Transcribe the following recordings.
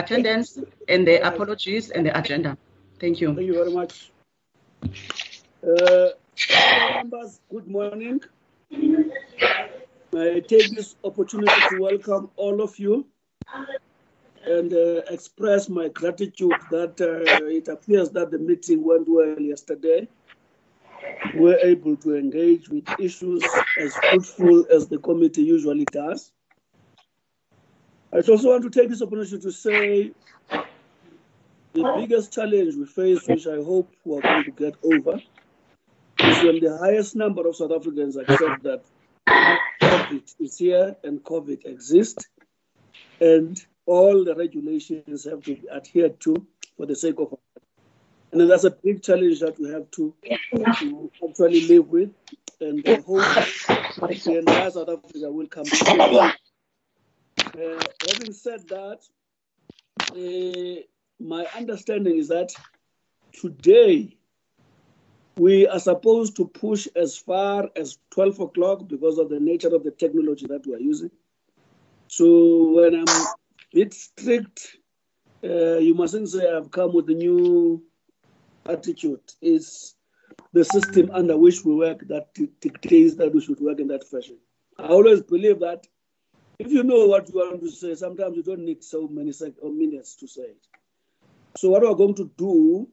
attendance and the apologies and the agenda. Thank you. Thank you very much. Uh, members, good morning. I take this opportunity to welcome all of you and uh, express my gratitude that uh, it appears that the meeting went well yesterday. We're able to engage with issues as fruitful as the committee usually does. I also want to take this opportunity to say the biggest challenge we face, which I hope we're going to get over, is when the highest number of South Africans accept that COVID is here and COVID exists, and all the regulations have to be adhered to for the sake of and that's a big challenge that we have to, to actually live with. And I hope the entire South Africa will come together. Uh, having said that, uh, my understanding is that today we are supposed to push as far as 12 o'clock because of the nature of the technology that we are using. So when I'm a bit strict, uh, you mustn't say I've come with a new attitude. It's the system under which we work that dictates that we should work in that fashion. I always believe that if you know what you want to say, sometimes you don't need so many or minutes to say it. So what we're going to do,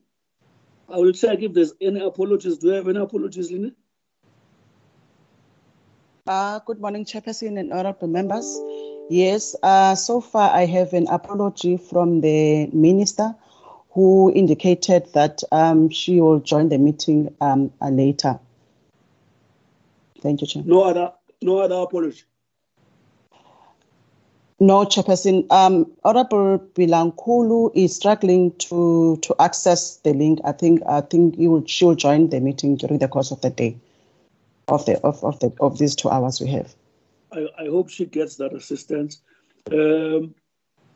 I will check if there's any apologies. Do you have any apologies, Lina? Uh, good morning, Chairperson and honorable members. Yes, uh, so far I have an apology from the minister who indicated that um, she will join the meeting um, uh, later. Thank you, Chair. No other, no other apology. No, Chairperson. Um, Honorable Bilankulu is struggling to to access the link. I think I think he will she will join the meeting during the course of the day, of the of, of the of these two hours we have. I, I hope she gets that assistance. Um,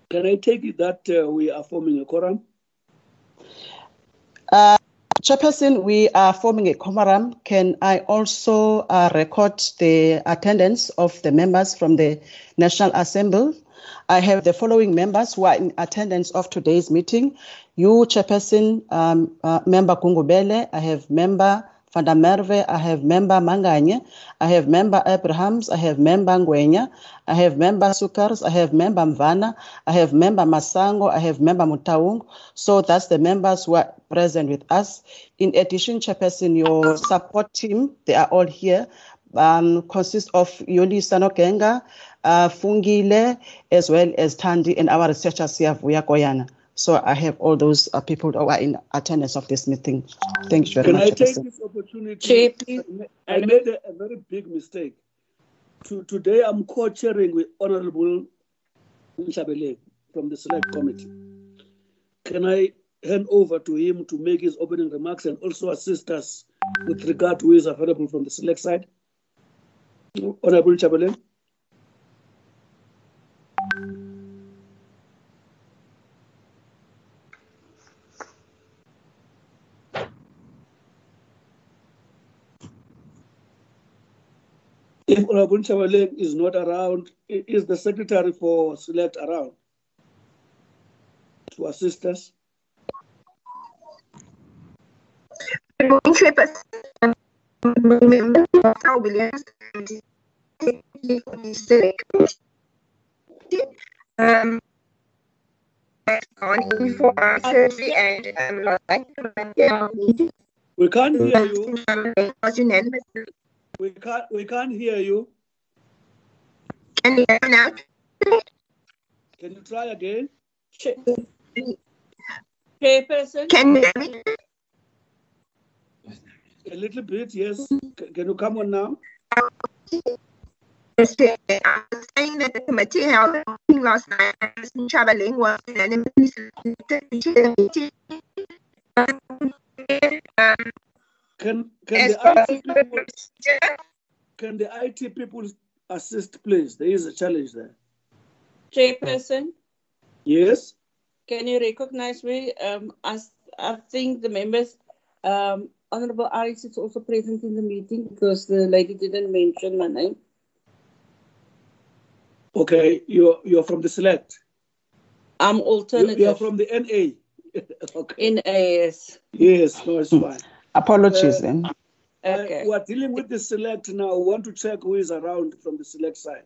can I take it that uh, we are forming a quorum? Uh, Chairperson, we are forming a quorum. Can I also uh, record the attendance of the members from the National Assembly? I have the following members who are in attendance of today's meeting. You, Chairperson, um, uh, Member Gungubele. I have Member Van der Merwe, I have member Manganye, I have member Abrahams, I have member Ngwenya, I have member Sukers, I have member Mvana, I have member Masango, I have member Motaung. So that's the members who are present with us. In addition, Chairperson, your support team, they are all here. Um, consists of Yoli Sanokenga, uh, Fungile, as well as Tandi and our researcher, Siavuya Koyana. So I have all those uh, people who are in attendance of this meeting. Thank you very Can much. Can I take this opportunity? I made a, a, very big mistake. To, today I'm co-chairing with Honorable Nchabele from the Select Committee. Can I hand over to him to make his opening remarks and also assist us with regard to who is available from the Select side? Honorable Nchabele. If Honorable Chabeleng is not around, is the secretary for select around to assist us? Um, we can't hear you. We can't we can't hear you. Can you hear me now? Can you try again? Chairperson. Can you hear me? A little bit, yes. Can you come on now? I was saying that the committee held a meeting last night. Traveling was unanimously um, can can the, IT people, can the IT people assist, please? There is a challenge there. Chairperson. Yes. Can you recognize me? Um, as I think the members, um, Honorable Aris is also present in the meeting because the lady didn't mention my name. Okay, you're you're from the select. I'm You, alternative. you are from the NA. okay. NAS. Yes, no, it's fine. Apologies Uh, then. Okay. Uh, we're dealing with the select now. We want to check who is around from the select side.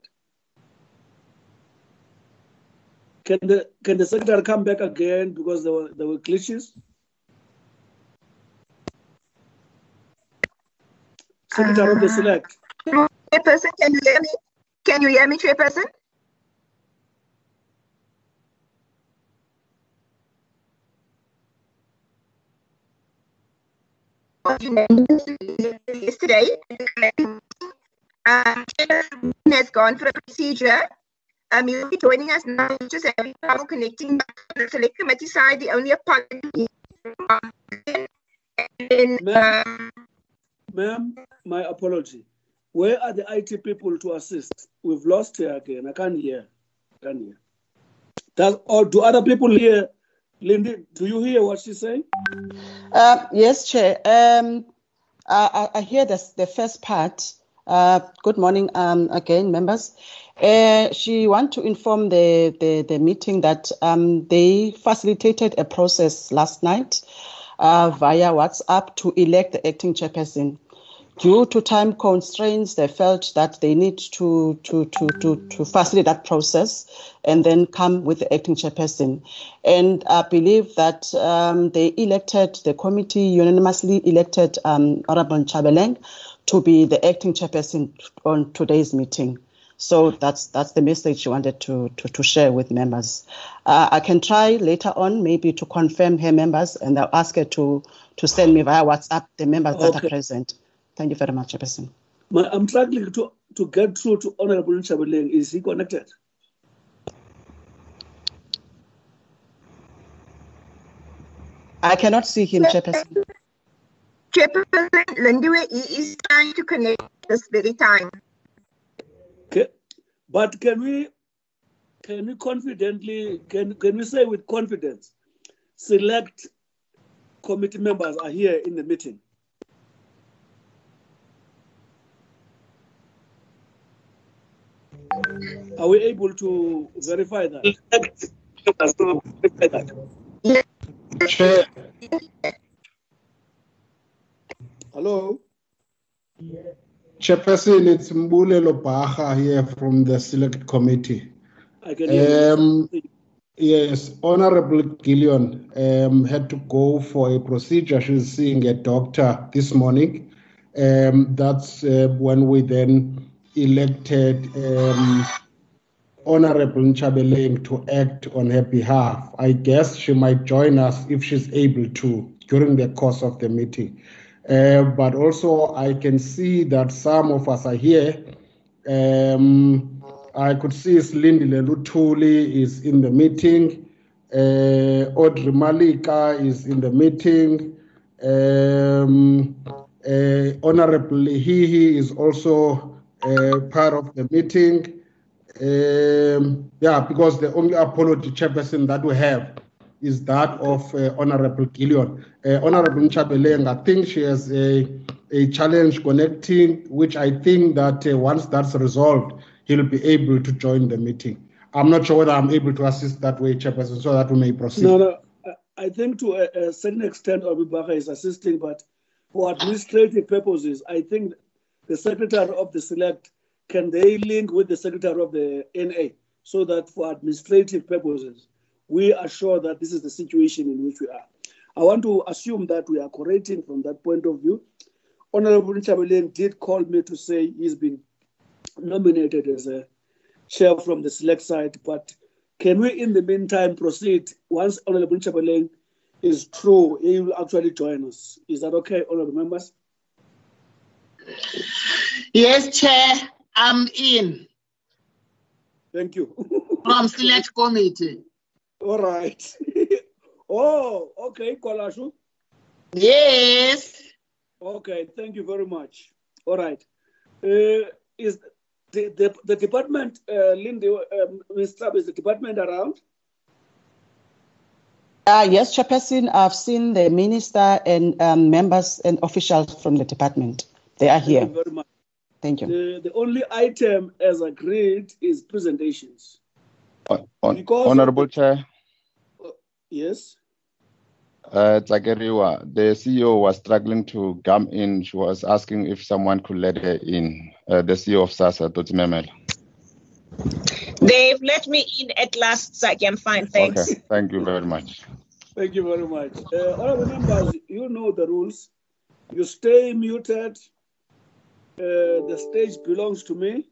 Can the can the secretary come back again because there were there were glitches? Secretary of the select. Chairperson, can you hear me? Can you hear me, Chairperson? Yesterday, um, has gone for a procedure. Um, you'll be joining us now. Just having trouble connecting back to the select committee side. The only apology. then, um, Ma'am, my apology. Where are the IT people to assist? We've lost her again. I can't hear. I can't hear. Does or do other people hear? Lindy, do you hear what she's saying? Uh, yes, Chair. Um, I, I hear the, the first part. Uh, good morning um, again, members. Uh, she want to inform the, the, the meeting that um, they facilitated a process last night uh, via WhatsApp to elect the acting chairperson. Due to time constraints, they felt that they need to, to, to, to, to facilitate that process and then come with the acting chairperson. And I believe that um, they elected, the committee unanimously elected um, Honorable Chabeleng to be the acting chairperson on today's meeting. So that's that's the message she wanted to, to, to share with members. Uh, I can try later on maybe to confirm her members and I'll ask her to, to send me via WhatsApp the members that are present. Thank you very much, Chairperson. I'm struggling to, to get through to Honorable Chabeleng. Is he connected? I cannot see him, Chairperson. Chairperson Lindiwe is trying to connect this very time. Okay. But can we can we confidently can can we say with confidence select committee members are here in the meeting? Are we able to verify that? Chair, Hello? Chairperson, it's Mbulelo Baha here from the Select Committee. I can hear Um, you. Yes, Honorable Gillion um, had to go for a procedure. She's seeing a doctor this morning. Um, that's uh, when we then elected um, Honorable Nchabeleng to act on her behalf. I guess she might join us if she's able to during the course of the meeting. Uh, but also, I can see that some of us are here. Um, I could see Lindy Lelutuli is in the meeting. Uh, Audrey Malika is in the meeting. Um, uh, Honorable Hihi is also uh, part of the meeting. Um, yeah, because the only apology chairperson that we have is that of uh, Honorable Gillion. Uh, Honorable Nchabeleng, I think she has a, a challenge connecting, which I think that uh, once that's resolved, he'll be able to join the meeting. I'm not sure whether I'm able to assist that way, Chairperson, so that we may proceed. No, no. I- think to a, a certain extent, Abubakar is assisting, but for administrative purposes, I think the secretary of the select can they link with the secretary of the NA so that for administrative purposes, we are sure that this is the situation in which we are. I want to assume that we are correcting from that point of view. Honorable Nchabeleng did call me to say he's been nominated as a chair from the select side, but can we, in the meantime, proceed once Honorable Chabeleng is true? He will actually join us. Is that okay, honorable members? Yes, Chair, I'm in Thank you. from Select Committee. All right. oh, okay, Kolashu. Yes. Okay, thank you very much. All right. Uh, is the, the, the department, uh, Lindy, um, Ms. Trapp, is the department around? Uh, yes, Chairperson, I've seen the minister and um, members and officials from the department. They are here. Thank you very much. Thank you. The, the only item as agreed is presentations. On- on- Honorable the- Chair, Yes. Uh, Tlakeriwa, the CEO was struggling to come in. She was asking if someone could let her in. Uh, the CEO of SASSA, Dr. Memela. They've let me in at last, so I can find. Thanks. Okay, thank you very much. Thank you very much. Uh, honorable members, you know the rules. You stay muted. Uh, the stage belongs to me.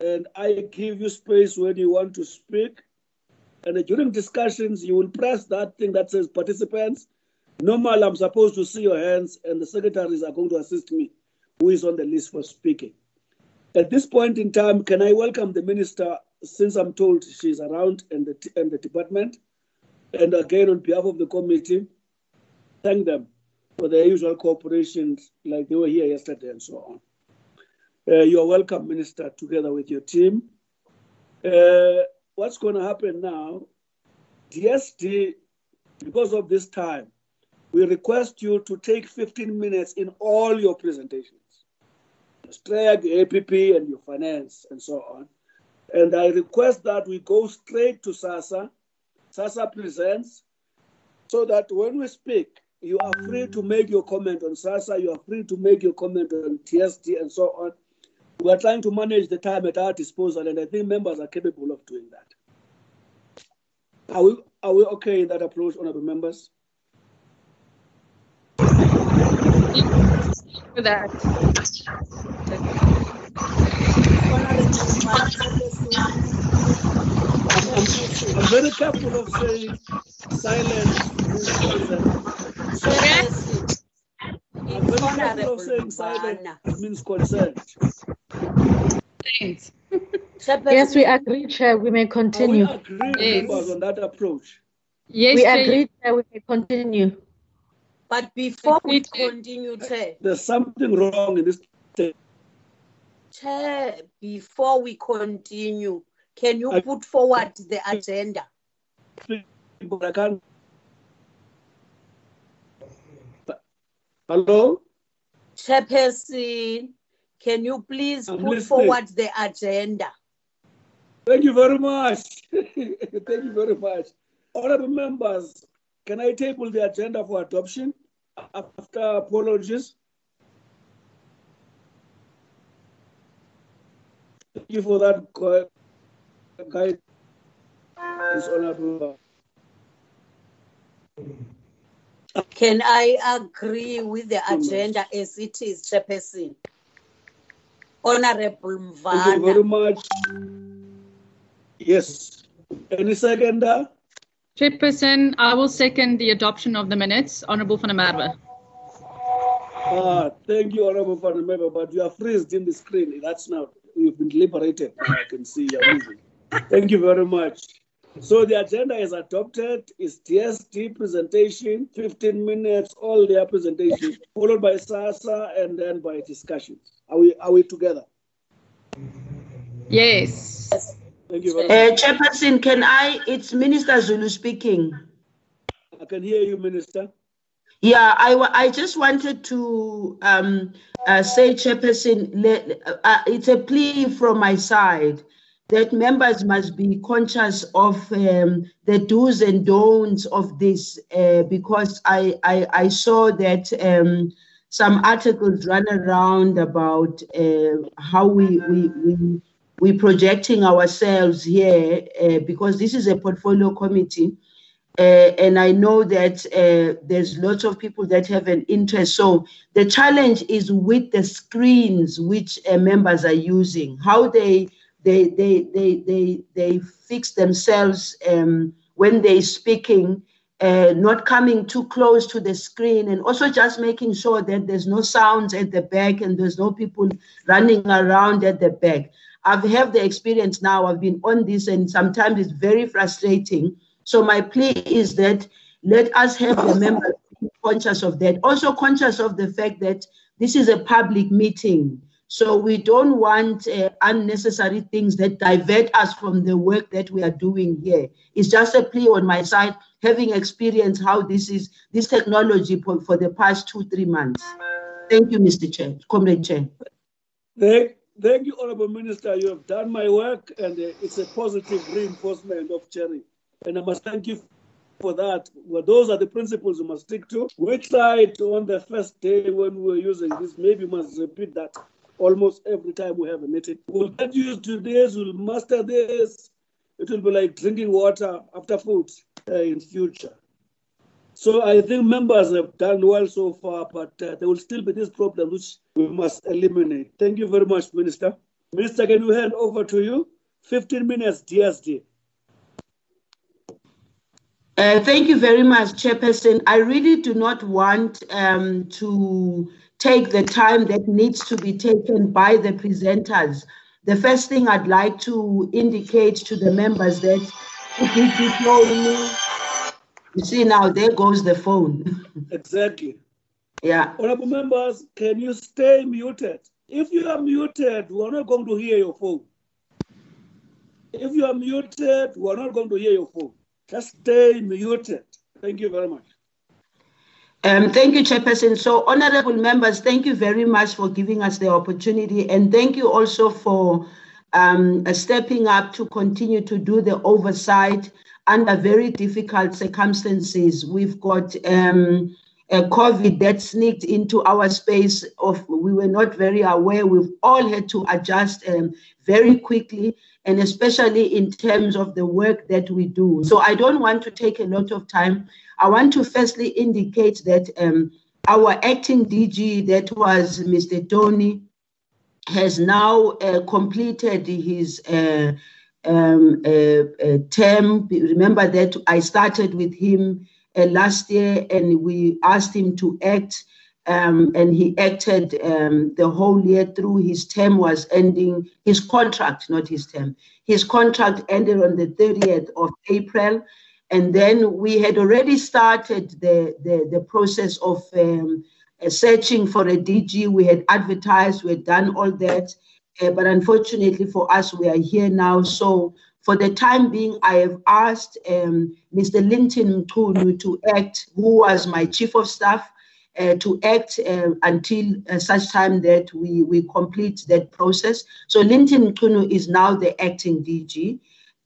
And I give you space when you want to speak. And during discussions, you will press that thing that says participants. Normal, I'm supposed to see your hands, and the secretaries are going to assist me, who is on the list for speaking. At this point in time, can I welcome the minister, since I'm told she's around and the, and the department? And again, on behalf of the committee, thank them for their usual cooperation, like they were here yesterday and so on. Uh, you're welcome, Minister, together with your team. Uh, what's going to happen now? DSD, because of this time, we request you to take 15 minutes in all your presentations. Strike, APP, and your finance, and so on. And I request that we go straight to SASSA. SASSA presents, so that when we speak, you are free to make your comment on SASSA, you are free to make your comment on DSD, and so on. We are trying to manage the time at our disposal, and I think members are capable of doing that. Are we, are we okay in that approach, honorable members? For that. I'm, I'm very careful of saying silence. I'm very careful of saying silence means consent. Thanks. Yes, we agree, Chair. We may Are oh, we continue. agreed, Yes. members, on that approach? Yes, We Chair. agree, Chair. We may continue. But before we continue, Chair, There's something wrong in this thing. Chair, before we continue, can you I- put forward the agenda? But I can't. Hello? Chairperson, can you please I'm put listening. forward the agenda? Thank you very much. Thank you very much. Honorable members, can I table the agenda for adoption after apologies? Thank you for that gu- guidance, Honorable. Can I agree with the agenda as it is, Chairperson? Honorable Thank you very much. Yes. Any seconder? Chairperson, I will second the adoption of the minutes. Honorable van. Ah, thank you, Honorable Van Member, but you are freezed in the screen. That's now, you've been liberated. I can see you're moving. Thank you very much. So the agenda is adopted. It's DSD presentation, 15 minutes, all their presentation, followed by SASSA and then by discussions. Are we, are we together? Yes. Thank you very Uh, much. Chairperson, can I, it's Minister Zulu speaking. I can hear you, Minister. Yeah, I, I just wanted to um, uh, say, Chairperson, le- uh, it's a plea from my side that members must be conscious of um, the do's and don'ts of this uh, because I, I, I saw that um, some articles run around about uh, how we, we, we, we projecting ourselves here uh, because this is a portfolio committee. Uh, and I know that uh, there's lots of people that have an interest. So the challenge is with the screens which uh, members are using, how they they they they they they fix themselves um, when they're speaking, uh, not coming too close to the screen, and also just making sure that there's no sounds at the back and there's no people running around at the back. I've had the experience now. I've been on this, and sometimes it's very frustrating. So my plea is that let us have the members be conscious of that. Also conscious of the fact that this is a public meeting. So we don't want uh, unnecessary things that divert us from the work that we are doing here. It's just a plea on my side, having experienced how this is this technology for, for the past two three months. Thank you, Mr. Chair, Comrade Chair. Thank, thank you, Honorable Minister. You have done my work, and uh, it's a positive reinforcement of Cherry. And I must thank you for that. Well, those are the principles you must stick to. We tried on the first day when we were using this, maybe we must repeat that almost every time we have a meeting. We'll get used to this, we'll master this. It will be like drinking water after food uh, in future. So I think members have done well so far, but uh, there will still be this problem which we must eliminate. Thank you very much, Minister. Minister, can we hand over to you? 15 minutes DSD. Uh, thank you very much, Chairperson. I really do not want um, to take the time that needs to be taken by the presenters. The first thing I'd like to indicate to the members that if you me, you see now there goes the phone. exactly. Yeah. Honorable members, can you stay muted? If you are muted, we're not going to hear your phone. If you are muted, we're not going to hear your phone. Just stay muted. Thank you very much. Um, thank you, Chairperson. So, honorable members, thank you very much for giving us the opportunity. And thank you also for um, uh, stepping up to continue to do the oversight under very difficult circumstances. We've got um, a COVID that sneaked into our space of we were not very aware. We've all had to adjust um, very quickly, and especially in terms of the work that we do. So I don't want to take a lot of time. I want to firstly indicate that um, our acting DG, that was Mr. Tony, has now uh, completed his uh, um, uh, uh term. Remember that I started with him uh, last year and we asked him to act. Um, and he acted um, the whole year through. His term was ending, his contract, not his term. His contract ended on the 30th of April. And then we had already started the, the, the process of um, uh, searching for a DG. We had advertised, we had done all that. Uh, but unfortunately for us, we are here now. So for the time being, I have asked um, Mr. Linton Mchunu to act, who was my chief of staff, uh, to act uh, until such time that we, we complete that process. So Linton Mchunu is now the acting DG.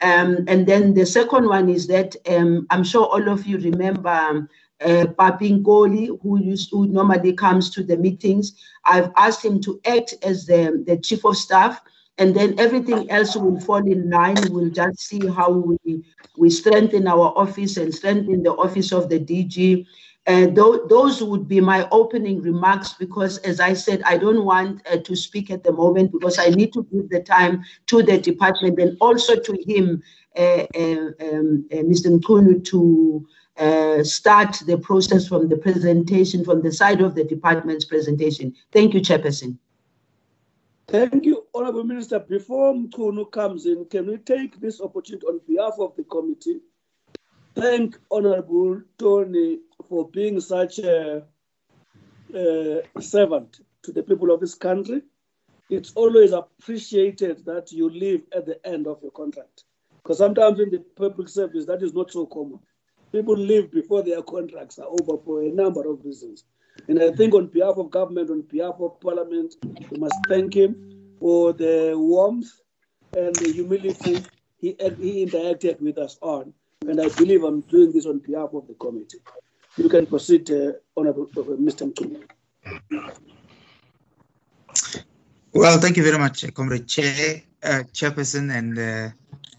Um, and then the second one is that um, I'm sure all of you remember um, uh, who used who normally comes to the meetings. I've asked him to act as the, the chief of staff, and then everything else will fall in line. We'll just see how we we strengthen our office and strengthen the office of the DG and th- those would be my opening remarks because, as I said, I don't want uh, to speak at the moment because I need to give the time to the department and also to him, uh, uh, um, uh, Mr. Mchunu, to uh, start the process from the presentation, from the side of the department's presentation. Thank you, Chairperson. Thank you, Honorable Minister. Before Mchunu comes in, can we take this opportunity on behalf of the committee thank Honorable Tony for being such a, a servant to the people of this country. It's always appreciated that you leave at the end of your contract. Because sometimes in the public service, that is not so common. People leave before their contracts are over for a number of reasons. And I think on behalf of government, on behalf of parliament, we must thank him for the warmth and the humility he, he interacted with us on. And I believe I'm doing this on behalf of the committee. You can proceed, uh, Honorable uh, Mr. Mchunu. Well, thank you very much, uh, Comrade Chair, uh, Chairperson, and uh,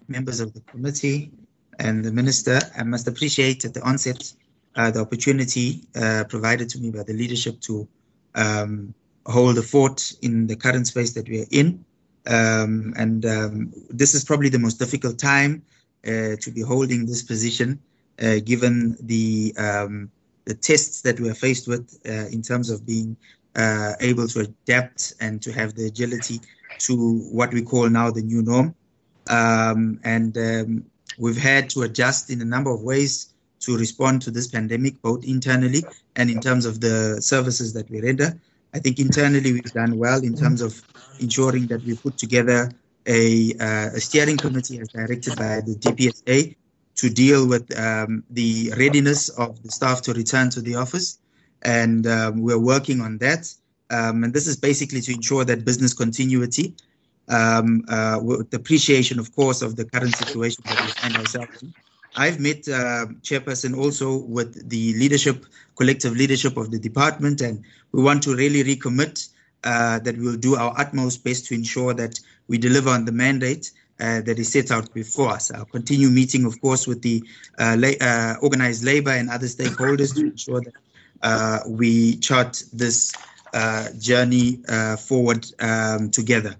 members of the committee and the Minister. I must appreciate at the onset uh, the opportunity uh, provided to me by the leadership to um, hold the fort in the current space that we are in. Um, and um, this is probably the most difficult time to be holding this position, uh, given the um, the tests that we're faced with uh, in terms of being able to adapt and to have the agility to what we call now the new norm. Um, and um, we've had to adjust in a number of ways to respond to this pandemic, both internally and in terms of the services that we render. I think internally we've done well in terms of ensuring that we put together a, uh, a steering committee as directed by the DPSA to deal with um, the readiness of the staff to return to the office. And um, we're working on that. Um, and this is basically to ensure that business continuity, um, uh, with appreciation, of course, of the current situation that we find ourselves in. I've met uh, chairperson also with the leadership, collective leadership of the department, and we want to really recommit uh, that we will do our utmost best to ensure that we deliver on the mandate uh, that is set out before us. I'll continue meeting, of course, with the uh, la- uh, organized labor and other stakeholders to ensure that uh, we chart this uh, journey forward um, together.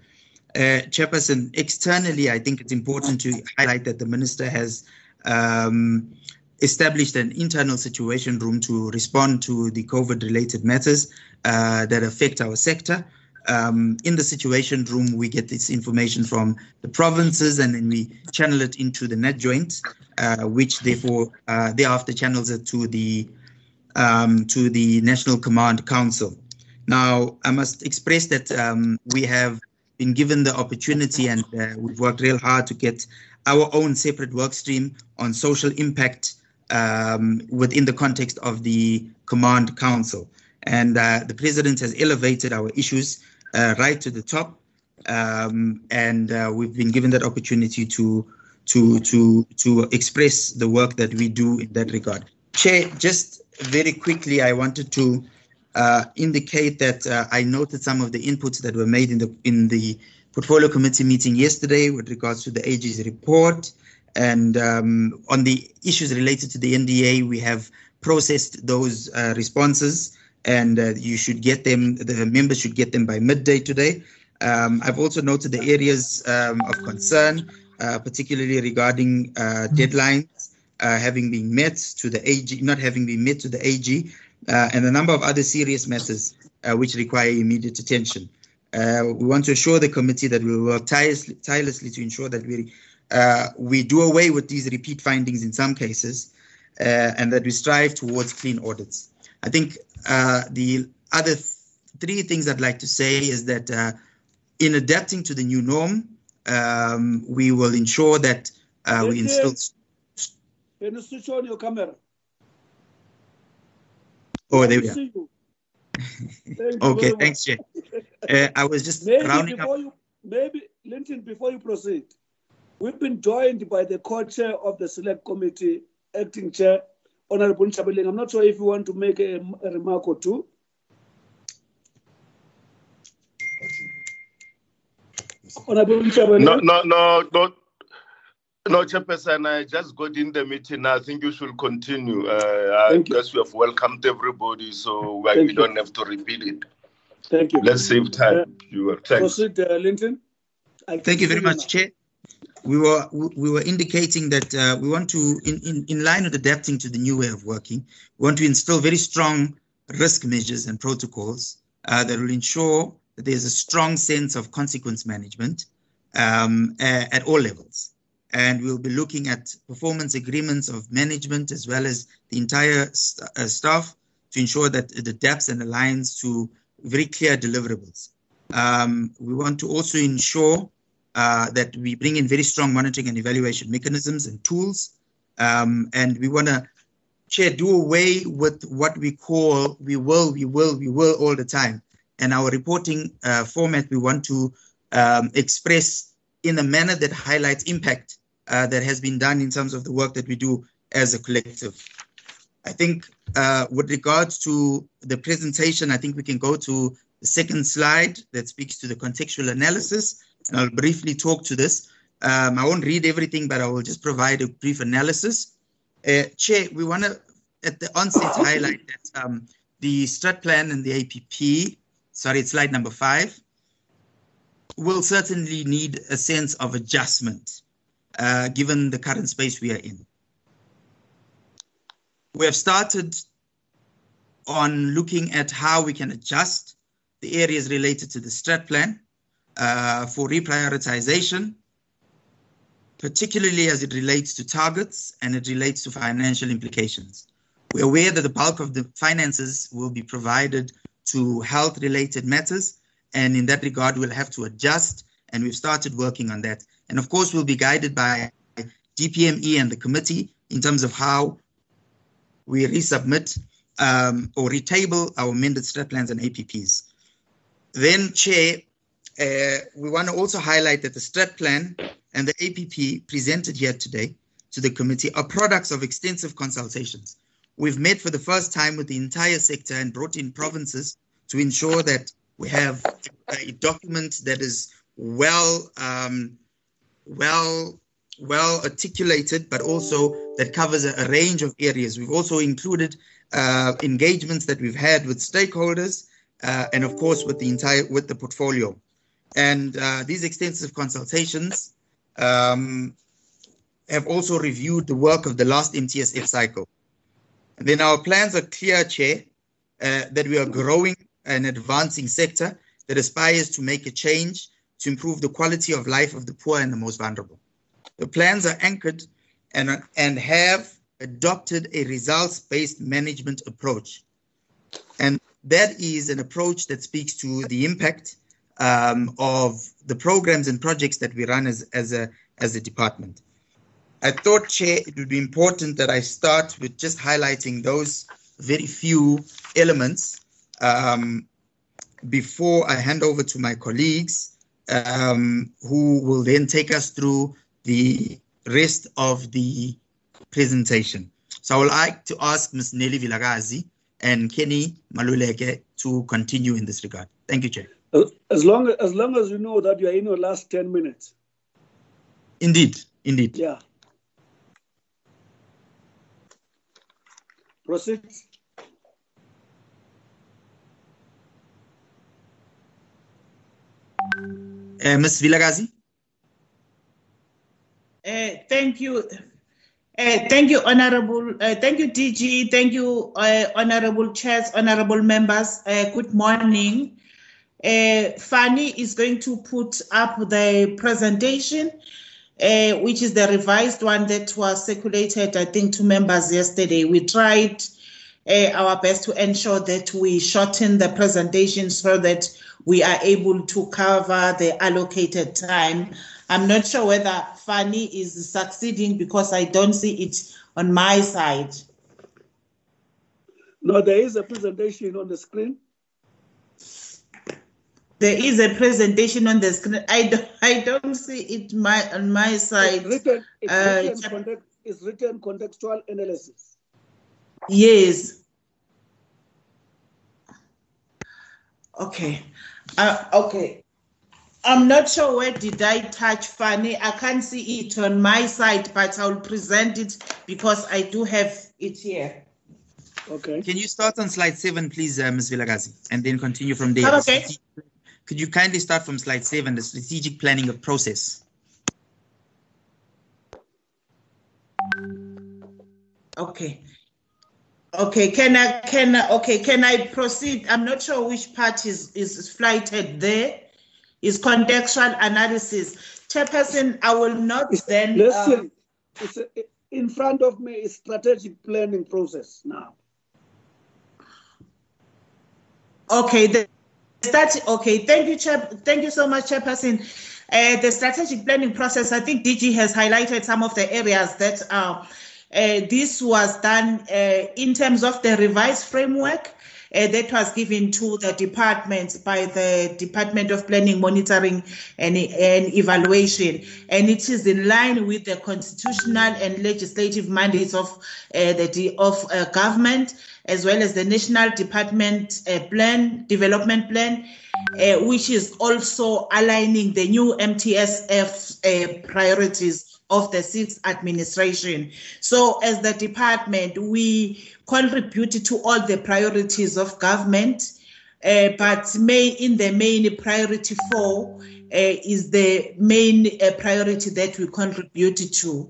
Chairperson, externally, I think it's important to highlight that the minister has um, established an internal situation room to respond to the COVID related matters that affect our sector. Um, in the situation room, we get this information from the provinces and then we channel it into the net joint, uh, which therefore uh, thereafter channels it to the um, to the National Command Council. Now, I must express that um, we have been given the opportunity and uh, we've worked real hard to get our own separate work stream on social impact um, within the context of the Command Council. And uh, the President has elevated our issues right to the top. Um, and uh, we've been given that opportunity to to to to express the work that we do in that regard. Chair, just very quickly, I wanted to uh, indicate that uh, I noted some of the inputs that were made in the in the portfolio committee meeting yesterday with regards to the AG's report. And um, on the issues related to the NDA, we have processed those uh, responses, and uh, you should get them. The members should get them by midday today. Um, I've also noted the areas um, of concern, uh, particularly regarding uh, deadlines uh, having been met to the AG, not having been met to the AG, uh, and a number of other serious matters uh, which require immediate attention. Uh, we want to assure the committee that we will work tirelessly, tirelessly to ensure that we uh, we do away with these repeat findings in some cases, uh, and that we strive towards clean audits. I think the other th- three things I'd like to say is that in adapting to the new norm, um, we will ensure that we instill can you switch on your camera? Oh, there we are. okay, thanks, Jay. Uh, I was just maybe rounding before up. You, maybe, Linton, before you proceed, we've been joined by the co-chair of the select committee, acting chair, Honorable Chabeleng. I'm not sure if you want to make a, a remark or two. Honorable Chabeleng. No, no, no, no. No, Chairperson, I just got in the meeting. I think you should continue. Uh, I Thank you. guess we have welcomed everybody, so we, you. don't have to repeat it. Thank you. Let's save time. You are thanks. Proceed, uh, Linton. I Thank you very can see much, Chair. We were we were indicating that uh, we want to, in, in, in line with adapting to the new way of working, we want to instill very strong risk measures and protocols uh, that will ensure that there's a strong sense of consequence management um, at all levels. And we'll be looking at performance agreements of management as well as the entire st- uh, staff to ensure that it adapts and aligns to very clear deliverables. Um, we want to also ensure uh, that we bring in very strong monitoring and evaluation mechanisms and tools. Um, and we want to chair do away with what we call we will, we will, we will all the time. And our reporting uh, format, we want to um, express in a manner that highlights impact uh, that has been done in terms of the work that we do as a collective. I think uh, with regards to the presentation, I think we can go to the second slide that speaks to the contextual analysis. I'll briefly talk to this. Um, I won't read everything, but I will just provide a brief analysis. Uh, Chair, we want to, at the onset, highlight that um, the strat plan and the APP, sorry, it's slide number five, will certainly need a sense of adjustment uh, given the current space we are in. We have started on looking at how we can adjust the areas related to the strat plan uh, for reprioritization, particularly as it relates to targets and it relates to financial implications. We're aware that the bulk of the finances will be provided to health related matters, and in that regard, we'll have to adjust, and we've started working on that. And of course, we'll be guided by DPME and the committee in terms of how we resubmit um, or retable our amended strat plans and APPs. Then, Chair, uh, we want to also highlight that the strat plan and the APP presented here today to the committee are products of extensive consultations. We've met for the first time with the entire sector and brought in provinces to ensure that we have a document that is well, um, well, well articulated, but also that covers a, range of areas. We've also included uh, engagements that we've had with stakeholders, uh, and of course with the entire with the portfolio. And uh, these extensive consultations um, have also reviewed the work of the last MTSF cycle. And then our plans are clear, Chair, uh, that we are growing an advancing sector that aspires to make a change to improve the quality of life of the poor and the most vulnerable. The plans are anchored and, and have adopted a results based management approach. And that is an approach that speaks to the impact um, of the programs and projects that we run as, as, a, as a department. I thought, Chair, it would be important that I start with just highlighting those very few elements um, before I hand over to my colleagues, um, who will then take us through the rest of the presentation. So I would like to ask Ms. Nelly Vilakazi and Kenny Maluleke to continue in this regard. Thank you, Chair. As long as, long as you know that you are in your last 10 minutes. Indeed, indeed. Yeah. Proceed. Uh, Ms. Vilakazi? Uh, thank you. Uh, thank you, Honorable. Uh, thank you, DG. Thank you, uh, Honorable Chairs, Honorable Members. Uh, good morning. Uh, Fanny is going to put up the presentation, uh, which is the revised one that was circulated, I think, to members yesterday. We tried uh, our best to ensure that we shorten the presentation so that we are able to cover the allocated time. I'm not sure whether Fanny is succeeding because I don't see it on my side. No, there is a presentation on the screen. There is a presentation on the screen. I don't, I don't see it my on my side. It's written, it's, Uh, written, context, it's written contextual analysis. Yes. Okay. Uh, okay. I'm not sure where did I touch Fanny. I can't see it on my side, but I'll present it because I do have it here. Okay. Can you start on slide seven, please, uh, Ms. Vilakazi, and then continue from there? Okay. Could you kindly start from slide seven, the strategic planning of process? Okay. Okay, can I can I, okay, can I proceed? I'm not sure which part is is flighted there. Is contextual analysis. Chairperson, I will not then uh, Listen, it's a, in front of me is strategic planning process now. Okay, the start. Okay, thank you, Chair. Thank you so much, Chairperson. Uh, the strategic planning process. I think DG has highlighted some of the areas that uh, uh, this was done uh, in terms of the revised framework. Uh, that was given to the departments by the Department of Planning, Monitoring and, and Evaluation. And it is in line with the constitutional and legislative mandates of uh, the of uh, government, as well as the National Department uh, Plan, Development Plan, uh, which is also aligning the new MTSF uh, priorities of the sixth administration. So, as the department, we contribute to all the priorities of government, uh, but may in the main priority four uh, is the main uh, priority that we contribute to.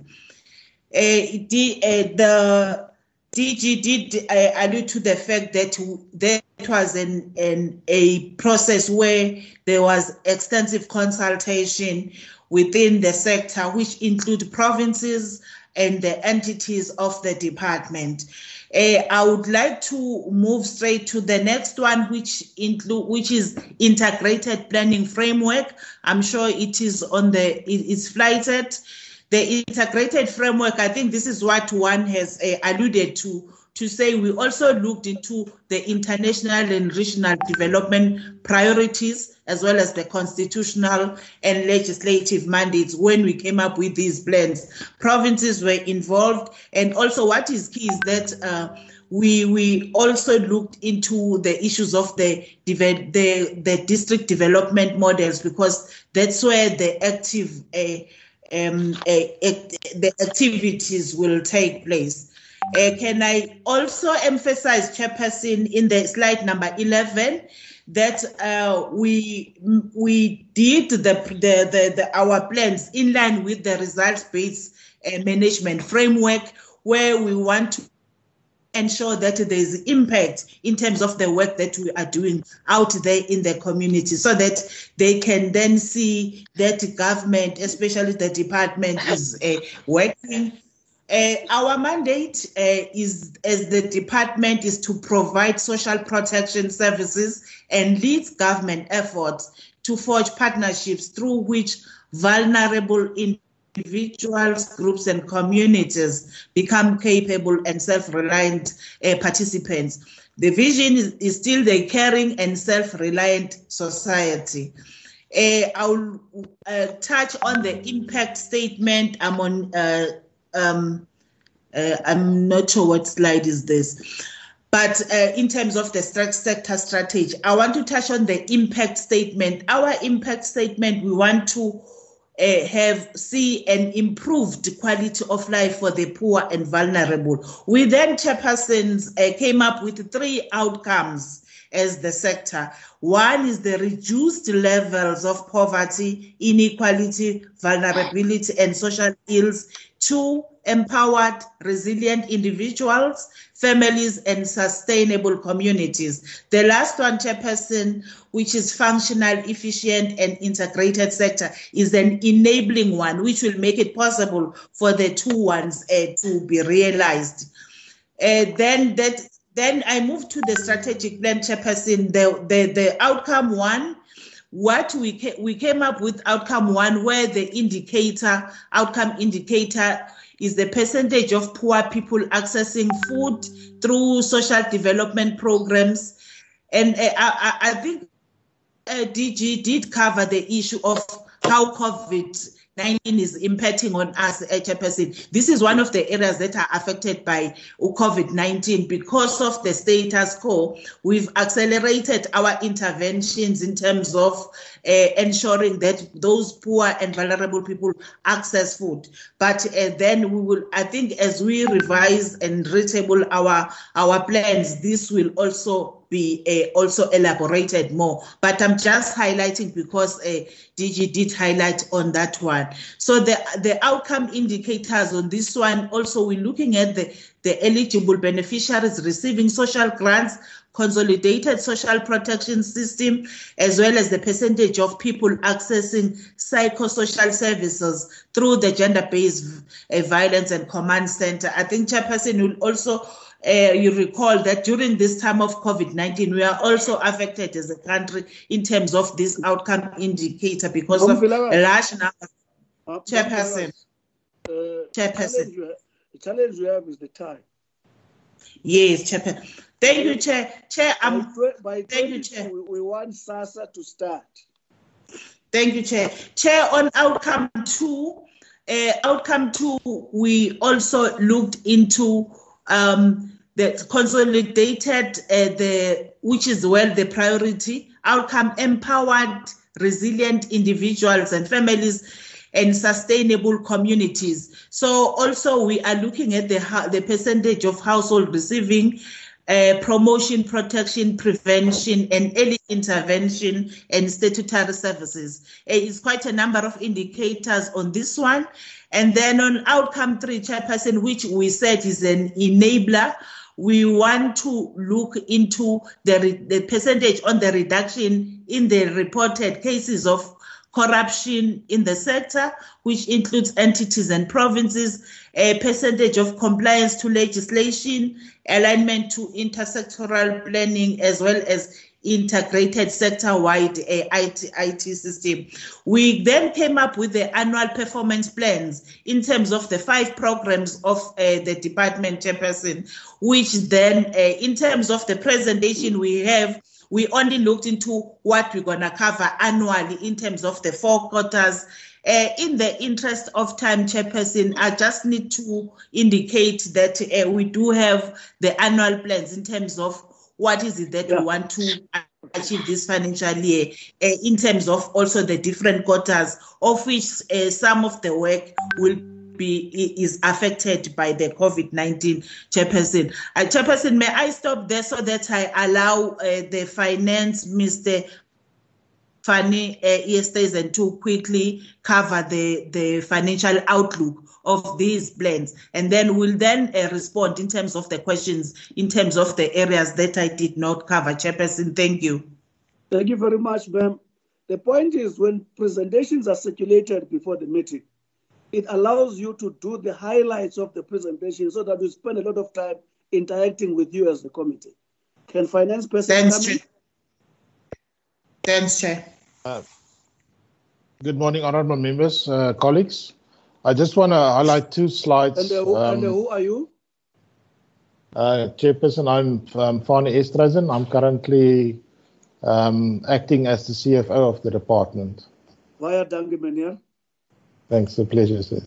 Uh, the, uh, the DG did uh, allude to the fact that there was an, an a process where there was extensive consultation within the sector, which include provinces and the entities of the department. Uh, I would like to move straight to the next one, which include which is integrated planning framework. I'm sure it is on the it is flighted. The integrated framework, I think this is what one has uh, alluded to, to say we also looked into the international and regional development priorities as well as the constitutional and legislative mandates when we came up with these plans. Provinces were involved, and also what is key is that uh, we we also looked into the issues of the the the district development models because that's where the active uh, um, uh, the activities will take place. Uh, can I also emphasize, Chairperson, in the slide number 11, that uh, we we did the, the, the, the, our plans in line with the results-based uh, management framework, where we want to ensure that there's impact in terms of the work that we are doing out there in the community so that they can then see that government, especially the department, is uh, working. Uh, our mandate uh, is, as the department, is to provide social protection services and lead government efforts to forge partnerships through which vulnerable individuals, groups, and communities become capable and self-reliant uh, participants. The vision is, is, still the caring and self-reliant society. Uh, I'll uh, touch on the impact statement. I'm on. Uh, um, uh, I'm not sure what slide is this. But uh, in terms of the sector strategy, I want to touch on the impact statement. Our impact statement, we want to uh, have see an improved quality of life for the poor and vulnerable. We then, chairpersons, uh, came up with three outcomes as the sector. One is the reduced levels of poverty, inequality, vulnerability, and social ills. Two, empowered, resilient individuals, families, and sustainable communities. The last one, Chairperson, which is functional, efficient, and integrated sector, is an enabling one, which will make it possible for the two ones uh, to be realized. Uh, then that then I move to the strategic plan, Chairperson. The, the, the outcome one, what we, ca- we came up with outcome one, where the indicator, outcome indicator is the percentage of poor people accessing food through social development programs. And uh, I, I, think uh, DG did cover the issue of how COVID 19 is impacting on us, HPC. This is one of the areas that are affected by COVID 19 because of the status quo. We've accelerated our interventions in terms of uh, ensuring that those poor and vulnerable people access food. But uh, then we will, I think, as we revise and retable our our plans, this will also be uh, also elaborated more. But I'm just highlighting because uh, DG did highlight on that one. So the, the outcome indicators on this one, also we're looking at the, the eligible beneficiaries receiving social grants, consolidated social protection system, as well as the percentage of people accessing psychosocial services through the gender-based uh, violence and command center. I think Chairperson will also uh, you recall that during this time of COVID 19, we are also affected as a country in terms of this outcome indicator because of a large number. Uh, Chairperson. Uh, Chairperson. The challenge we have is the time. Yes, Chairperson. Thank you, Chair. Chair, I'm. By, thank you, Chair. We, we want SASSA to start. Thank you, Chair. Chair, on outcome two, uh, outcome two, we also looked into um, the consolidated uh, the which is well the priority outcome empowered resilient individuals and families and sustainable communities so also we are looking at the the percentage of household receiving uh, promotion, protection, prevention, and early intervention and statutory services. Uh, it's quite a number of indicators on this one. And then on outcome three, chairperson, which we said is an enabler, we want to look into the, the percentage on the reduction in the reported cases of corruption in the sector, which includes entities and provinces, a percentage of compliance to legislation, alignment to intersectoral planning, as well as integrated sector-wide uh, IT, IT system. We then came up with the annual performance plans in terms of the five programs of uh, the department chairperson, which then, uh, in terms of the presentation we have, we only looked into what we're going to cover annually in terms of the four quarters. Uh, in the interest of time, Chairperson, I just need to indicate that we do have the annual plans in terms of what is it that yeah. we want to achieve this financial year uh, in terms of also the different quarters of which uh, some of the work will be is affected by the COVID-19 chairperson. Uh, chairperson, may I stop there so that I allow uh, the finance Mr. Fanny uh, and to quickly cover the, the financial outlook of these blends and then we'll then uh, respond in terms of the questions in terms of the areas that I did not cover. Chairperson, thank you. Thank you very much, ma'am. The point is when presentations are circulated before the meeting, it allows you to do the highlights of the presentation so that we spend a lot of time interacting with you as the committee. Can finance person Thanks, Chair. Thanks, Chair. Uh, good morning, honorable members, uh, colleagues. I just want to highlight two slides. And, uh, who, um, and who, are you? Uh, Chairperson, I'm um, Fani Estreisen. I'm currently um, acting as the CFO of the department. Via danke, meneer. Thanks, a pleasure. Sir.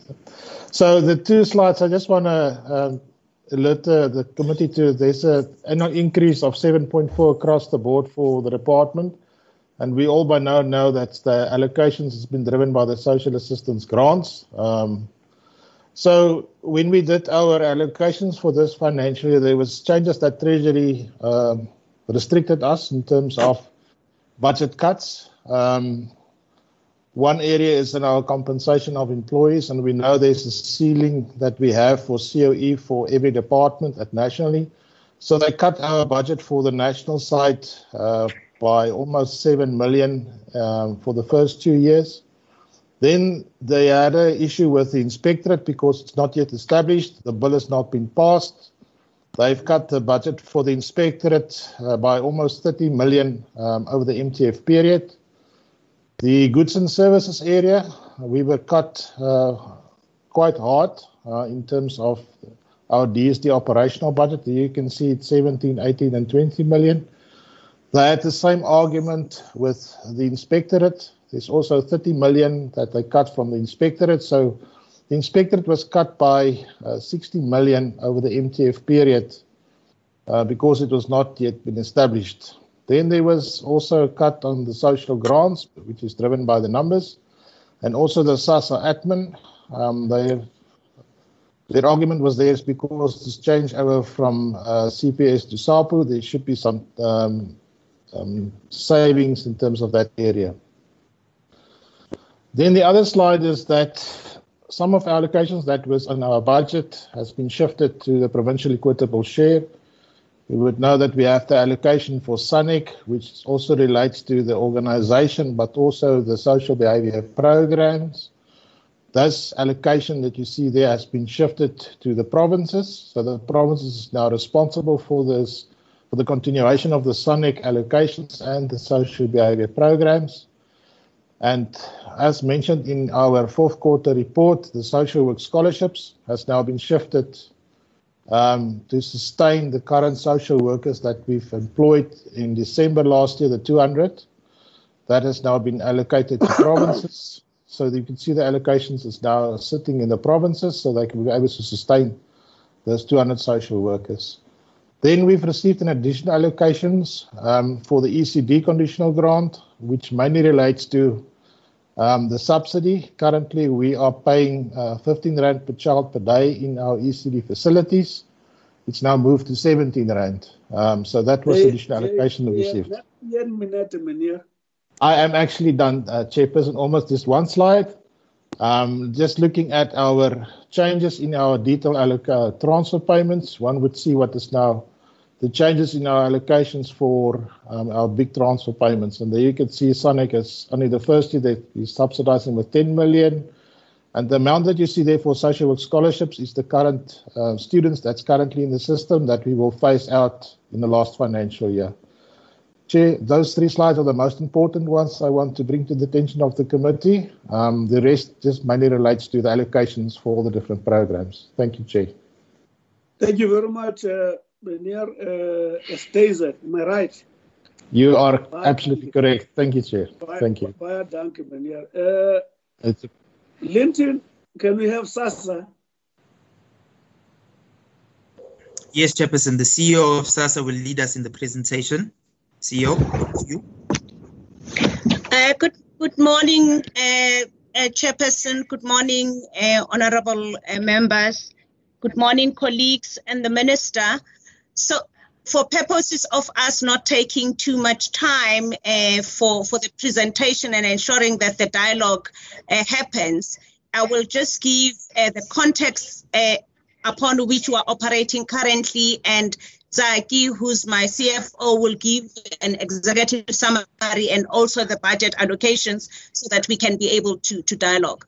So the two slides, I just want to um, alert uh, the committee to there's a annual increase of 7.4 across the board for the department. And we all by now know that the allocations has been driven by the social assistance grants. Um, so when we did our allocations for this financial year, there was changes that Treasury um, restricted us in terms of budget cuts. Um, one area is in our compensation of employees, and we know there's a ceiling that we have for COE for every department at nationally. So they cut our budget for the national side uh, by almost 7 million um, for the first two years. Then they had an issue with the inspectorate because it's not yet established. The bill has not been passed. They've cut the budget for the inspectorate uh, by almost 30 million um, over the MTF period. The goods and services area, we were cut uh, quite hard uh, in terms of our DSD operational budget. You can see it's 17, 18, and 20 million. They had the same argument with the inspectorate. There's also 30 million that they cut from the inspectorate. So the inspectorate was cut by uh, 60 million over the MTF period uh, because it was not yet been established. Then there was also a cut on the social grants, which is driven by the numbers, and also the SASSA admin. Um, their, their argument was there is because this change over from uh, CPS to SAPO, there should be some um, um, savings in terms of that area. Then the other slide is that some of our allocations that was on our budget has been shifted to the provincial equitable share. You would know that we have the allocation for SANAC, which also relates to the organization, but also the social behavior programs. This allocation that you see there has been shifted to the provinces. So the provinces is now responsible for this for the continuation of the SANAC allocations and the social behavior programs. And as mentioned in our fourth quarter report, the social work scholarships has now been shifted um, to sustain the current social workers that we've employed in December last year, the 200. That has now been allocated to provinces. So you can see the allocations is now sitting in the provinces so they can be able to sustain those 200 social workers. Then we've received an additional allocations um, for the ECD conditional grant, which mainly relates to um, the subsidy. Currently, we are paying uh, 15 rand per child per day in our ECD facilities. It's now moved to 17 rand. Um, so that was the additional allocation we received. I am actually done, uh, Chairperson, almost just one slide. Um, just looking at our changes in our detailed alloc- transfer payments, one would see what is now the changes in our allocations for um, our big transfer payments. And there you can see SANAC is only the first year that is subsidizing with 10 million. And the amount that you see there for social work scholarships is the current uh, students that's currently in the system that we will phase out in the last financial year. Chair, those three slides are the most important ones I want to bring to the attention of the committee. Um, the rest just mainly relates to the allocations for all the different programs. Thank you, Chair. Thank you very much, uh, Meneer uh, Stazer. Am I right? You are absolutely correct. Thank you, Chair. Thank you. Baie dankie, meneer. Uh, It's a Linton, can we have SASSA? Yes, Chairperson, the CEO of SASSA will lead us in the presentation. CEO, over you. Uh, good good morning, uh, uh, Chairperson. Good morning, uh, honourable uh, members. Good morning, colleagues and the Minister. So, for purposes of us not taking too much time uh, for for the presentation and ensuring that the dialogue uh, happens, I will just give uh, the context uh, upon which we are operating currently and Zaki, who's my CFO, will give an executive summary and also the budget allocations so that we can be able to, to dialogue.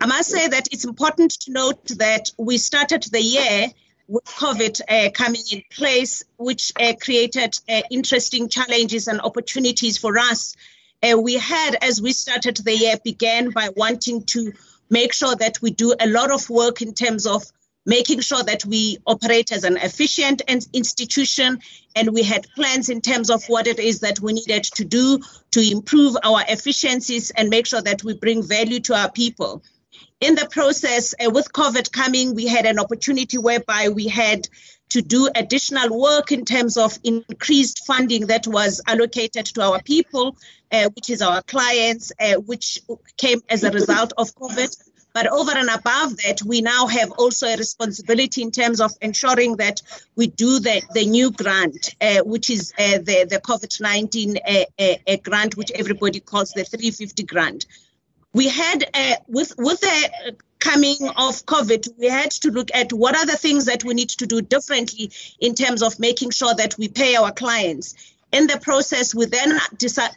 I must say that it's important to note that we started the year with COVID uh, coming in place, which uh, created uh, interesting challenges and opportunities for us. Uh, we had, as we started the year, began by wanting to make sure that we do a lot of work in terms of making sure that we operate as an efficient institution and we had plans in terms of what it is that we needed to do to improve our efficiencies and make sure that we bring value to our people in the process uh, with covid coming we had an opportunity whereby we had to do additional work in terms of increased funding that was allocated to our people uh, which is our clients uh, which came as a result of covid but over and above that, we now have also a responsibility in terms of ensuring that we do the, the new grant, uh, which is uh, the, the COVID 19 uh, uh, grant, which everybody calls the 350 grant. We had, uh, with, with the coming of COVID, we had to look at what are the things that we need to do differently in terms of making sure that we pay our clients in the process, we then uh,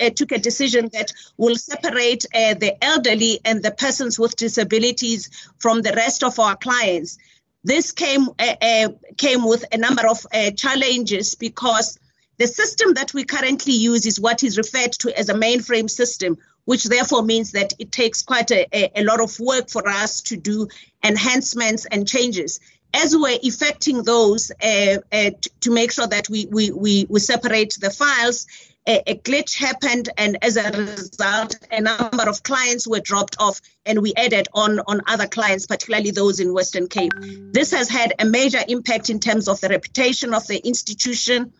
uh, took a decision that will separate uh, the elderly and the persons with disabilities from the rest of our clients. This came uh, came with a number of challenges because the system that we currently use is what is referred to as a mainframe system, which therefore means that it takes quite a, a, lot of work for us to do enhancements and changes as we're effecting those uh, uh, to make sure that we, we, we, we separate the files, a, a glitch happened, and as a result, a number of clients were dropped off, and we added on on other clients, particularly those in Western Cape. This has had a major impact in terms of the reputation of the institution,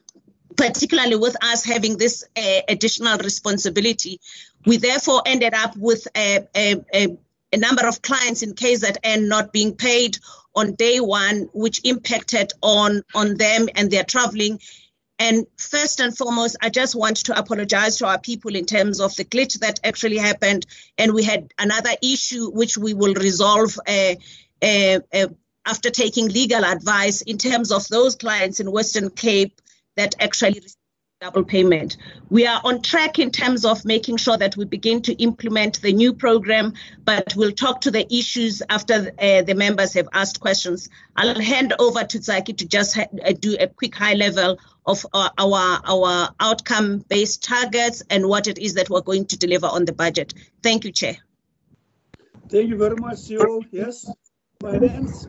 particularly with us having this uh, additional responsibility. We therefore ended up with a, a, a number of clients in KZN not being paid on day one, which impacted on, on them and their traveling. And first and foremost, I just want to apologize to our people in terms of the glitch that actually happened. And we had another issue which we will resolve uh, uh, uh, after taking legal advice in terms of those clients in Western Cape that actually double payment. We are on track in terms of making sure that we begin to implement the new program, but we'll talk to the issues after uh, the members have asked questions. I'll hand over to Zaki to just ha- uh, do a quick high level of our our, our outcome based targets and what it is that we're going to deliver on the budget. Thank you, Chair. Thank you very much, CEO. Yes, finance.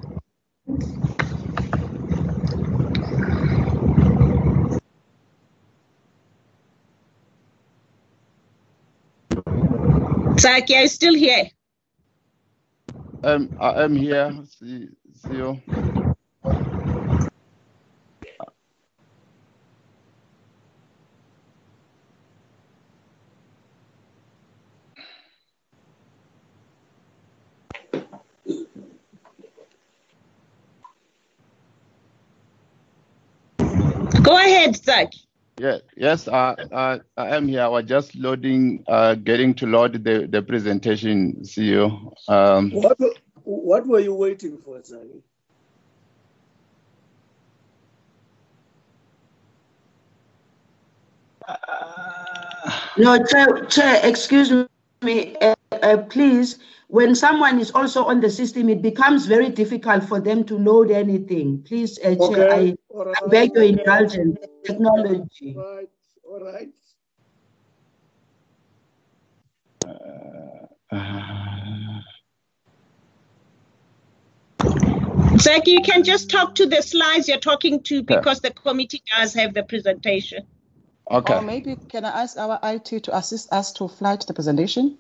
Zaki, are you still here? Um, I am here, see, see you. Go ahead, Zaki. Yeah, yes, I, I, I am here. I was just loading, uh, getting to load the, the presentation, CEO. Um, What, what were you waiting for, Zaki? No, Chair, Chair excuse me, uh, uh, please. When someone is also on the system, it becomes very difficult for them to load anything. Please, uh, Chair, Okay, I, I beg your indulgence. Technology. Right, All right. Zach, you can just talk to the slides you're talking to because the committee does have the presentation. Okay. Or maybe can I ask our IT to assist us to flight the presentation?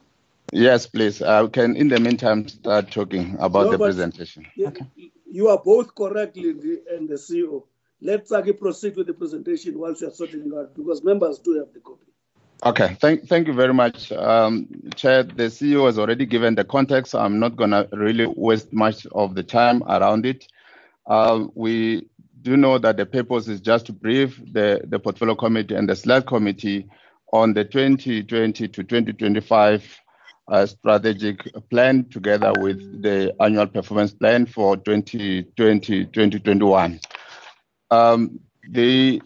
Yes, please. I can, in the meantime, start talking about No, the but- presentation. You are both correct, Lindy and the CEO. Let Zaki proceed with the presentation whilst you are sorting it out because members do have the copy. Okay, thank, thank you very much, um, Chair. The CEO has already given the context. I'm not going to really waste much of the time around it. Uh, we do know that the purpose is just to brief the, the Portfolio Committee and the Select Committee on the 2020 to 2025 uh, strategic plan together with the annual performance plan for 2020 2021. Um, the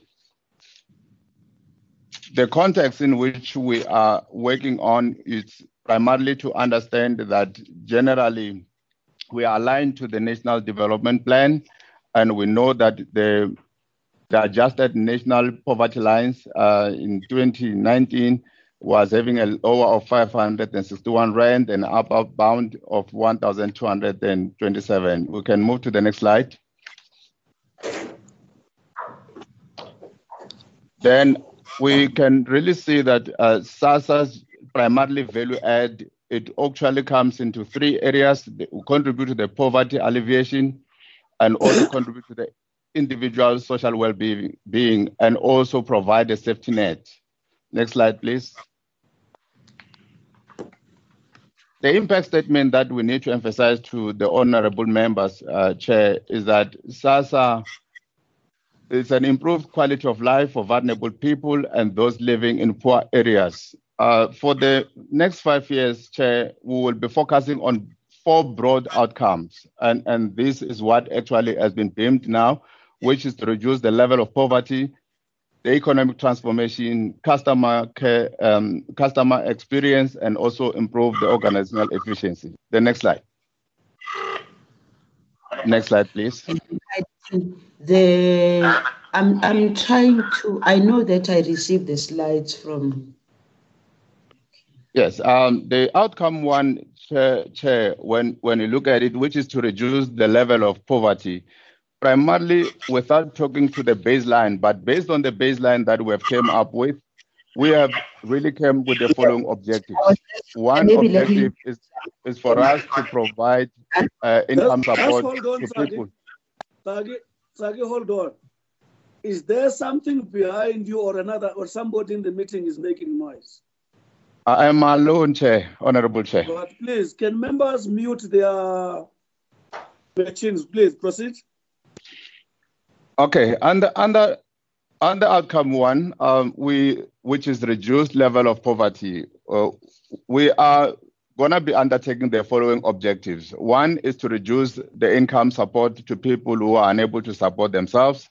the context in which we are working on is primarily to understand that generally we are aligned to the National Development Plan, and we know that the, the adjusted national poverty lines uh, in 2019 was having a lower of 561 rand and upper bound of 1,227. We can move to the next slide. then we can really see that uh, SASSA's primarily value add, it actually comes into three areas. They contribute to the poverty alleviation and also contribute to the individual social well-being being, and also provide a safety net. Next slide, please. The impact statement that we need to emphasize to the honorable members, uh, Chair, is that SASSA is an improved quality of life for vulnerable people and those living in poor areas. Uh, for the next five years, Chair, we will be focusing on four broad outcomes. And, and this is what actually has been deemed now, which is to reduce the level of poverty, the economic transformation, customer care, um, customer experience, and also improve the organizational efficiency. The next slide. Next slide, please. The I'm I'm trying to. I know that I received the slides from. Yes, um, the outcome one, chair, chair, when when you look at it, which is to reduce the level of poverty, primarily without talking to the baseline, but based on the baseline that we have came up with, we have really came with the following objectives. One Maybe let me- objective is is for us to provide uh, income Just- just support hold on, to people. Zaki, Zaki, hold on. Is there something behind you or another, or somebody in the meeting is making noise? I am alone, Chair, Honorable Chair. But please, can members mute their machines? Please proceed. Okay, under under under outcome one, um, we which is reduced level of poverty, uh, we are gonna be undertaking the following objectives. One is to reduce the income support to people who are unable to support themselves,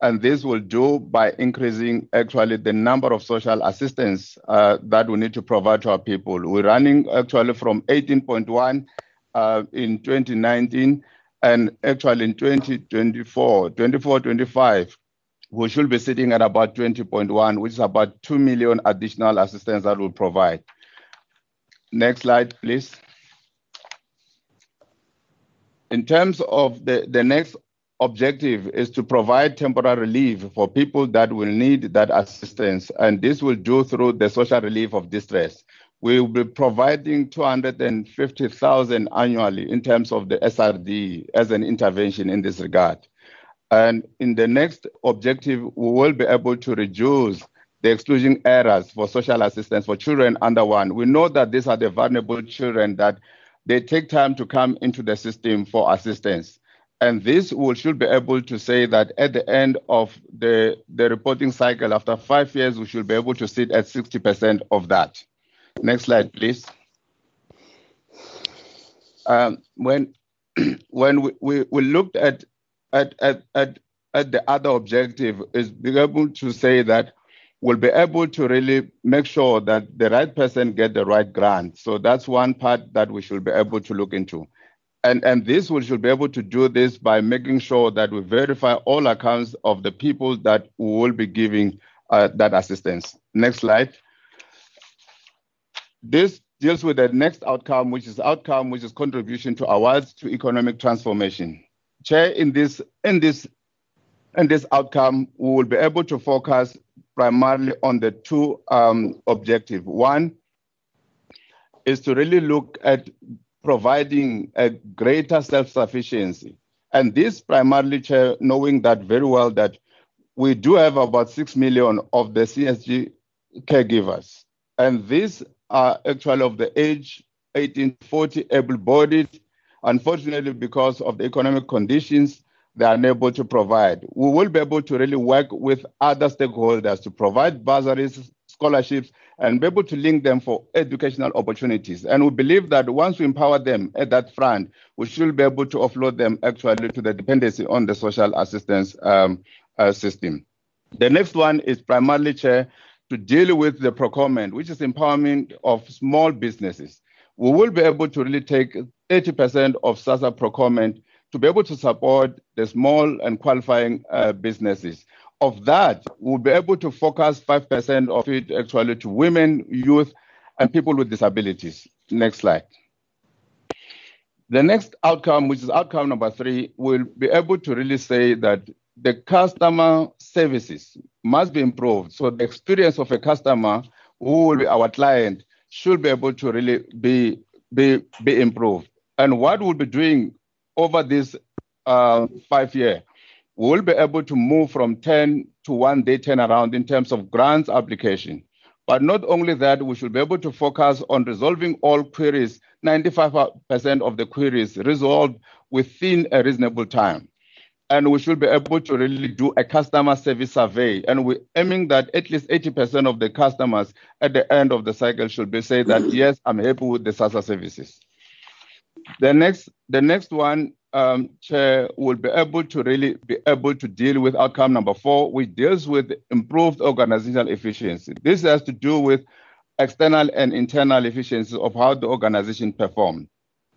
and this will do by increasing actually the number of social assistance uh, that we need to provide to our people. We're running actually from 18.1 uh, in 2019 and actually in 2024, 24, 25, we should be sitting at about 20.1, which is about 2 million additional assistance that we'll provide. Next slide, please. In terms of the, the next objective is to provide temporary relief for people that will need that assistance, and this will do through the social relief of distress. We will be providing 250,000 annually in terms of the SRD as an intervention in this regard. And in the next objective, we will be able to reduce the exclusion errors for social assistance for children under one. We know that these are the vulnerable children that they take time to come into the system for assistance. And this we should be able to say that at the end of the, the reporting cycle, after five years, we should be able to sit at 60% of that. Next slide, please. Um, when when we, we, we looked at, at, at, at, at the other objective is being able to say that we'll be able to really make sure that the right person get the right grant. So that's one part that we should be able to look into. And, and this we should be able to do this by making sure that we verify all accounts of the people that will be giving uh, that assistance. Next slide. This deals with the next outcome, which is outcome, which is contribution to awards to economic transformation. Chair, in this in this in this outcome, we will be able to focus primarily on the two um, objectives. One is to really look at providing a greater self-sufficiency. And this primarily, Chair, knowing that very well that we do have about 6 million of the CSG caregivers. And these are actually of the age 1840 able-bodied. Unfortunately, because of the economic conditions, they are unable to provide. We will be able to really work with other stakeholders to provide bursaries, scholarships, and be able to link them for educational opportunities. And we believe that once we empower them at that front, we should be able to offload them actually to the dependency on the social assistance um, uh, system. The next one is primarily, Chair, to deal with the procurement, which is empowerment of small businesses. We will be able to really take 80% of SASSA procurement to be able to support the small and qualifying uh, businesses. Of that, we'll be able to focus 5% of it actually to women, youth, and people with disabilities. Next slide. The next outcome, which is outcome number three, will be able to really say that the customer services must be improved. So the experience of a customer who will be our client should be able to really be, be, be improved. And what we'll be doing over this uh, five year, we'll be able to move from 10 to one day turnaround in terms of grants application. But not only that, we should be able to focus on resolving all queries, 95% of the queries resolved within a reasonable time. And we should be able to really do a customer service survey. And we're aiming that at least 80% of the customers at the end of the cycle should be say that, yes, I'm happy with the SASSA services. The next, the next one, um, Chair, will be able to really be able to deal with outcome number four, which deals with improved organizational efficiency. This has to do with external and internal efficiency of how the organization performs.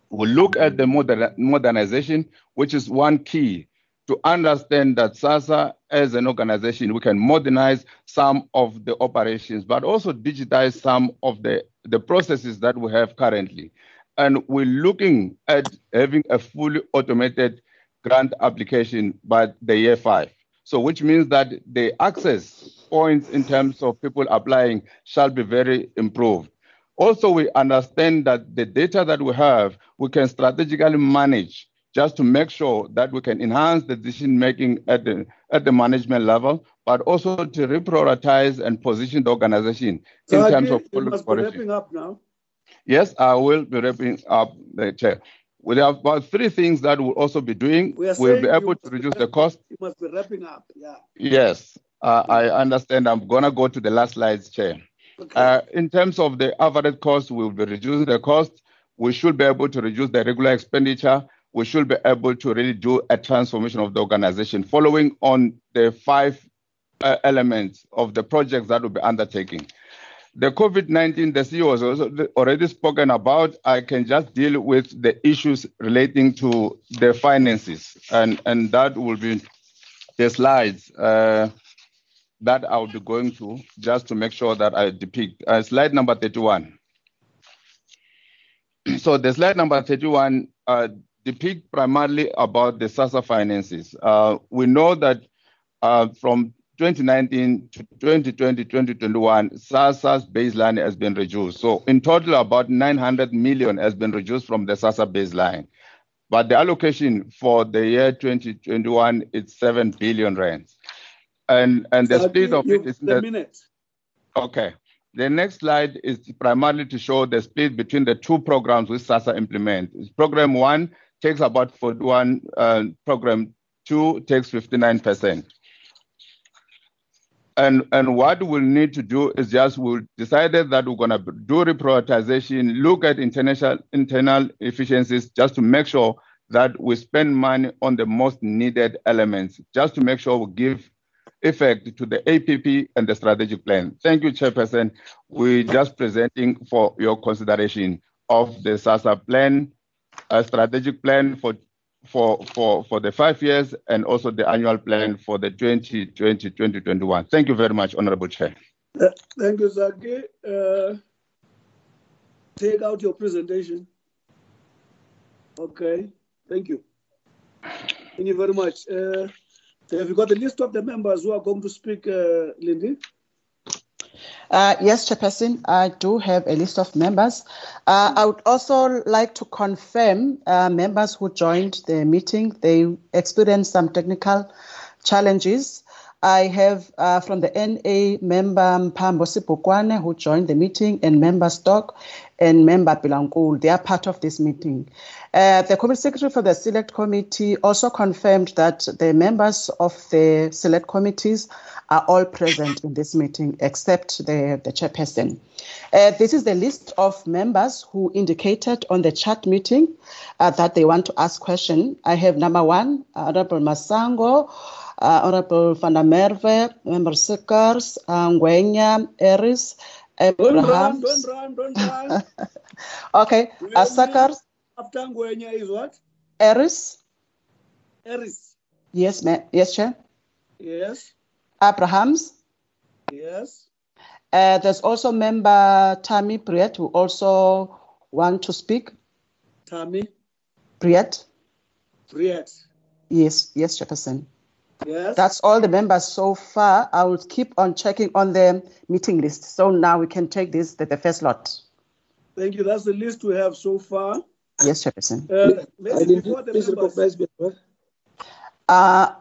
We'll look at the modern, modernization, which is one key to understand that SASSA as an organization, we can modernize some of the operations, but also digitize some of the, the processes that we have currently and we're looking at having a fully automated grant application by the year five. So, which means that the access points in terms of people applying shall be very improved. Also, we understand that the data that we have, we can strategically manage just to make sure that we can enhance the decision making at the at the management level, but also to reprioritize and position the organization so in terms of you must be wrapping up now. Yes, I will be wrapping up the chair. We have about three things that we'll also be doing. We we'll be able to reduce the cost. You must be wrapping up. Yeah. Yes, uh, I understand. I'm going to go to the last slides, Chair. Uh, in terms of the average cost, we'll be reducing the cost. We should be able to reduce the regular expenditure. We should be able to really do a transformation of the organization following on the five uh, elements of the projects that will be undertaking. The COVID 19, the CEO has already spoken about. I can just deal with the issues relating to the finances, and, and that will be the slides uh, that I'll be going to just to make sure that I depict. Uh, slide number 31. So, the slide number 31 uh, depict primarily about the SASSA finances. Uh, we know that uh, from 2019 to 2020, 2021, SASSA's baseline has been reduced. So in total, about 900 million has been reduced from the SASSA baseline. But the allocation for the year 2021 is 7 billion rands. And, and the So split of it is the minute. okay. The next slide is primarily to show the split between the two programs which SASSA implement. Program one takes about 41, uh, program two takes 59%. And, and what we'll need to do is just we'll decided that we're gonna do reprioritization, look at international internal efficiencies just to make sure that we spend money on the most needed elements, just to make sure we give effect to the APP and the strategic plan. Thank you, Chairperson. We're just presenting for your consideration of the SASSA plan, a strategic plan for for, for, for the five years and also the annual plan for the 2020 2021. Thank you very much, Honorable Chair. Uh, thank you, Zaki. Uh, take out your presentation. Okay, thank you. Thank you very much. Uh, have you got the list of the members who are going to speak, uh, Lindy? Uh, yes, Chairperson, I do have a list of members. Uh, I would also like to confirm uh, members who joined the meeting. They experienced some technical challenges. I have uh, from the NA member Mpambo Sibhukwana who joined the meeting and member Stock and member Bilangul. They are part of this meeting. Uh, the committee secretary for the select committee also confirmed that the members of the select committees are all present in this meeting except the, the chairperson. Uh, this is the list of members who indicated on the chat meeting uh, that they want to ask question. I have number one, Honorable Masango, uh, Honorable Van der Merwe, Member Sukers, uh, Ngwenya, Eris, Don't run, don't run, don't run. okay, uh, After Ngwenya is what? Eris, Eris. yes, ma- yes, Chair. Yes, Abrahams. yes. Uh, there's also member Tammy Priet who also want to speak. Tammy, Priet, Briet. yes, yes, Chairperson. Yes. That's all the members so far. I will keep on checking on the meeting list. So now we can take this the, the first lot. Thank you. That's the list we have so far. Yes, Chairperson. Uh, maybe before the members, Uh,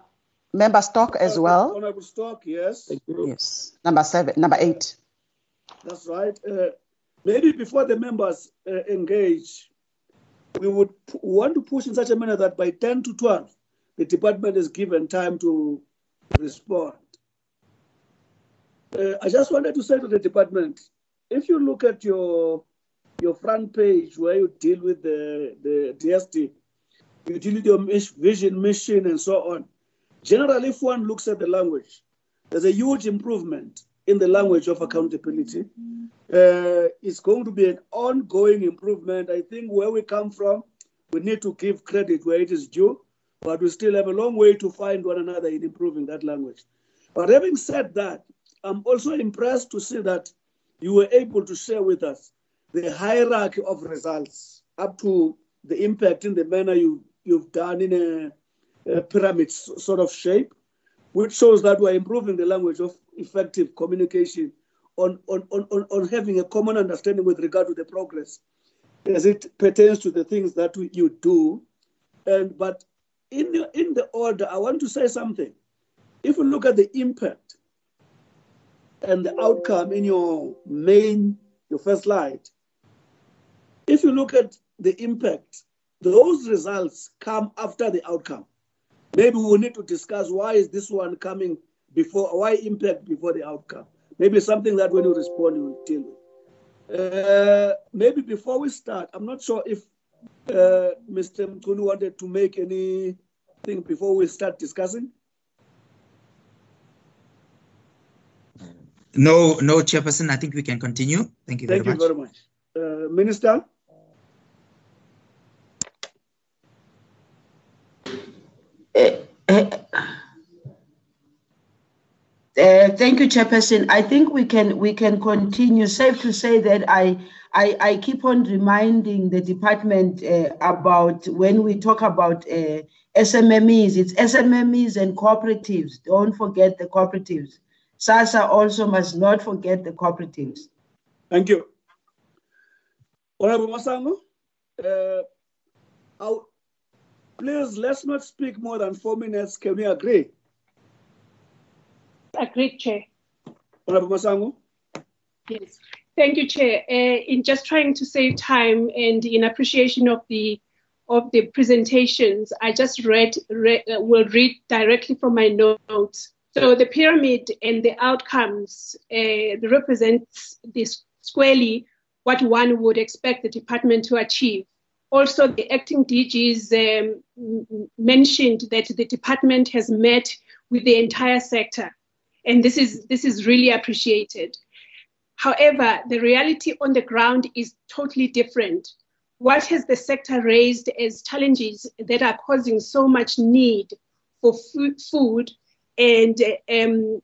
member Stock as well. Honorable Stock, yes. Yes. Number seven, number eight. That's right. Uh, maybe before the members uh, engage, we would p- want to push in such a manner that by 10 to 12, the department is given time to respond. Uh, I just wanted to say to the department, if you look at your your front page where you deal with the, the DSD, you deal with your vision, mission, and so on. Generally, if one looks at the language, there's a huge improvement in the language of accountability. Uh, it's going to be an ongoing improvement. I think where we come from, we need to give credit where it is due, but we still have a long way to find one another in improving that language. But having said that, I'm also impressed to see that you were able to share with us the hierarchy of results up to the impact in the manner you, you've done in a, a pyramid sort of shape, which shows that we're improving the language of effective communication on, on, on, on, having a common understanding with regard to the progress as it pertains to the things that we- you do. And but in the, in the order, I want to say something. If you look at the impact and the outcome in your main, your first slide, if you look at the impact, those results come after the outcome. Maybe we need to discuss why is this one coming before, why impact before the outcome? Maybe something that when you respond, you will deal with. Uh, maybe before we start, I'm not sure if uh, Mr. Mtulu wanted to make anything before we start discussing. No, no, Chairperson. I think we can continue. Thank you Thank very you much. very much. Uh, Minister? Uh, thank you, Chairperson. I think we can we can continue. Safe to say that I I, I keep on reminding the department uh, about when we talk about uh, SMMEs. It's SMMEs and cooperatives. Don't forget the cooperatives. SASSA also must not forget the cooperatives. Thank you. Honorable Masango, uh, please let's not speak more than four minutes. Can we agree? Agreed, Chair. Honorable Masango? Yes. Thank you, Chair. Uh, in just trying to save time and in appreciation of the of the presentations, I just read, read uh, will read directly from my notes. So the pyramid and the outcomes uh, represents this squarely what one would expect the department to achieve. Also, the acting DGs um, mentioned that the department has met with the entire sector, and this is this is really appreciated. However, the reality on the ground is totally different. what has the sector raised as challenges that are causing so much need for food, and um,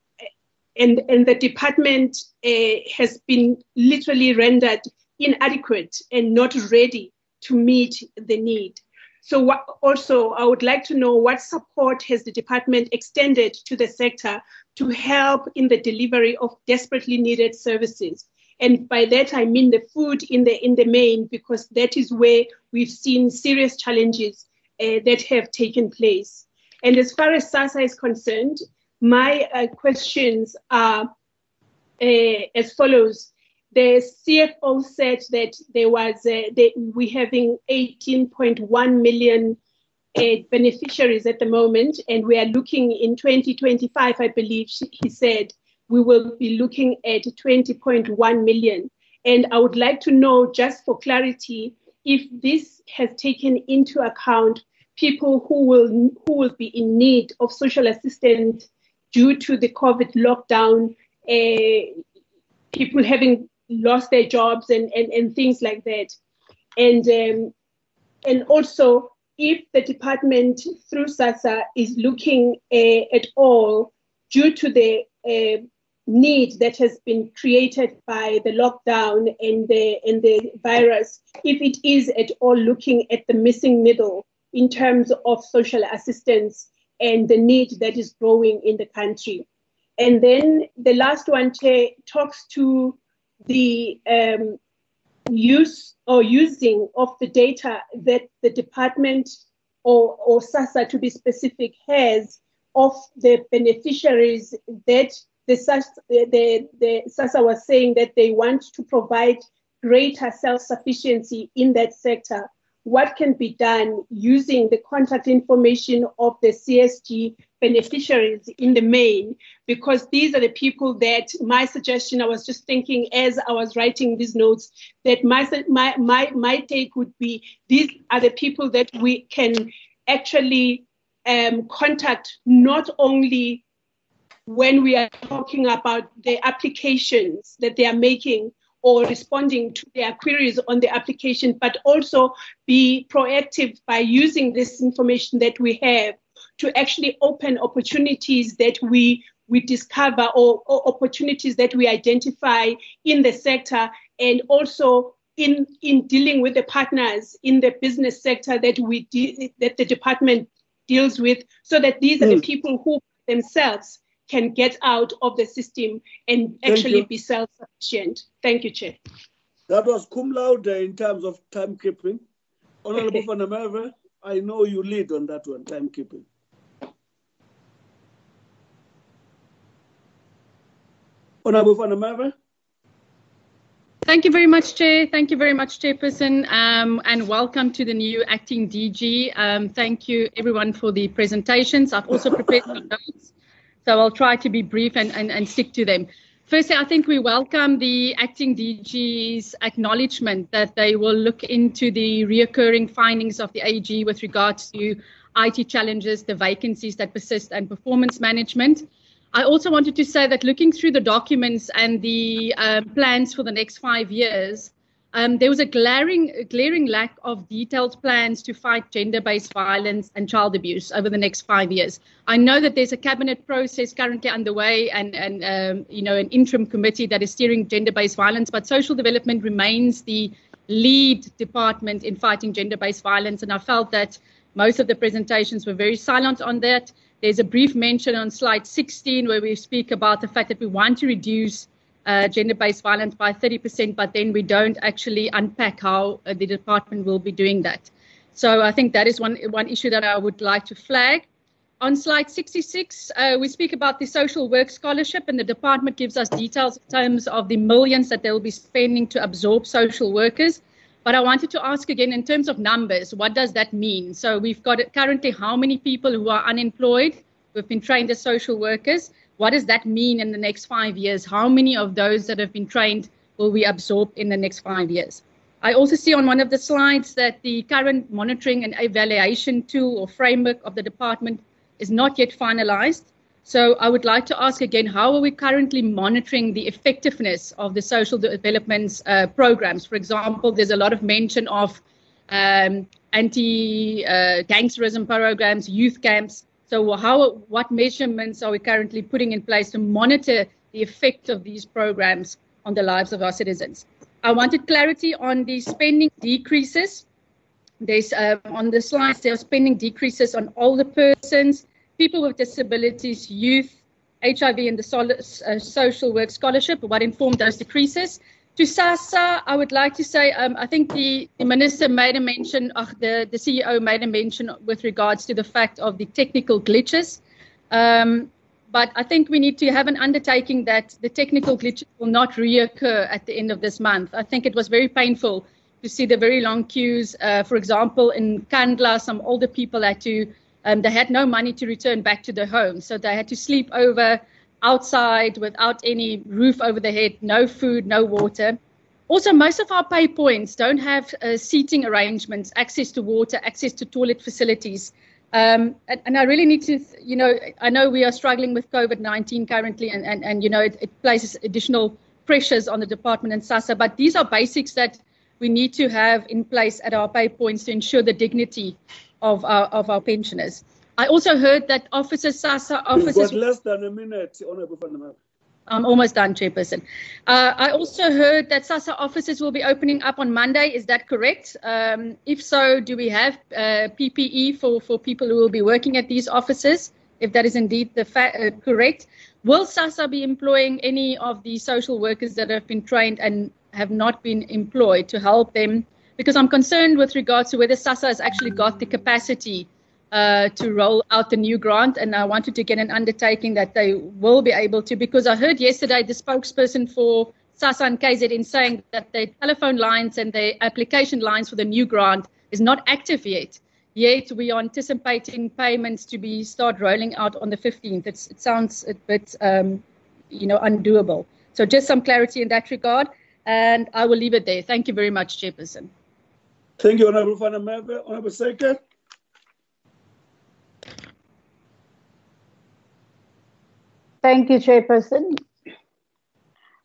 and and the department uh, has been literally rendered inadequate and not ready to meet the need. So what, also, I would like to know what support has the department extended to the sector to help in the delivery of desperately needed services. And by that I mean the food in the in the main, because that is where we've seen serious challenges uh, that have taken place. And as far as SASSA is concerned, my uh, questions are uh, as follows. The CFO said that there was uh, they, we having 18.1 million beneficiaries at the moment, and we are looking in 2025. I believe he said we will be looking at 20.1 million. And I would like to know, just for clarity, if this has taken into account people who will who will be in need of social assistance due to the COVID lockdown, uh, people having lost their jobs and, and, and things like that. And, um, and also, if the department through SASSA is looking uh, at all due to the uh, need that has been created by the lockdown and the, and the virus, if it is at all looking at the missing middle in terms of social assistance and the need that is growing in the country. And then the last one Chair, talks to the um, use or using of the data that the department or, or SASSA to be specific has of the beneficiaries that the, the, the SASSA was saying that they want to provide greater self-sufficiency in that sector what can be done using the contact information of the CSG beneficiaries in the main, because these are the people that my suggestion, I was just thinking as I was writing these notes, that my, my, my, my take would be these are the people that we can actually um, contact not only when we are talking about the applications that they are making, or responding to their queries on the application, but also be proactive by using this information that we have to actually open opportunities that we we discover or, or opportunities that we identify in the sector and also in in dealing with the partners in the business sector that we de- that the department deals with so that these mm. are the hmm. people who themselves can get out of the system and actually be self-sufficient. Thank you, Chair. That was cum laude in terms of timekeeping. Honorable Van Merwe, I know you lead on that one, timekeeping. Honorable Van Merwe. Thank you very much, Chair. Thank you very much, Chairperson, um, and welcome to the new acting DG. Um, thank you, everyone, for the presentations. I've also prepared some notes so I'll try to be brief and, and, and stick to them. Firstly, I think we welcome the acting DG's acknowledgement that they will look into the reoccurring findings of the AG with regards to IT challenges, the vacancies that persist, and performance management. I also wanted to say that looking through the documents and the um, plans for the next five years, um, there was a glaring, glaring lack of detailed plans to fight gender-based violence and child abuse over the next five years. I know that there's a cabinet process currently underway and, and um, you know, an interim committee that is steering gender-based violence, but social development remains the lead department in fighting gender-based violence. And I felt that most of the presentations were very silent on that. There's a brief mention on slide 16 where we speak about the fact that we want to reduce uh, gender-based violence by 30%, but then we don't actually unpack how uh, the department will be doing that. So I think that is one one issue that I would like to flag. On slide 66, uh, we speak about the social work scholarship, and the department gives us details in terms of the millions that they will be spending to absorb social workers. But I wanted to ask again, in terms of numbers, what does that mean? So we've got currently how many people who are unemployed, who've been trained as social workers, what does that mean in the next five years? How many of those that have been trained will we absorb in the next five years? I also see on one of the slides that the current monitoring and evaluation tool or framework of the department is not yet finalized. So I would like to ask again, how are we currently monitoring the effectiveness of the social development uh, programs? For example, there's a lot of mention of um, anti-gangsterism programs, youth camps. So how, what measurements are we currently putting in place to monitor the effect of these programs on the lives of our citizens? I wanted clarity on the spending decreases. There's um, on the slides there are spending decreases on older persons, people with disabilities, youth, HIV, and the sol- uh, social work scholarship. What informed those decreases? To SASSA, I would like to say um, I think the, the, minister made a mention, uh, the, the CEO made a mention with regards to the fact of the technical glitches. Um, but I think we need to have an undertaking that the technical glitches will not reoccur at the end of this month. I think it was very painful to see the very long queues. Uh, for example, in Kandla, some older people had to, um, they had no money to return back to their homes. So they had to sleep over outside without any roof over the head, no food, no water. Also, most of our pay points don't have uh, seating arrangements, access to water, access to toilet facilities. Um, and, and, I really need to, you know, I know we are struggling with COVID 19 currently, and, and, and you know, it, it, places additional pressures on the department and SASSA, but these are basics that we need to have in place at our pay points to ensure the dignity of our, of our pensioners. I also heard that officers, SASSA officers. We've got less than a minute, Honorable Van I'm almost done, Chairperson. Uh, I also heard that SASSA offices will be opening up on Monday. Is that correct? Um, if so, do we have uh, PPE for, for people who will be working at these offices? If that is indeed the fa- uh, correct, will SASSA be employing any of the social workers that have been trained and have not been employed to help them? Because I'm concerned with regards to whether SASSA has actually got the capacity uh, to roll out the new grant, and I wanted to get an undertaking that they will be able to. Because I heard yesterday the spokesperson for SASSA and KZN saying that the telephone lines and the application lines for the new grant is not active yet. Yet we are anticipating payments to be start rolling out on the 15th. It's, it sounds a bit, um, you know, undoable. So just some clarity in that regard, and I will leave it there. Thank you very much, Chairperson. Thank you, Honorable Van Honorable Secretary. Thank you, Chairperson.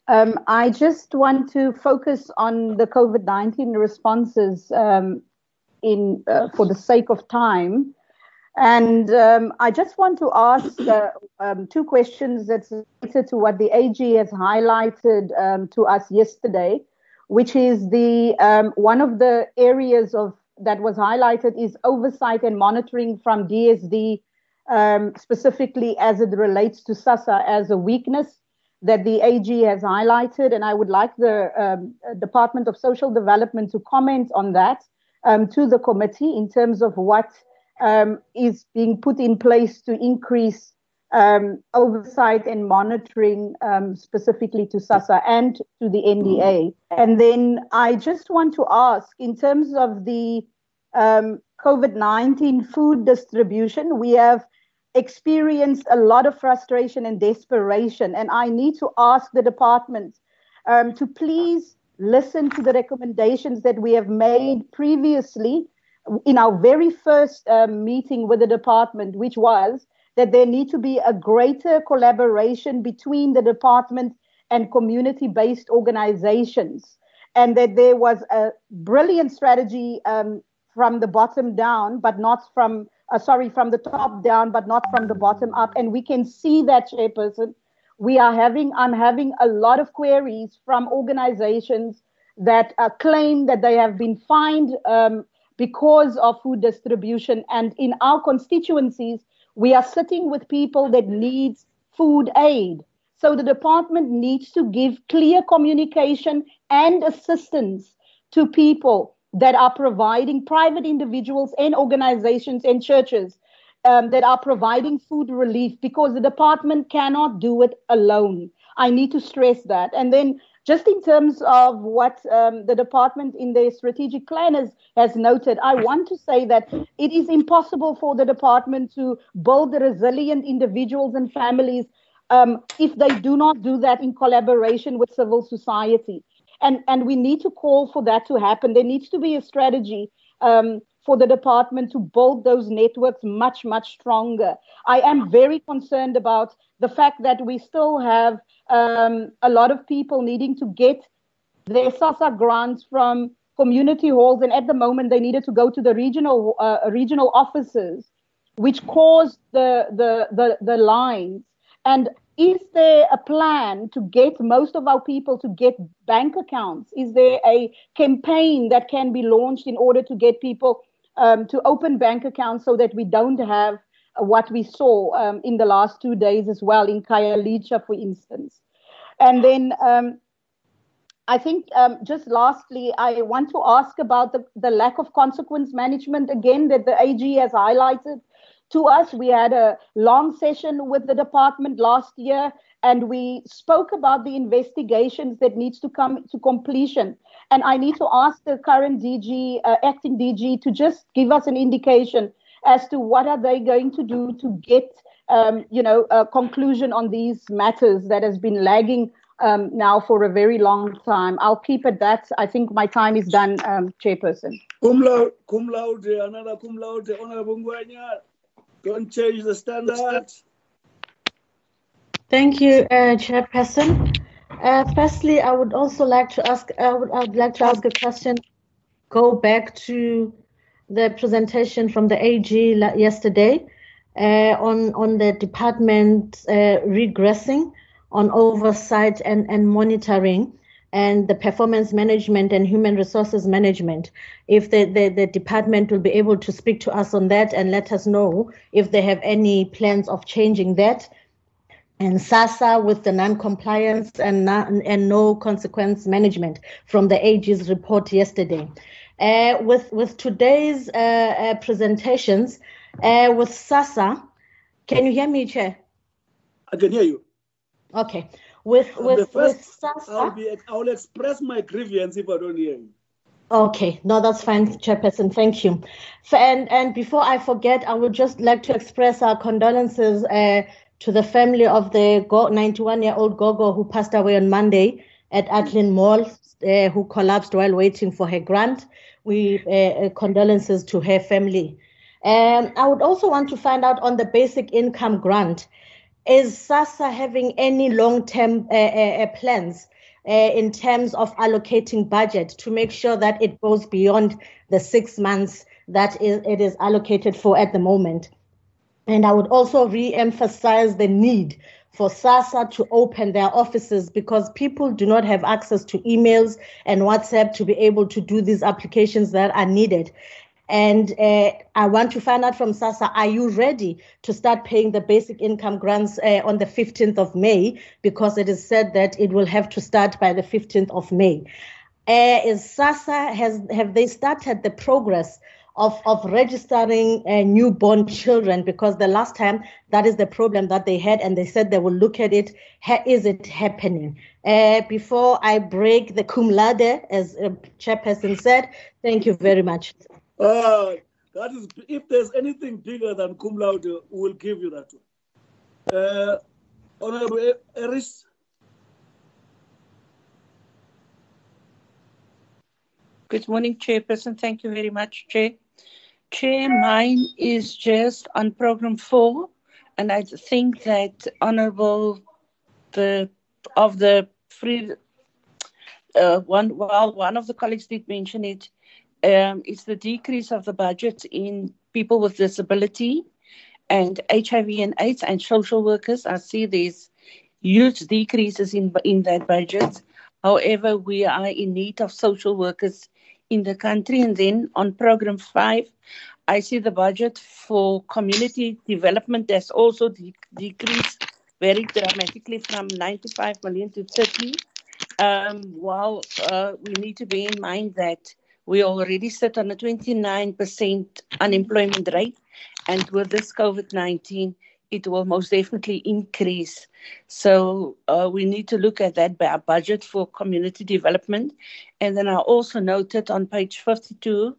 Um, I just want to focus on the COVID-19 responses um, in uh, for the sake of time. And um, I just want to ask uh, um, two questions that's related to what the AG has highlighted um, to us yesterday, which is the um, one of the areas of that was highlighted is oversight and monitoring from DSD um, specifically as it relates to SASSA as a weakness that the AG has highlighted. And I would like the um, Department of Social Development to comment on that um, to the committee in terms of what um, is being put in place to increase um, oversight and monitoring um, specifically to SASSA and to the NDA. And then I just want to ask in terms of the um, COVID 19 food distribution, we have experienced a lot of frustration and desperation. And I need to ask the department um, to please listen to the recommendations that we have made previously in our very first um, meeting with the department, which was that there need to be a greater collaboration between the department and community based organizations. And that there was a brilliant strategy um, from the bottom down, but not from uh, sorry, from the top down, but not from the bottom up. And we can see that, Chairperson. We are having, I'm having a lot of queries from organizations that uh, claim that they have been fined um, because of food distribution. And in our constituencies, we are sitting with people that need food aid. So the department needs to give clear communication and assistance to people that are providing private individuals and organizations and churches um, that are providing food relief because the department cannot do it alone. I need to stress that. And then, just in terms of what um, the department in their strategic plan has, has noted, I want to say that it is impossible for the department to build resilient individuals and families um, if they do not do that in collaboration with civil society and and we need to call for that to happen there needs to be a strategy um, for the department to build those networks much much stronger i am very concerned about the fact that we still have um, a lot of people needing to get their SASSA grants from community halls, and at the moment they needed to go to the regional uh, regional offices, which caused the, the the the lines. And is there a plan to get most of our people to get bank accounts? Is there a campaign that can be launched in order to get people um, to open bank accounts so that we don't have what we saw um, in the last two days as well in Khayelitsha, for instance? And then um, I think um, just lastly, I want to ask about the, the lack of consequence management again that the AG has highlighted to us. We had a long session with the department last year and we spoke about the investigations that needs to come to completion. And I need to ask the current DG, uh, acting DG, to just give us an indication as to what are they going to do to get, um, you know, a conclusion on these matters that has been lagging um, now for a very long time. I'll keep at that. I think my time is done, um, Chairperson. Cum laude, cum laude, Honorable Ngwenya. Don't change the standards. Thank you, uh, Chairperson. Uh, firstly, I would also like to ask. I would, I would like to ask a question. Go back to the presentation from the AG yesterday uh, on on the department uh, regressing on oversight and, and monitoring and the performance management and human resources management. If the, the, the, department will be able to speak to us on that and let us know if they have any plans of changing that. And SASSA with the non-compliance and, and no consequence management from the AG's report yesterday. Uh, with, with today's uh, uh, presentations, uh, with SASSA, can you hear me, Chair? I can hear you. Okay. With with first, with. I'll, be, I'll express my grievance if I don't hear you. Okay, no, that's fine, Chairperson. Thank you. And and before I forget, I would just like to express our condolences uh, to the family of the 91-year-old Gogo who passed away on Monday at Atlin Mall, uh, who collapsed while waiting for her grant. We uh, uh condolences to her family. And I would also want to find out on the basic income grant. Is SASSA having any long-term uh, uh, uh, plans uh, in terms of allocating budget to make sure that it goes beyond the six months that it is allocated for at the moment? And I would also re-emphasize the need for SASSA to open their offices because people do not have access to emails and WhatsApp to be able to do these applications that are needed. And uh, I want to find out from SASSA, are you ready to start paying the basic income grants uh, on the 15th of May? Because it is said that it will have to start by the 15th of May. Uh, is SASSA, has, have they started the progress of, of registering uh, newborn children? Because the last time that is the problem that they had, and they said they will look at it. Ha- is it happening? Uh, before I break the cum laude, as uh, Chairperson said, thank you very much. Uh, that is, if there's anything bigger than cum laude, we will give you that one. Uh, Honorable Eris. Good morning, Chairperson. Thank you very much, Chair. Chair, mine is just on program four, and I think that Honorable the of the free uh, one well one of the colleagues did mention it um, it's the decrease of the budget in people with disability and HIV and AIDS and social workers. I see these huge decreases in in that budget. However, we are in need of social workers in the country. And then on program five, I see the budget for community development has also de- decreased very dramatically from 95 million to 30. Um, while uh, we need to bear in mind that we already sit on a 29% unemployment rate, and with this COVID 19, it will most definitely increase. So uh, we need to look at that by our budget for community development. And then I also noted on page 52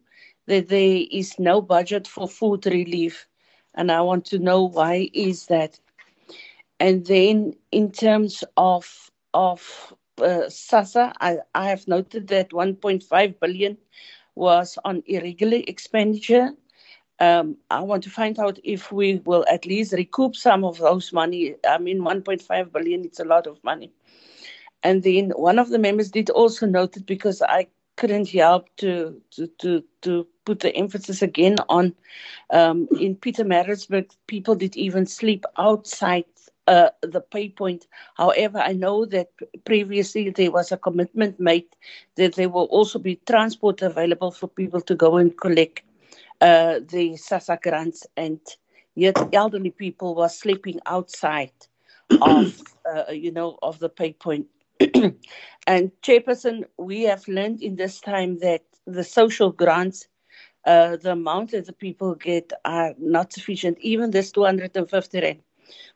that there is no budget for food relief. And I want to know why is that. And then in terms of of uh, SASSA, I, I have noted that 1.5 billion was on irregular expenditure. Um, I want to find out if we will at least recoup some of those money. I mean, 1.5 billion, it's a lot of money. And then one of the members did also note it because I couldn't help to to to, to put the emphasis again on um, in Pietermaritzburg, people did even sleep outside uh, the pay point. However, I know that previously there was a commitment made that there will also be transport available for people to go and collect uh, the SASSA grants, and yet elderly people were sleeping outside of, uh, you know, of the pay point. and Chairperson, we have learned in this time that the social grants uh, the amount that the people get are not sufficient. Even this 250 rand.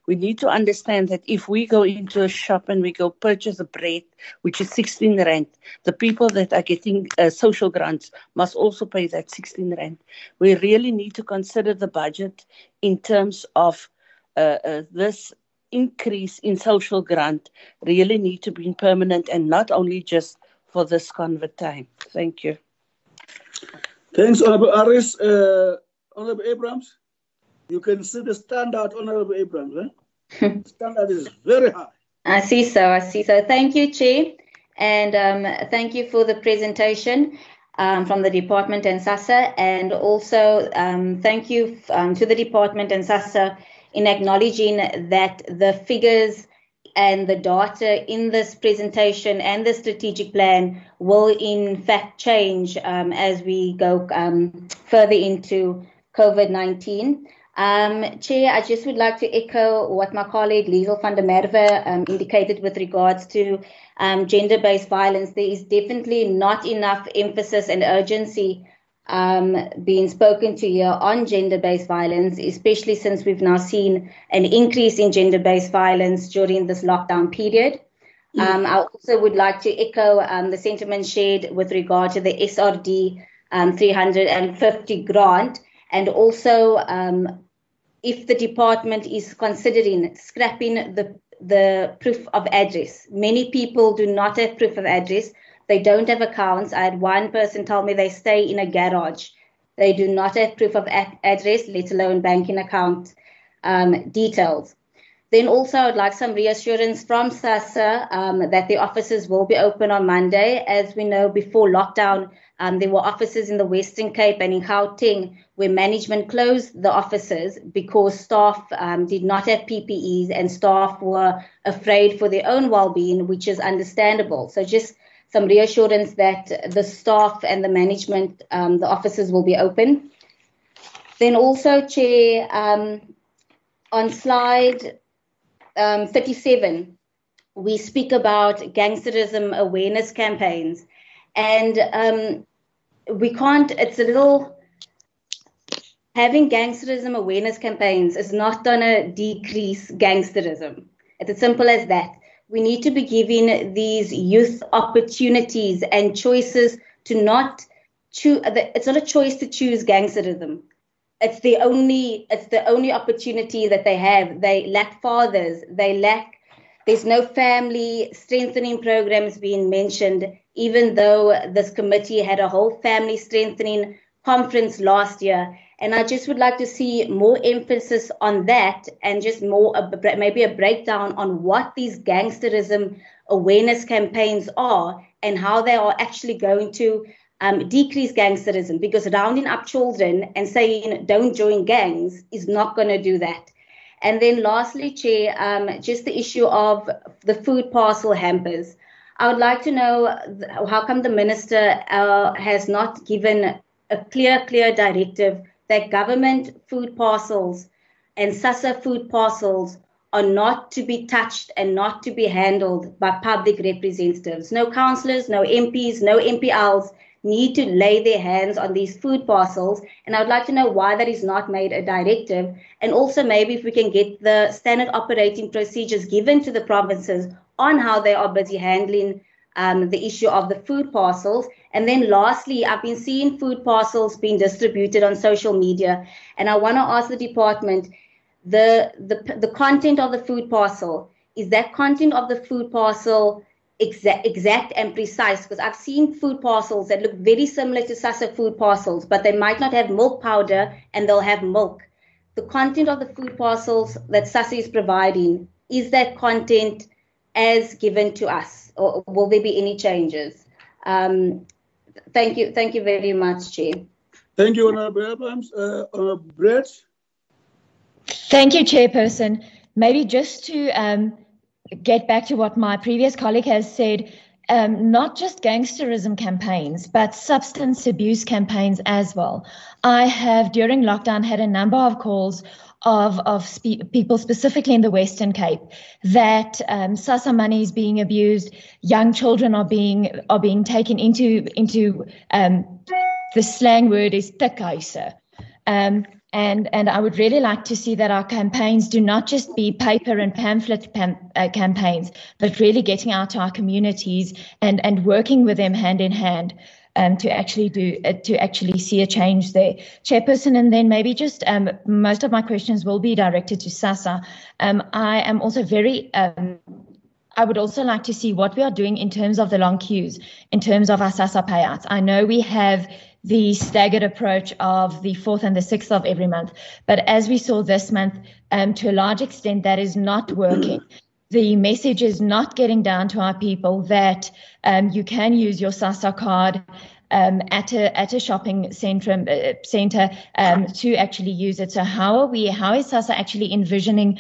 We need to understand that if we go into a shop and we go purchase a bread, which is 16 rand, the people that are getting uh, social grants must also pay that 16 rand. We really need to consider the budget in terms of uh, uh, this increase in social grant really need to be permanent and not only just for this COVID time. Thank you. Thanks, Honorable Aris. Uh, Honorable Abrams, you can see the standard, Honorable Abrams. Eh? standard is very high. I see so. I see so. Thank you, Chair, and um, thank you for the presentation um, from the department and SASSA, and also um, thank you um, to the department and SASSA in acknowledging that the figures and the data in this presentation and the strategic plan will in fact change um, as we go um, further into COVID 19. Um, Chair, I just would like to echo what my colleague Liesel van der Merwe um, indicated with regards to um, gender based violence. There is definitely not enough emphasis and urgency um, being spoken to here on gender based violence, especially since we've now seen an increase in gender based violence during this lockdown period. Mm. Um, I also would like to echo um, the sentiment shared with regard to the SRD um, 350 grant, and also um, if the department is considering scrapping the the proof of address. Many people do not have proof of address they don't have accounts. I had one person tell me they stay in a garage. They do not have proof of address, let alone banking account um, details. Then also, I'd like some reassurance from SASSA um, that the offices will be open on Monday. As we know, before lockdown, um, there were offices in the Western Cape and in Gauteng where management closed the offices because staff um, did not have PPEs and staff were afraid for their own well-being, which is understandable. So just some reassurance that the staff and the management, um, the offices will be open. Then also, Chair, um, on slide um, 37, we speak about gangsterism awareness campaigns. And um, we can't, it's a little, having gangsterism awareness campaigns is not going to decrease gangsterism. It's as simple as that we need to be giving these youth opportunities and choices to not choose. It's not a choice to choose gangsterism. It's the only. It's the only opportunity that they have. They lack fathers. They lack. There's no family strengthening programs being mentioned, even though this committee had a whole family strengthening conference last year and I just would like to see more emphasis on that and just more, maybe a breakdown on what these gangsterism awareness campaigns are and how they are actually going to um, decrease gangsterism because rounding up children and saying don't join gangs is not going to do that. And then lastly, Chair, um, just the issue of the food parcel hampers. I would like to know how come the minister uh, has not given a clear, clear directive that government food parcels and SASSA food parcels are not to be touched and not to be handled by public representatives. No councillors, no MPs, no MPLs need to lay their hands on these food parcels. And I would like to know why that is not made a directive. And also, maybe if we can get the standard operating procedures given to the provinces on how they are busy handling um, the issue of the food parcels. And then lastly, I've been seeing food parcels being distributed on social media. And I want to ask the department, the, the, the content of the food parcel, is that content of the food parcel exact, exact and precise? Because I've seen food parcels that look very similar to SASSA food parcels, but they might not have milk powder and they'll have milk. The content of the food parcels that SASSA is providing, is that content as given to us? or will there be any changes? Um, Thank you. Thank you very much, Chair. Thank you, Honorable Abrams. Uh, Honorable Brett. Thank you, Chairperson. Maybe just to um, get back to what my previous colleague has said, um, not just gangsterism campaigns, but substance abuse campaigns as well. I have, during lockdown, had a number of calls of of spe- people specifically in the Western Cape that um, SASSA money is being abused, young children are being are being taken into into um, the slang word is tikhuise. Um, and and I would really like to see that our campaigns do not just be paper and pamphlet pam, uh, campaigns, but really getting out to our communities and and working with them hand in hand um, to actually do uh, to actually see a change there, Chairperson. And then maybe just um, most of my questions will be directed to SASSA. Um, I am also very um, I would also like to see what we are doing in terms of the long queues, in terms of our SASSA payouts. I know we have the staggered approach of the fourth and the sixth of every month, but as we saw this month, um, to a large extent, that is not working the message is not getting down to our people that um, you can use your SASSA card um, at a at a shopping center uh, center um, to actually use it. So how are we? How is SASSA actually envisioning?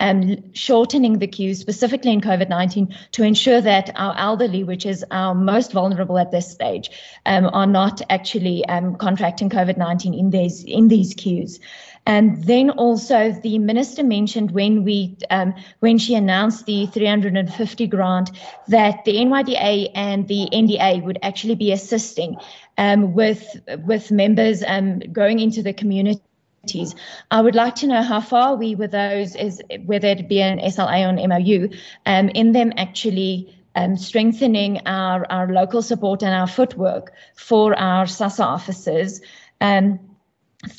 Um, shortening the queues, specifically in COVID 19, to ensure that our elderly, which is our most vulnerable at this stage, um, are not actually um, contracting COVID 19 in these, in these queues. And then also the minister mentioned when we um, when she announced the 350 grant that the NYDA and the NDA would actually be assisting um, with with members um, going into the community. I would like to know how far we with those is whether it be an SLA or an MOU um, in them actually um, strengthening our, our local support and our footwork for our SASSA officers. Um,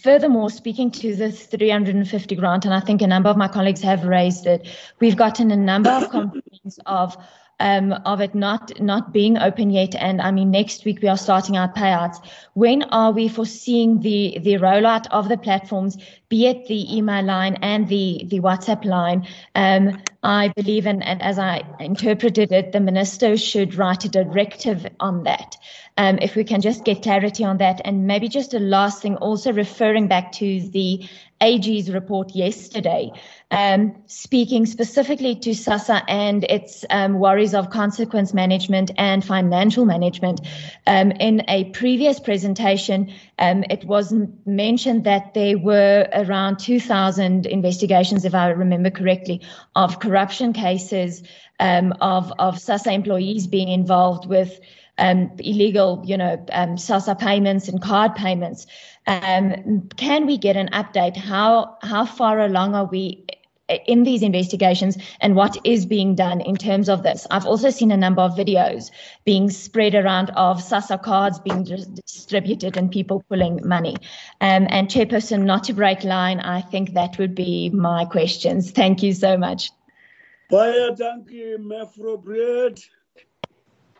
Furthermore, speaking to the 350 grant, and I think a number of my colleagues have raised it, we've gotten a number of complaints of um, of it not not being open yet. And I mean, next week we are starting our payouts. When are we foreseeing the the rollout of the platforms, be it the email line and the the WhatsApp line? Um, I believe, and, and as I interpreted it, the minister should write a directive on that. Um, if we can just get clarity on that. And maybe just a last thing, also referring back to the AG's report yesterday, um, speaking specifically to SASSA and its um, worries of consequence management and financial management. Um, in a previous presentation, um, it was mentioned that there were around 2,000 investigations, if I remember correctly, of corruption cases um, of, of SASSA employees being involved with um, illegal, you know, um, SASSA payments and card payments. Um, can we get an update? How how far along are we in these investigations and what is being done in terms of this. I've also seen a number of videos being spread around of SASSA cards being distributed and people pulling money. Um, and Chairperson, not to break line, I think that would be my questions. Thank you so much.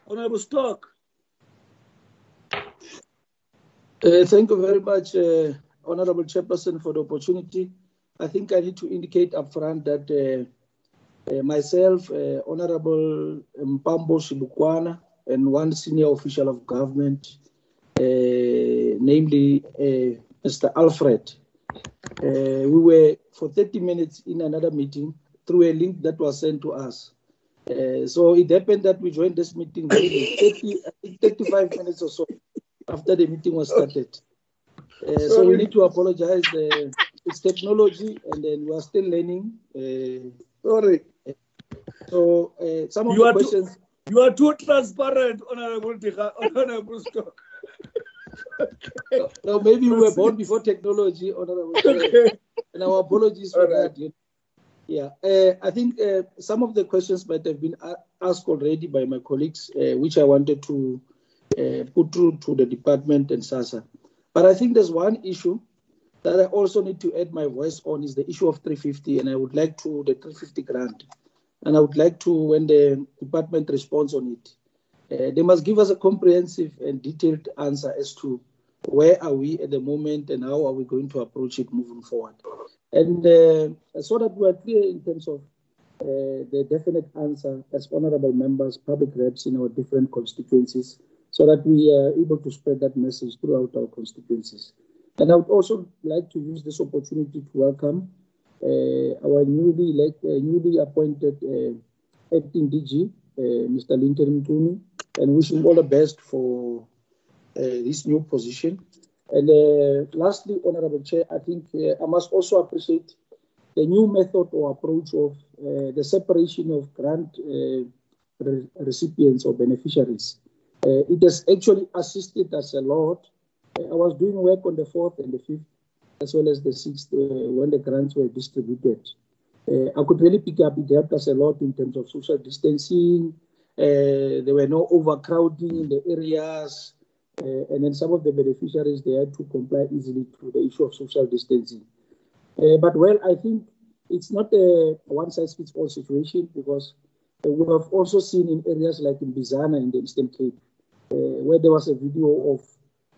Honorable Stock. Uh, thank you very much, uh, Honorable Chairperson, for the opportunity. I think I need to indicate upfront that uh, uh myself, uh, Honorable Mpambo Sibhukwana, and one senior official of government, uh, namely Mr. Alfred, we were for 30 minutes in another meeting through a link that was sent to us. So it happened that we joined this meeting 30, 35 minutes or so after the meeting was started. Uh, so we need to apologize. Uh, it's technology, and then we are still learning. Uh, Sorry. So uh, some of you the questions. Too, you are too transparent, Honorable Tika, Honorable Stock. okay. no, maybe we were born before technology, Honorable. Okay. And our apologies for right. that. Yeah, uh, I think uh, some of the questions might have been asked already by my colleagues, uh, which I wanted to uh, put through to the department and SASSA. But I think there's one issue that I also need to add my voice on is the issue of 350, and I would like to the 350 grant, and I would like to when the department responds on it, uh, they must give us a comprehensive and detailed answer as to where are we at the moment and how are we going to approach it moving forward. And uh, so that we're clear in terms of uh, the definite answer as honorable members, public reps in our different constituencies, so that we are able to spread that message throughout our constituencies. And I would also like to use this opportunity to welcome uh, our newly elect, uh, newly appointed uh, acting DG, Mr. Linton Mchunu, and wish him all the best for this new position. And lastly, Honorable Chair, I think I must also appreciate the new method or approach of the separation of grant re recipients or beneficiaries. Uh, it has actually assisted us a lot. Uh, I was doing work on the 4th and the 5th, as well as the 6th, uh, when the grants were distributed. I could really pick up, it helped us a lot in terms of social distancing. there were no overcrowding in the areas. and then some of the beneficiaries, they had to comply easily to the issue of social distancing. but well, I think it's not a one size fits all situation because we have also seen in areas like in Bizana in the Eastern Cape, uh, where there was a video of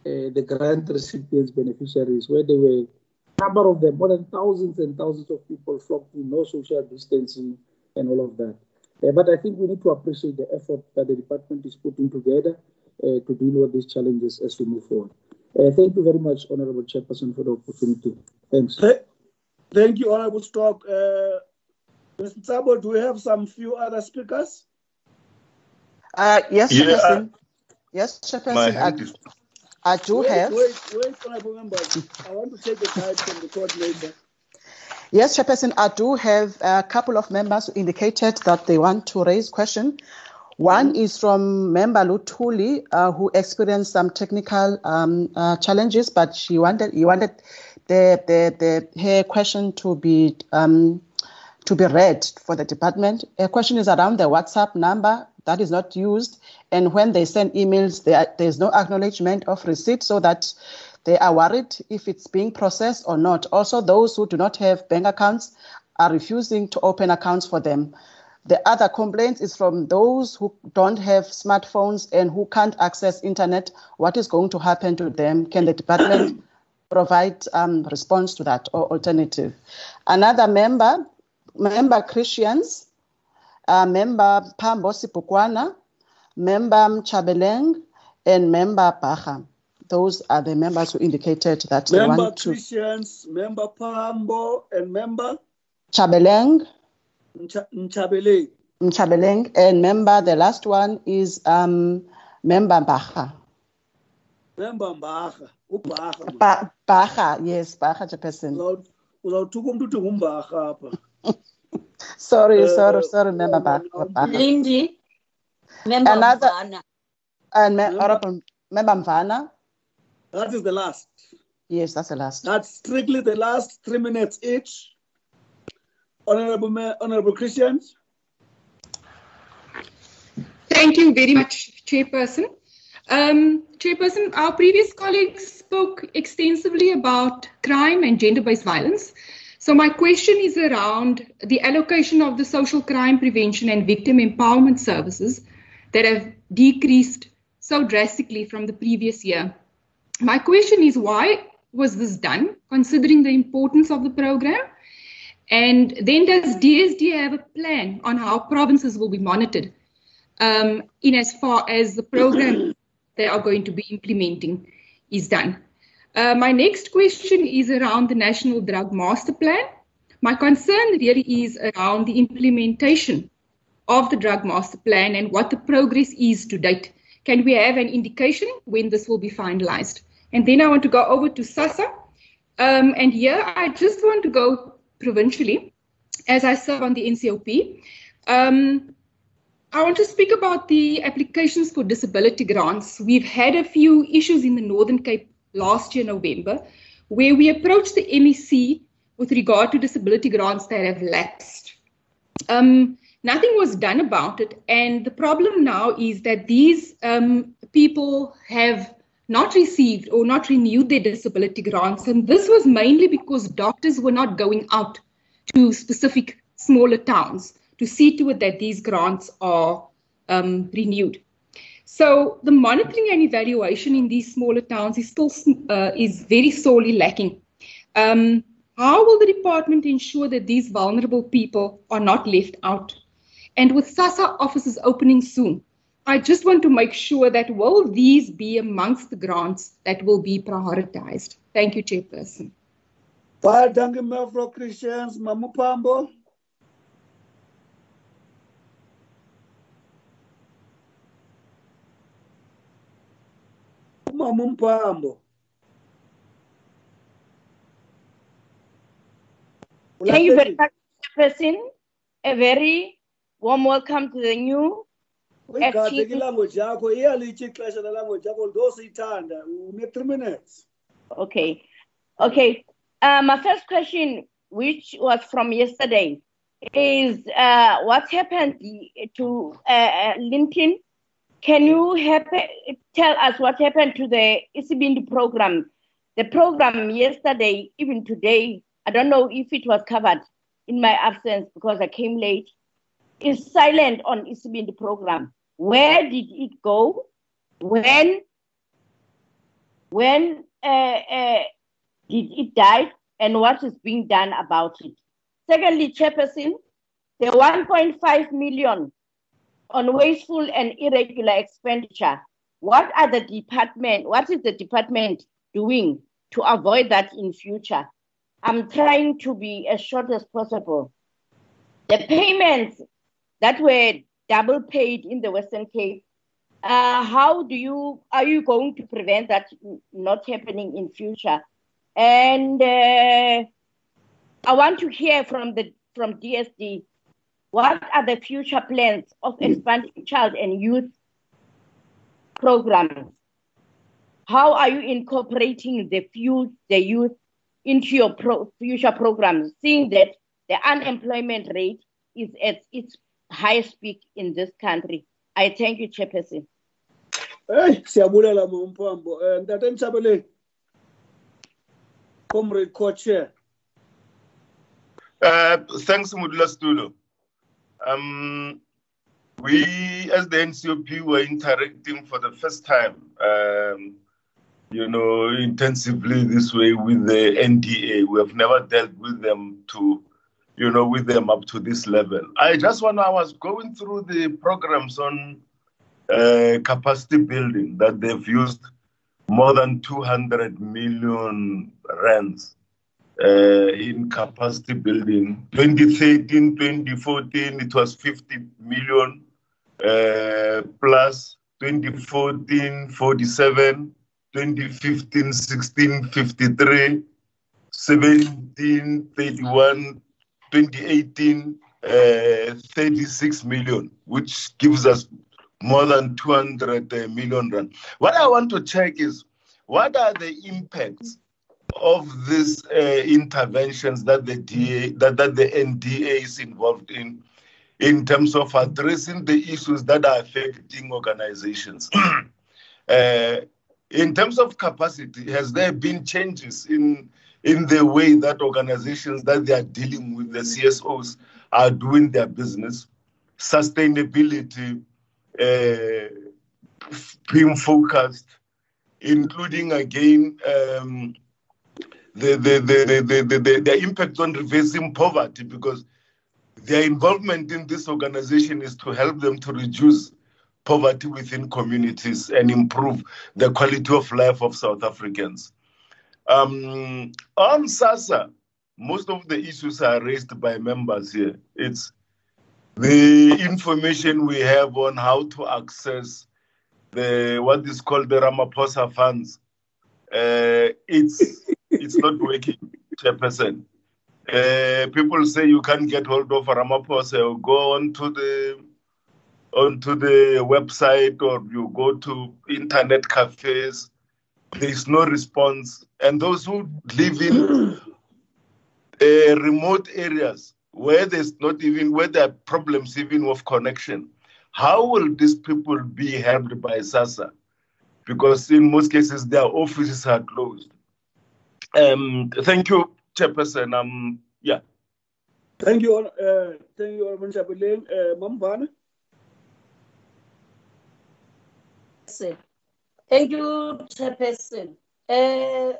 uh, the grant recipients, beneficiaries, where there were a number of them, more than thousands and thousands of people flocked in, no social distancing and all of that. Uh, but I think we need to appreciate the effort that the department is putting together uh, to deal with these challenges as we move forward. Uh, thank you very much, Honorable Chairperson, for the opportunity. Thanks. Thank you, Honorable Stock. Uh, Mr. Sabo, do we have some few other speakers? Uh, yes, Yeah. Chairperson. Yes, My Chairperson. hand is I, I do wait, have. Wait, wait, honorable members. I want to take the time from the coordinator. Yes, Chairperson, I do have a couple of members who indicated that they want to raise question. One is from member Lutuli, uh, who experienced some technical um, uh, challenges, but she wanted he wanted the, the, the her question to be um, to be read for the department. A question is around the WhatsApp number that is not used, and when they send emails, there, there's no acknowledgement of receipt, so that they are worried if it's being processed or not. Also, those who do not have bank accounts are refusing to open accounts for them. The other complaint is from those who don't have smartphones and who can't access internet. What is going to happen to them? Can the department provide um, response to that or alternative? Another member, member Christians, uh, member Pambo Sibhukwana, member Chabeleng, and member Baha. Those are the members who indicated that they Member want to. Christians, member Pambo, and member Chabeleng, Ncha- Nchabele. Chabeleng, and member, the last one is um, member Baha. Member Mbaha. Ubaha. man. Ba- Baha, yes, Baha, Chairperson. Uzaw- uzawuthuka umuntu uthi ngumbaha apha. Sorry, Uh, sorry, sorry, member Baha. Baha. Lindy, member Another- Mvana. And me- Honorable Member Mvana. That is the last. Yes, that's the last. That's strictly the last three minutes each. Honorable, Ma- Honorable Christians. Thank you very much, Chairperson. Um, Chairperson, our previous colleagues spoke extensively about crime and gender-based violence. So my question is around the allocation of the social crime prevention and victim empowerment services that have decreased so drastically from the previous year. My question is why was this done, considering the importance of the program? And then does DSD have a plan on how provinces will be monitored um, in as far as the program they are going to be implementing is done? Uh, my next question is around the National Drug Master Plan. My concern really is around the implementation of the Drug Master Plan and what the progress is to date. Can we have an indication when this will be finalized? And then I want to go over to SASSA. Um, and here I just want to go provincially as I serve on the NCOP. Um, I want to speak about the applications for disability grants. We've had a few issues in the Northern Cape last year, November, where we approached the MEC with regard to disability grants that have lapsed. Um, nothing was done about it, and the problem now is that these um, people have not received or not renewed their disability grants, and this was mainly because doctors were not going out to specific smaller towns to see to it that these grants are um, renewed. So the monitoring and evaluation in these smaller towns is still uh, is very sorely lacking. Um, how will the department ensure that these vulnerable people are not left out? And with SASSA offices opening soon, I just want to make sure that will these be amongst the grants that will be prioritized? Thank you, Chairperson. Baie dankie mevrou Christians, Mamupambo. Mamumpambo. Thank you very much, Chairperson. A very warm welcome to the new Uyigade acting. ilanguage yakho iyalithi ixesha lelanguage yakho ndo siyithanda une 3 minutes. Okay. Okay. Uh, my first question, which was from yesterday, is uh, what happened to uh, uh, Can you help, tell us what happened to the Isibindi program? The program yesterday, even today, I don't know if it was covered in my absence because I came late, is silent on Isibindi program. Where did it go? When? When uh, uh, did it die? And what is being done about it? Secondly, Chairperson, the 1.5 million on wasteful and irregular expenditure. What are the department? What is the department doing to avoid that in future? I'm trying to be as short as possible. The payments that were double paid in the Western Cape, uh, how do you are you going to prevent that not happening in future? And uh, I want to hear from the from DSD what are the future plans of expanding child and youth programs? How are you incorporating the few, the youth into your pro, future programs, seeing that the unemployment rate is at its highest peak in this country? I thank you, Chairperson. Hey, siyabulela Mamumpambo. Eh, Ntate Chabeleng. Comrade co-chair. Uh, thanks, Mudula Stulo. Um, we, as the NCOP, were interacting for the first time, um, you know, intensively this way with the NDA. We have never dealt with them to, you know, with them up to this level. I just want, I was going through the programs on uh, capacity building that they've used more than 200 million rands uh, in capacity building. 2013, 2014, it was 50 million uh, plus 2014, 47, 2015, 16, 53, 17, 31, 2018, uh, 36 million, which gives us more than 200 uh, rand. What I want to check is what are the impacts of these uh, interventions that the DA, that, that the NDA is involved in, in terms of addressing the issues that are affecting organizations. uh, in terms of capacity, has there been changes in in the way that organizations that they are dealing with, the CSOs, are doing their business? Sustainability uh, being focused, including again um, the, the, the, the, the, the, the impact on reversing poverty because their involvement in this organization is to help them to reduce poverty within communities and improve the quality of life of South Africans. Um, on SASSA, most of the issues are raised by members here. It's the information we have on how to access the what is called the Ramaphosa funds. Uh, it's it's not working, Chairperson. Uh, people say you can't get hold of Ramaphosa. Go onto the onto the website or you go to internet cafes. There is no response, and those who live in uh, remote areas where there's not even where there are problems even with connection, how will these people be helped by SASSA? Because in most cases their offices are closed. Um, thank you, Chairperson. Um, yeah. Thank you, uh, thank you, Honorable Chabeleng. Uh, Mambana. Chairperson. Thank you, Chairperson. Uh,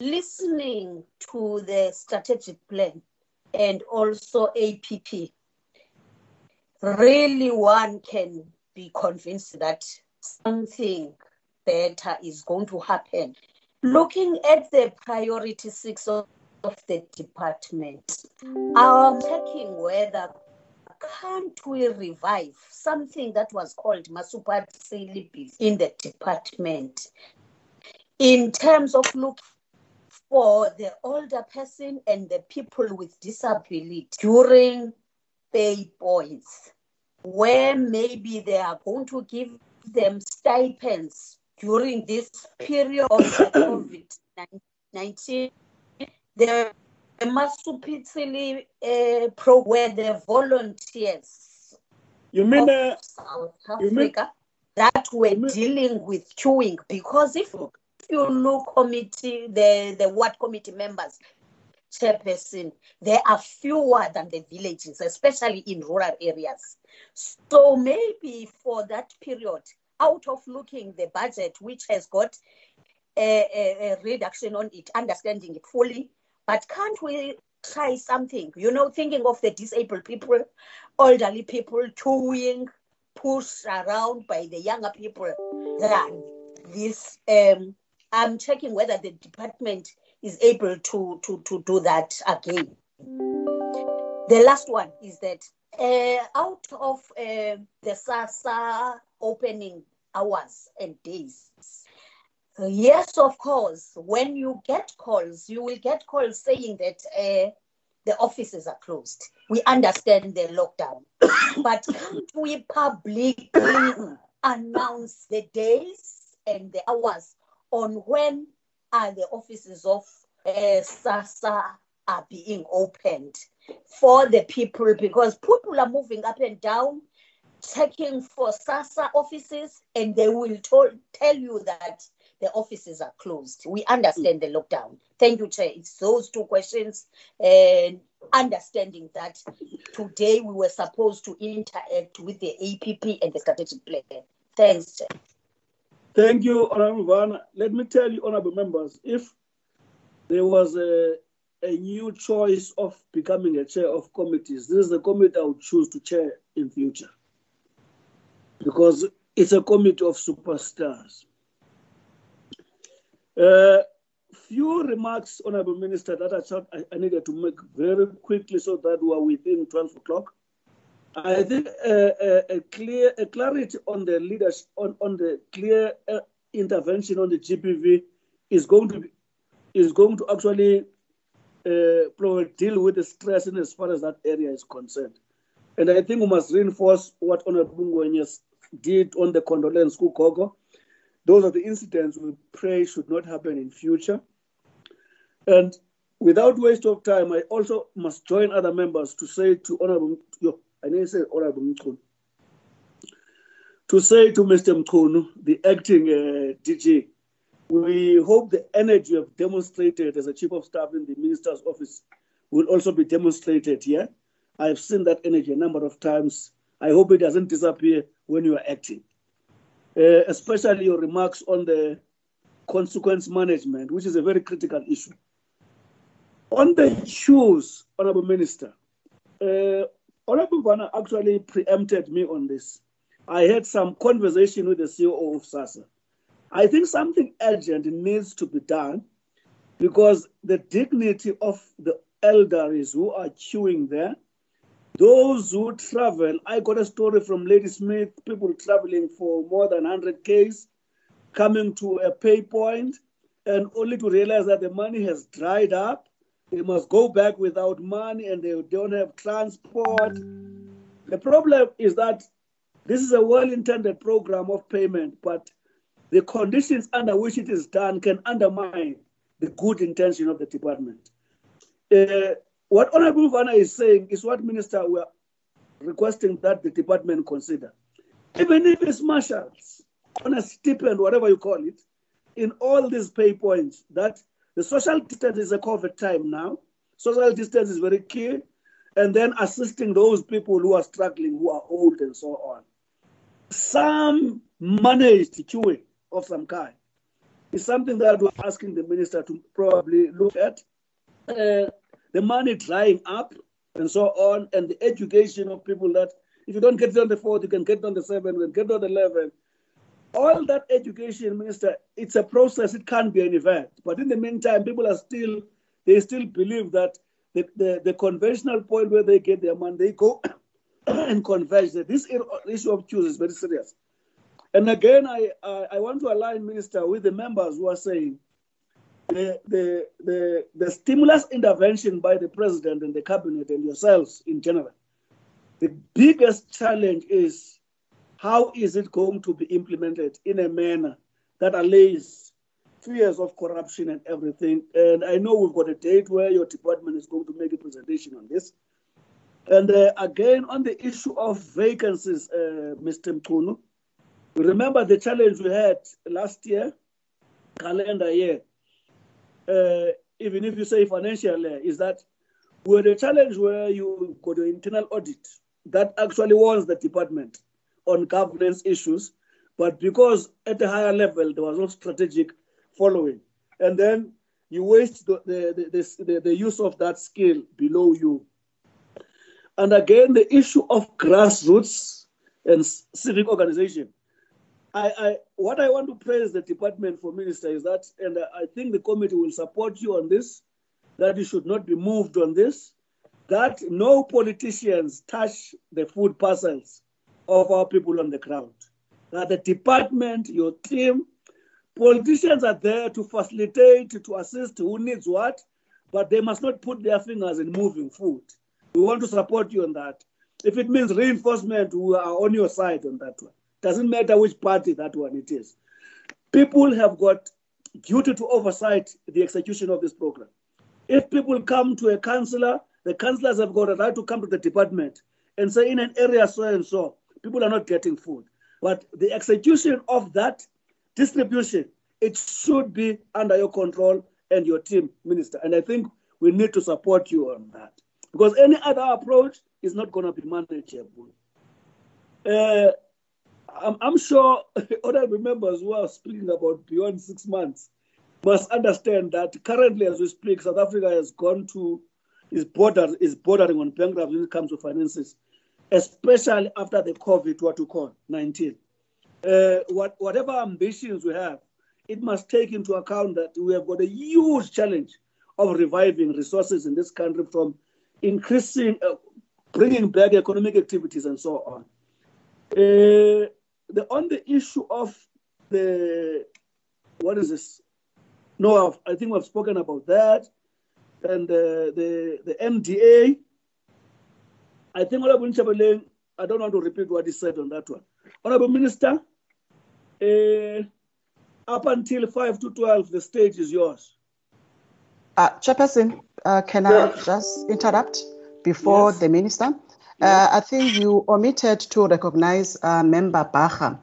listening to the strategic plan and also APP, really one can be convinced that something better is going to happen. Looking at the priority six of, of the department, I'm checking whether can't we revive something that was called Masupat in the department in terms of looking for the older person and the people with disability during pay points where maybe they are going to give them stipends during this period of COVID 19. The Masupatsela uh, pro where the volunteers You mean, of uh, South you mean- Africa that were dealing with queuing because if you look committee the the ward committee members chairperson there are fewer than the villages especially in rural areas. So maybe for that period out of looking the budget which has got a, a, a reduction on it understanding it fully but can't we try something? You know thinking of the disabled people elderly people queuing pushed around by the younger people. Than this um i'm checking whether the department is able to to to do that again. The last one is that uh, out of uh, the SASSA opening hours and days yes of course. When you get calls you will get calls saying that uh, the offices are closed. We understand the lockdown. But can't we publicly announce the days and the hours on when are the offices of uh, SASSA are being opened for the people? Because people are moving up and down checking for SASSA offices and they will tell you that the offices are closed. We understand hmm. the lockdown. Thank you, Chair. It's those two questions and understanding that today we were supposed to interact with the APP and the strategic plan. Thanks, Chair. Thank you, Honorable Vana. Let me tell you, honorable members, if there was a, a new choice of becoming a chair of committees, this is the committee I would choose to chair in future. Because it's a committee of superstars. Uh, few remarks, Honorable Minister, that I thought I, I needed to make very quickly so that we are within 12 o'clock. I think uh, uh, a clear a clarity on the leadership on, on the clear uh, intervention on the GBV is going to be, is going to actually uh, deal with the stress in as far as that area is concerned. And I think we must reinforce what Honorable Ngwenyes did on the condolence Kukogo. Those are the incidents we pray should not happen in future. And without waste of time, I also must join other members to say to Honorable, I need to say Honorable Mchunu, to say to Mr. Mchunu, the acting uh, DG, we hope the energy you have demonstrated as a chief of staff in the minister's office will also be demonstrated here. I've seen that energy a number of times. I hope it doesn't disappear when you are acting. Uh, especially your remarks on the consequence management, which is a very critical issue. On the issues, Honorable Minister, uh, Honorable Vana actually preempted me on this. I had some conversation with the CEO of SASSA. I think something urgent needs to be done because the dignity of the elders who are queuing there, those who travel, I got a story from Ladysmith, people traveling for more than 100 Ks, coming to a pay point, and only to realize that the money has dried up. They must go back without money and they don't have transport. The problem is that this is a well intended program of payment, but the conditions under which it is done can undermine the good intention of the department. Uh, what Honorable Vana is saying is what Minister we are requesting that the department consider. Even if it's marshals on a stipend, whatever you call it, in all these pay points, that the social distance is a COVID time now. Social distance is very key. And then assisting those people who are struggling, who are old and so on. Some managed queuing of some kind is something that we're asking the minister to probably look at. Uh, the money drying up and so on, and the education of people that If you don't get it on the fourth, you can get it on the seventh, you can get it on the eleventh. All that education, Minister, it's a process. It can't be an event. But in the meantime, people are still they still believe that the, the, the conventional point where they get their money, they go and converge. That this issue of choose is very serious. And again, I, I, I want to align, Minister, with the members who are saying the, the, the, the stimulus intervention by the president and the cabinet and yourselves in general, the biggest challenge is how is it going to be implemented in a manner that allays fears of corruption and everything. And I know we've got a date where your department is going to make a presentation on this. And uh, again, on the issue of vacancies, uh, Mr. Mchunu, remember the challenge we had last year, calendar year, uh, even if you say financial is that we had a challenge where you got an internal audit that actually warns the department on governance issues, but because at a higher level there was no strategic following, and then you waste the, the, the, the, the use of that skill below you. And again, the issue of grassroots and civic organization. I, I, what I want to praise the department for minister is that, and I think the committee will support you on this, that you should not be moved on this, that no politicians touch the food parcels of our people on the ground. That the department, your team, politicians are there to facilitate, to assist who needs what, but they must not put their fingers in moving food. We want to support you on that. If it means reinforcement, we are on your side on that one. Doesn't matter which party that one it is. People have got duty to oversight the execution of this program. If people come to a councillor, the councillors have got a right to come to the department and say in an area so and so, people are not getting food. But the execution of that distribution, it should be under your control and your team, Minister. And I think we need to support you on that. Because any other approach is not going to be manageable. Uh, I'm, I'm sure other members who are speaking about beyond six months must understand that currently, as we speak, South Africa has gone to is border is bordering on bankruptcy when it comes to finances, especially after the COVID, what we call 19. Uh, what, whatever ambitions we have, it must take into account that we have got a huge challenge of reviving resources in this country from increasing, uh, bringing back economic activities and so on. Uh, the, on the issue of the, what is this? No, I've, i think we've spoken about that. And uh, the, the NDA, I think Honorable I don't want to repeat what he said on that one. Honorable Minister, uh, up until 5 to 12, the stage is yours. Uh, Chairperson, uh, can I just interrupt before yes. the Minister? Uh, I think you omitted to recognize uh, Member Baha.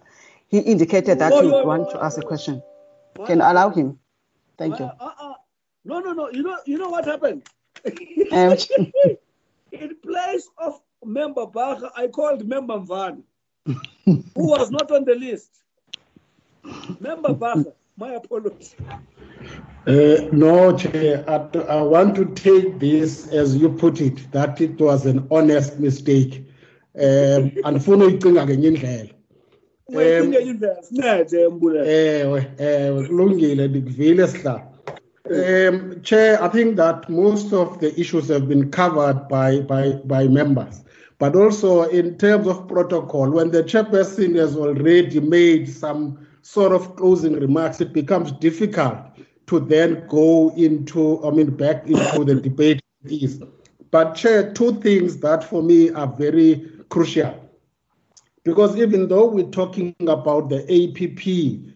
He indicated that he would want to ask a question. Can I allow him? Thank you. Uh, no, no, no. You know, you know what happened? Um, In place of Member Baha, I called Member Van, who was not on the list. Member Baha, my apologies. Uh, no, Chair, I, I, want to take this as you put it, that it was an honest mistake. Um, andifuna uyicinga ngenye indlela ewe ewe kulungile ndikuvile sihlala um, Chair, I think that most of the issues have been covered by, by, by members. But also in terms of protocol, when the chairperson has already made some sort of closing remarks, it becomes difficult to then go into, I mean, back into the debate. Is. But, Chair, two things that for me are very crucial. Because even though we're talking about the APP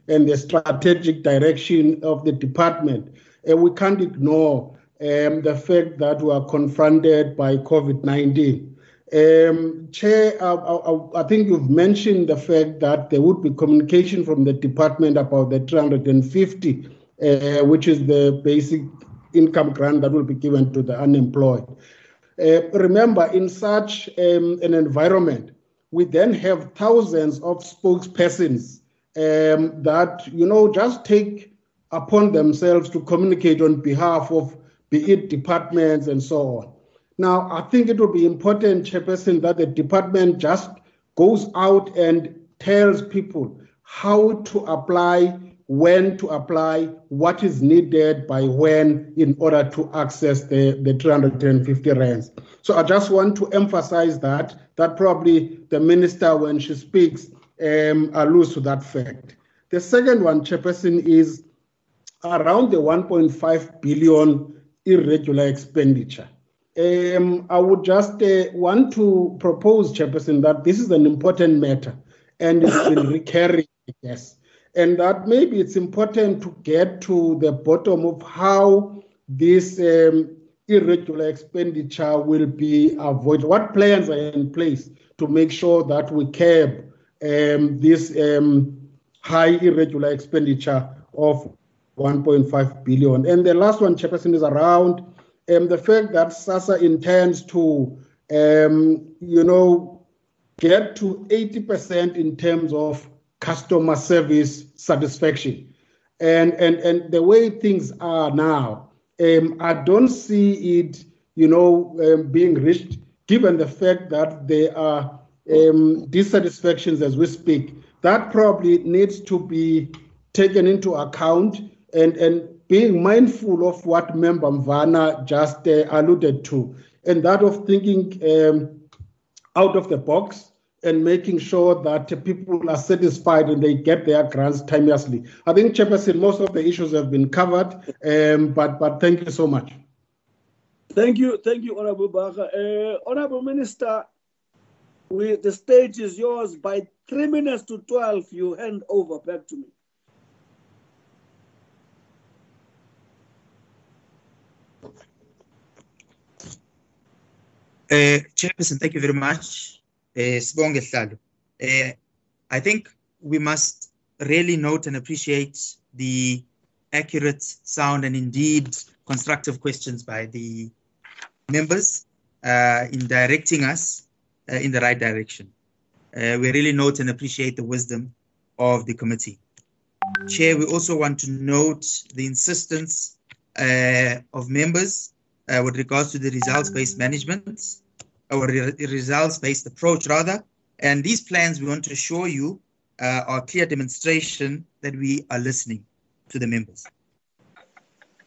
and the strategic direction of the department, uh, we can't ignore um, the fact that we are confronted by COVID 19. Um, Chair, I, I, I, think you've mentioned the fact that there would be communication from the department about the 350 uh, which is the basic income grant that will be given to the unemployed. Uh, remember, in such um, an environment, we then have thousands of spokespersons um, that, you know, just take upon themselves to communicate on behalf of, be it departments and so on. Now, I think it will be important, Chairperson, that the department just goes out and tells people how to apply, when to apply, what is needed by when in order to access the, the 350 rands. So I just want to emphasize that, that probably the minister, when she speaks, um, alludes to that fact. The second one, Chairperson, is around the 1.5 billion irregular expenditure. Um, I would just uh, want to propose, Chairperson, that this is an important matter and it's been recurring, yes, and that maybe it's important to get to the bottom of how this um, irregular expenditure will be avoided. What plans are in place to make sure that we curb um, this um, high irregular expenditure of 1.5 billion? And the last one, Chairperson, is around um, the fact that SASSA intends to, um, you know, get to 80% in terms of customer service satisfaction. And, and, and the way things are now, um, I don't see it, you know, um, being reached, given the fact that there are um, dissatisfactions as we speak. That probably needs to be taken into account and, and being mindful of what Member Mvana just uh, alluded to, and that of thinking um, out of the box and making sure that people are satisfied and they get their grants timeously. I think, Chairperson, most of the issues have been covered, um, but, but thank you so much. Thank you, thank you, Honorable Baga. Uh, Honorable Minister, we, the stage is yours. By three minutes to 12, you hand over back to me. Uh, Chairperson, thank you very much. Uh, uh, I think we must really note and appreciate the accurate, sound, and indeed constructive questions by the members uh, in directing us uh, in the right direction. Uh, we really note and appreciate the wisdom of the committee. Chair, we also want to note the insistence of members with regards to the results-based management or re results-based approach rather. And these plans we want to show you uh, are clear demonstration that we are listening to the members.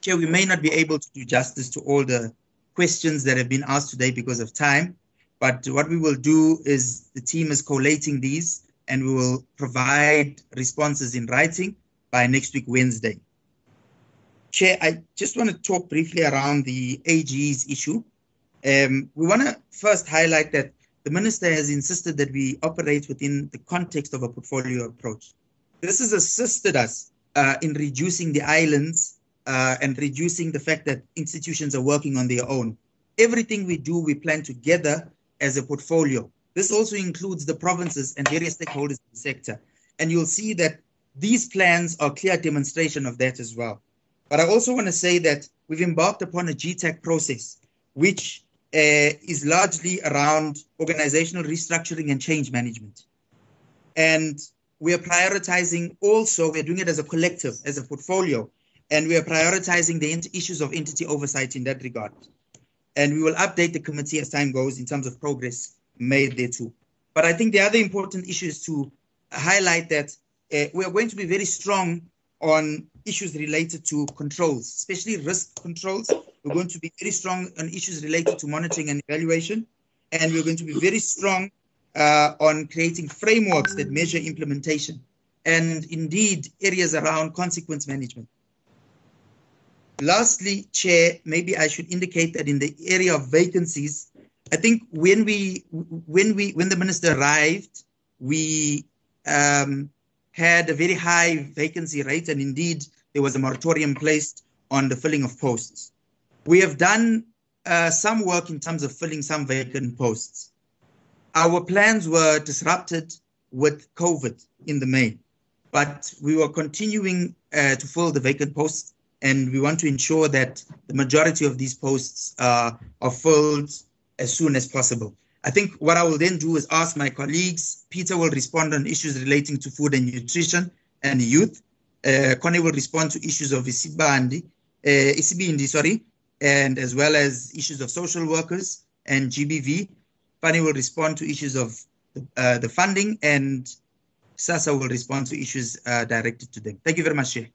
Chair, we may not be able to do justice to all the questions that have been asked today because of time, but what we will do is the team is collating these and we will provide responses in writing by next week, Wednesday. Chair, I just want to talk briefly around the AG's issue. Um, we want to first highlight that the minister has insisted that we operate within the context of a portfolio approach. This has assisted us uh, in reducing the islands uh, and reducing the fact that institutions are working on their own. Everything we do, we plan together as a portfolio. This also includes the provinces and various stakeholders in the sector. And you'll see that these plans are clear demonstration of that as well. But I also want to say that we've embarked upon a GTAC process, which is largely around organizational restructuring and change management. And we are prioritizing also, we're doing it as a collective, as a portfolio, and we are prioritizing the issues of entity oversight in that regard. And we will update the committee as time goes in terms of progress made there too. But I think the other important issue is to highlight that uh, we are going to be very strong on issues related to controls, especially risk controls. We're going to be very strong on issues related to monitoring and evaluation. And we're going to be very strong uh, on creating frameworks that measure implementation and indeed areas around consequence management. Lastly, Chair, maybe I should indicate that in the area of vacancies, I think when we when we when the minister arrived, we um, had a very high vacancy rate, and indeed there was a moratorium placed on the filling of posts. We have done uh, some work in terms of filling some vacant posts. Our plans were disrupted with COVID in the May, but we were continuing uh, to fill the vacant posts, and we want to ensure that the majority of these posts uh, are filled as soon as possible. I think what I will then do is ask my colleagues. Peter will respond on issues relating to food and nutrition and youth. Uh, Connie will respond to issues of Isibandi, uh, Isibindi, sorry, and as well as issues of social workers and GBV. Fanny will respond to issues of uh, the funding, and SASSA will respond to issues uh, directed to them. Thank you very much, Chair.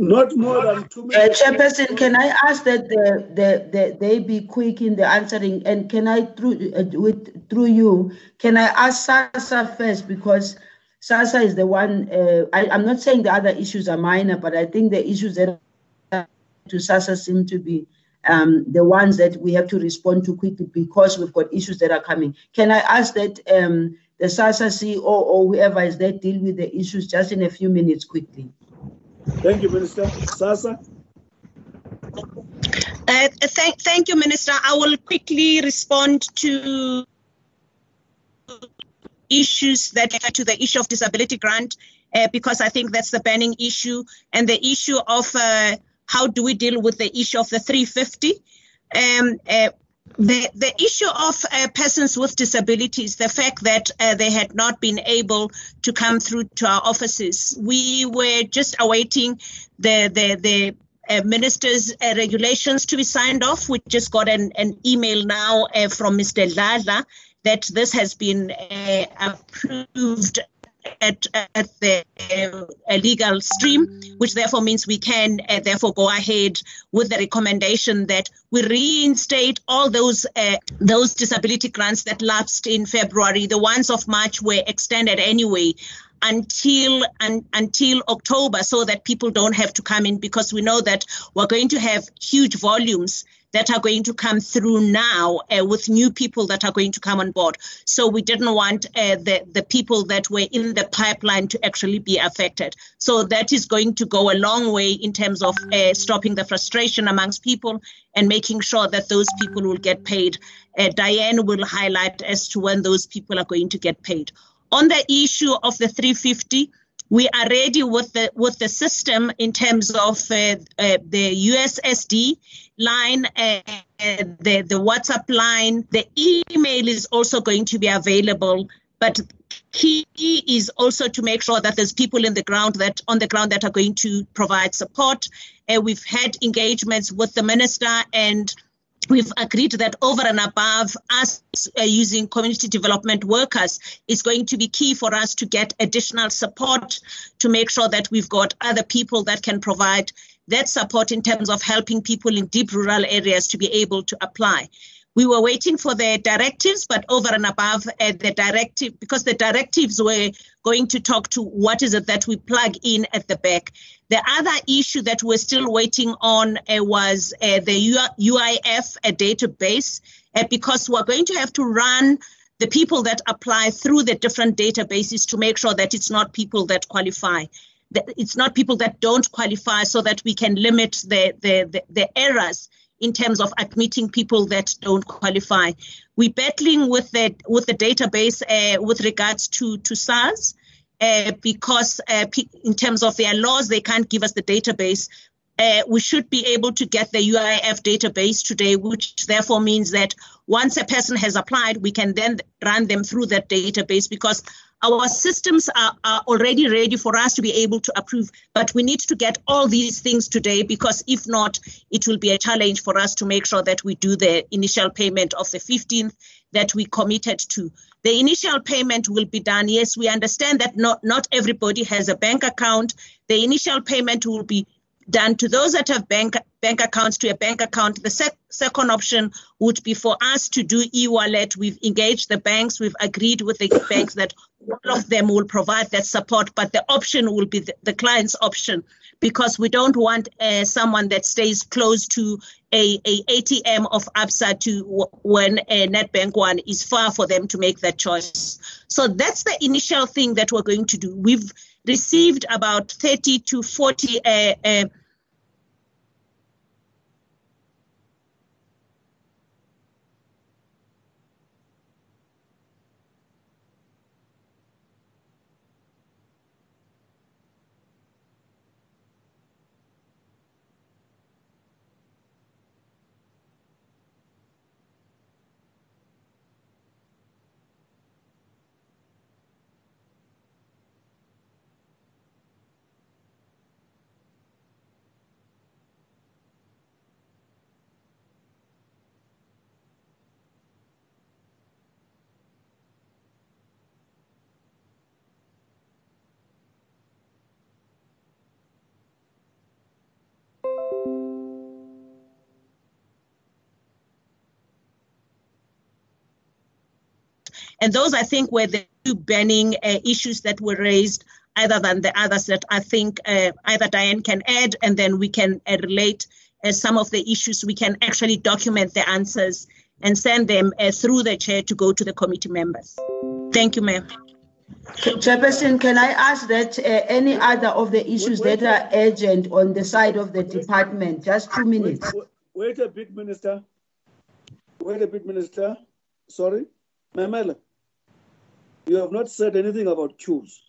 Not more than two Uh, minutes. Chairperson, can I ask that the, the, the, they be quick in the answering? And can I, through, uh, with, through you, can I ask SASSA first? Because SASSA is the one, uh, I, I'm not saying the other issues are minor, but I think the issues that are to SASSA seem to be um, the ones that we have to respond to quickly because we've got issues that are coming. Can I ask that um, the SASSA CEO or whoever is there deal with the issues just in a few minutes quickly? Thank you, Minister. SASSA? Uh, thank, thank you, Minister. I will quickly respond to issues that to the issue of disability grant uh, because I think that's the burning issue and the issue of uh, how do we deal with the issue of the 350. Um, uh, the, the issue of uh, persons with disabilities, the fact that uh, they had not been able to come through to our offices, we were just awaiting the the the uh, minister's uh, regulations to be signed off. We just got an, an email now uh, from Mr. Lala that this has been uh, approved at, at the uh, legal stream, which therefore means we can uh, therefore go ahead with the recommendation that we reinstate all those uh, those disability grants that lapsed in February. The ones of March were extended anyway until un, until October, so that people don't have to come in because we know that we're going to have huge volumes that are going to come through now uh, with new people that are going to come on board. So we didn't want uh, the the people that were in the pipeline to actually be affected. So that is going to go a long way in terms of uh, stopping the frustration amongst people and making sure that those people will get paid. Uh, Diane will highlight as to when those people are going to get paid. On the issue of the 350 we are ready with the with the system in terms of uh, uh, the USSD line, uh, the the WhatsApp line. The email is also going to be available, but key is also to make sure that there's people in the ground that on the ground that are going to provide support. Uh, we've had engagements with the minister and we've agreed that over and above us uh, using community development workers is going to be key for us to get additional support to make sure that we've got other people that can provide that support in terms of helping people in deep rural areas to be able to apply. We were waiting for the directives, but over and above uh, the directive, because the directives were going to talk to what is it that we plug in at the back. The other issue that we're still waiting on uh, was uh, the UIF uh, database, because we're going to have to run the people that apply through the different databases to make sure that it's not people that qualify. That it's not people that don't qualify so that we can limit the, the, the, the errors in terms of admitting people that don't qualify. We're battling with the with the database uh, with regards to to SARS uh, because uh, in terms of their laws they can't give us the database. Uh, we should be able to get the UIF database today, which therefore means that once a person has applied, we can then run them through that database because our systems are, are, already ready for us to be able to approve, but we need to get all these things today because if not, it will be a challenge for us to make sure that we do the initial payment of the 15th that we committed to. The initial payment will be done. Yes, we understand that not, not everybody has a bank account. The initial payment will be done to those that have bank bank accounts to a bank account. The sec- second option would be for us to do e-wallet. We've engaged the banks. We've agreed with the banks that all of them will provide that support, but the option will be the, the client's option because we don't want uh, someone that stays close to a, a ATM of ABSA to when a Nedbank one is far for them to make that choice. So that's the initial thing that we're going to do. We've received about 30 to 40 uh, And those, I think, were the two burning uh, issues that were raised, other than the others that I think uh, either Diane can add, and then we can uh, relate uh, some of the issues. We can actually document the answers and send them uh, through the chair to go to the committee members. Thank you, ma'am. Chairperson, can I ask that uh, any other of the issues that are urgent on the side of the department? Just two minutes. Wait, wait a bit, Minister. Wait a bit, Minister. Sorry. Memela, you have not said anything about queues.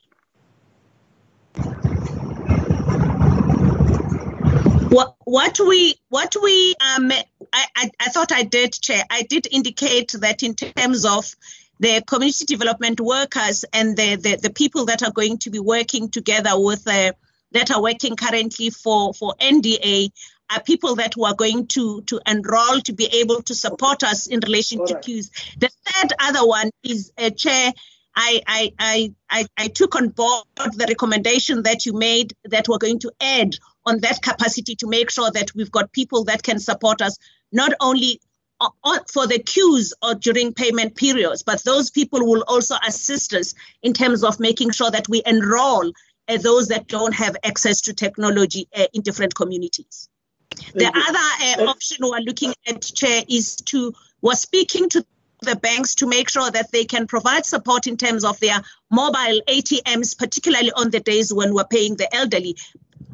What, what we what we um I, I, I thought I did chair I did indicate that in terms of the community development workers and the, the, the people that are going to be working together with uh, that are working currently for for NDA are people that were going to to enroll to be able to support us in relation to queues. The third other one is a uh, chair. I, I, I, I, I took on board the recommendation that you made that we're going to add on that capacity to make sure that we've got people that can support us not only for the queues or during payment periods, but those people will also assist us in terms of making sure that we enroll uh, those that don't have access to technology uh, in different communities. Thank the you. other uh, option we're looking at, Chair, is to we're speaking to the banks to make sure that they can provide support in terms of their mobile ATMs, particularly on the days when we're paying the elderly.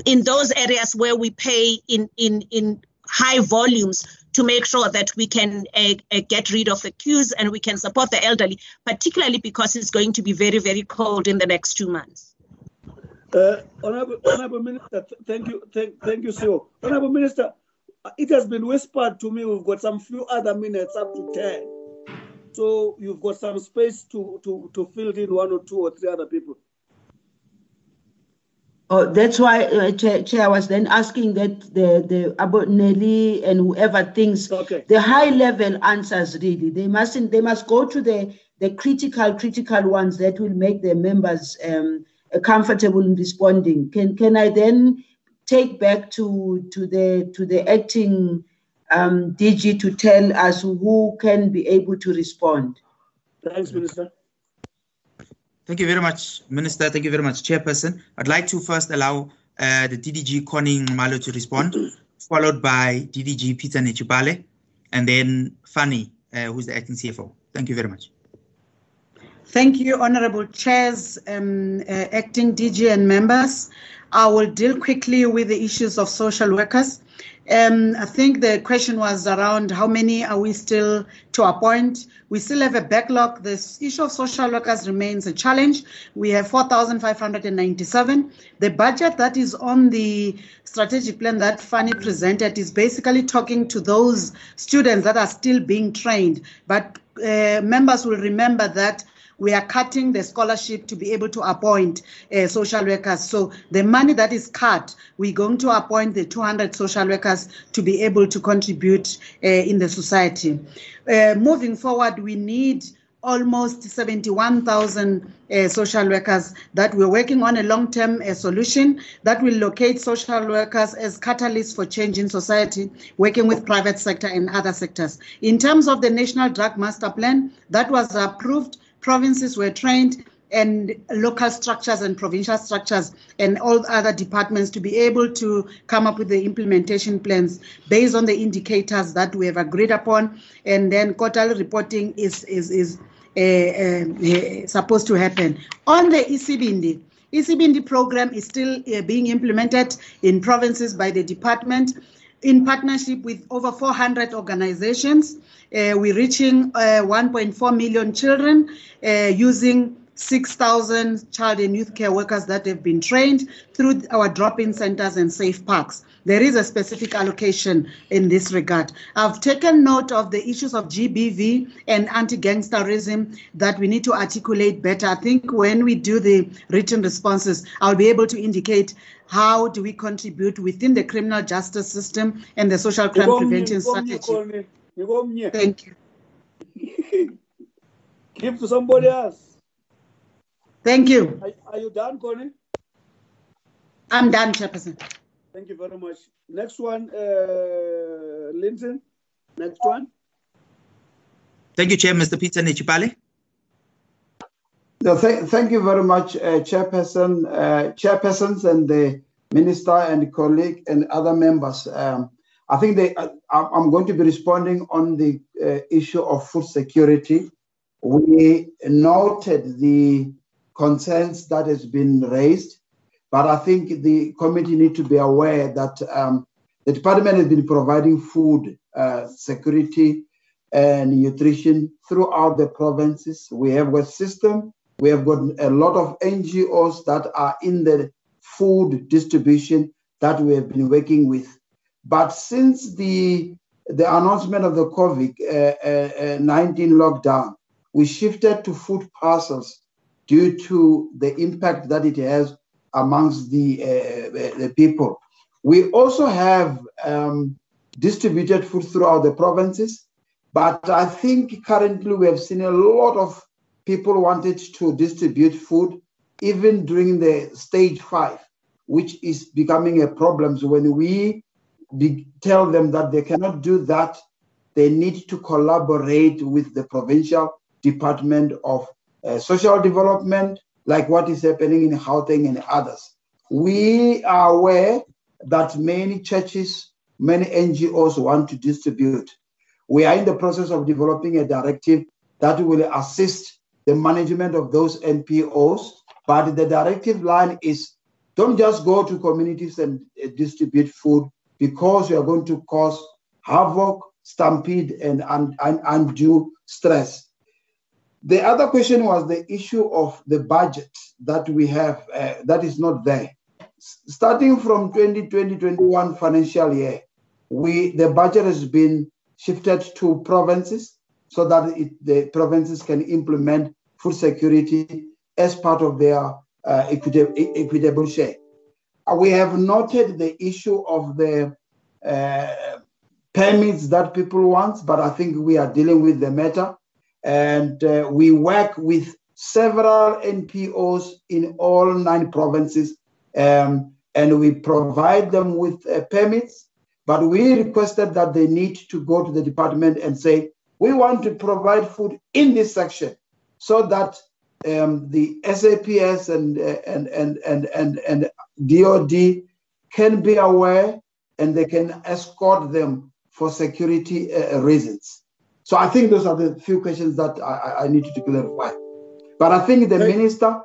In those areas where we pay in in in high volumes to make sure that we can uh, uh, get rid of the queues and we can support the elderly, particularly because it's going to be very, very cold in the next two months. Uh, Honorable, Honorable Minister, thank you, thank, thank you, sir. Honorable Minister, it has been whispered to me we've got some few other minutes up to 10. So you've got some space to, to, to fill in one or two or three other people. Oh, that's why, uh, Chair, Chair, I was then asking that the the about Nelly and whoever thinks okay. the high level answers really they mustn't they must go to the the critical critical ones that will make the members um, comfortable in responding. Can can I then take back to to the to the acting um, DG to tell us who can be able to respond? Thanks, Minister. Thank you very much, Minister. Thank you very much, Chairperson. I'd like to first allow uh, the DDG Connie Malo to respond, followed by DDG Peter Netshipale, and then Fanny, uh, who's the acting CFO. Thank you very much. Thank you, Honorable Chairs, um, uh, acting DG and members. I will deal quickly with the issues of social workers. Um, I think the question was around how many are we still to appoint. We still have a backlog. This issue of social workers remains a challenge. We have 4,597. The budget that is on the strategic plan that Fanny presented is basically talking to those students that are still being trained. But uh, members will remember that we are cutting the scholarship to be able to appoint uh, social workers. So the money that is cut, we're going to appoint the 200 social workers to be able to contribute uh, in the society. Uh, moving forward, we need almost 71,000 uh, social workers that we're working on a long-term uh, solution that will locate social workers as catalysts for change in society, working with private sector and other sectors. In terms of the National Drug Master Plan, that was approved provinces were trained and local structures and provincial structures and all other departments to be able to come up with the implementation plans based on the indicators that we have agreed upon. And then quarterly reporting is, is, is uh, uh, supposed to happen. On the ECBND, ECBND program is still uh, being implemented in provinces by the department in partnership with over 400 organizations. Uh, we're reaching uh, 1.4 million children uh, using 6,000 child and youth care workers that have been trained through our drop-in centers and safe parks. There is a specific allocation in this regard. I've taken note of the issues of GBV and anti-gangsterism that we need to articulate better. I think when we do the written responses, I'll be able to indicate how do we contribute within the criminal justice system and the social crime prevention strategy. Thank you. Give to somebody else. Thank you. Are, are you done, Connie? I'm done, Chairperson. Thank you very much. Next one, uh, Linton. Next one. Thank you, Chair, Mr. Peter Netshipale. Th- thank you very much, uh, Chairperson, uh, Chairpersons, and the Minister and colleague and other members. Um, I think they, uh, I'm going to be responding on the uh, issue of food security. We noted the concerns that has been raised, but I think the committee need to be aware that um, the department has been providing food uh, security and nutrition throughout the provinces. We have a system. We have got a lot of NGOs that are in the food distribution that we have been working with. But since the the announcement of the COVID-19 lockdown, we shifted to food parcels due to the impact that it has amongst the, uh, the people. We also have um, distributed food throughout the provinces, but I think currently we have seen a lot of people wanted to distribute food even during the stage five, which is becoming a problem. So when we be, tell them that they cannot do that, they need to collaborate with the provincial department of uh, social development, like what is happening in Gauteng and others. We are aware that many churches, many NGOs want to distribute. We are in the process of developing a directive that will assist the management of those NPOs. But the directive line is don't just go to communities and uh, distribute food because you are going to cause havoc, stampede, and, and, and undue stress. The other question was the issue of the budget that we have uh, that is not there. Starting from 2020-21 financial year, we the budget has been shifted to provinces so that it, the provinces can implement food security as part of their uh, equitable, equitable share. Uh, we have noted the issue of the uh, permits that people want, but I think we are dealing with the matter. And uh, we work with several NPOs in all nine provinces, um, and we provide them with uh, permits. But we requested that they need to go to the department and say, we want to provide food in this section so that um, the SAPS and, and, and, and, and, and DOD can be aware and they can escort them for security uh, reasons. So I think those are the few questions that I, I needed to clarify. But I think the minister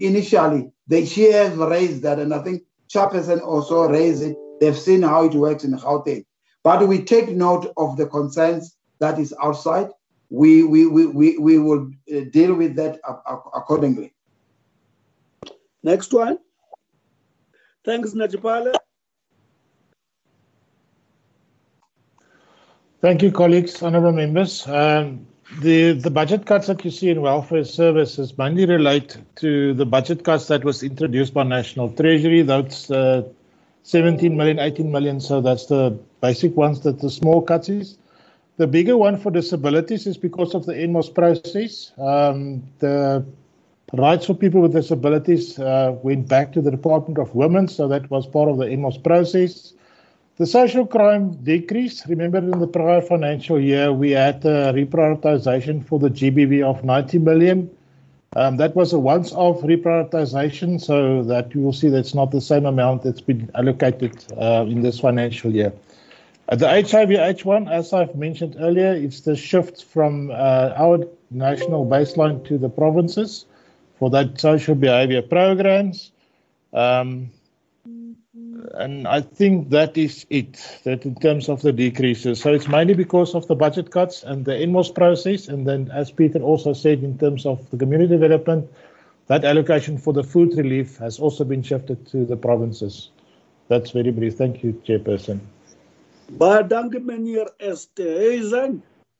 initially, they, she has raised that, and I think Chaperson also raised it. They've seen how it works in Gauteng. But we take note of the concerns that is outside. We, we, we, we, we will uh, deal with that accordingly. Next one. Thanks, Netshipale. Thank you, colleagues, honourable members. Um, the, the budget cuts that you see in welfare services mainly relate to the budget cuts that was introduced by National Treasury. That's uh, 17 million, 18 million. So that's the basic ones that the small cuts is. The bigger one for disabilities is because of the NMOS process. Um, the rights for people with disabilities uh, went back to the Department of Women, so that was part of the NMOS process. The social crime decrease. Remember, in the prior financial year, we had a reprioritization for the GBV of 90 million. Um, that was a once-off reprioritization, so that you will see that's not the same amount that's been allocated uh, in this financial year. Uh, the HIV H1, as I've mentioned earlier, it's the shift from uh, our national baseline to the provinces for that social behavior programs. Um, and I think that is it, that in terms of the decreases. So it's mainly because of the budget cuts and the NMOG process. And then, as Peter also said, in terms of the community development, that allocation for the food relief has also been shifted to the provinces. That's very brief. Thank you, Chairperson.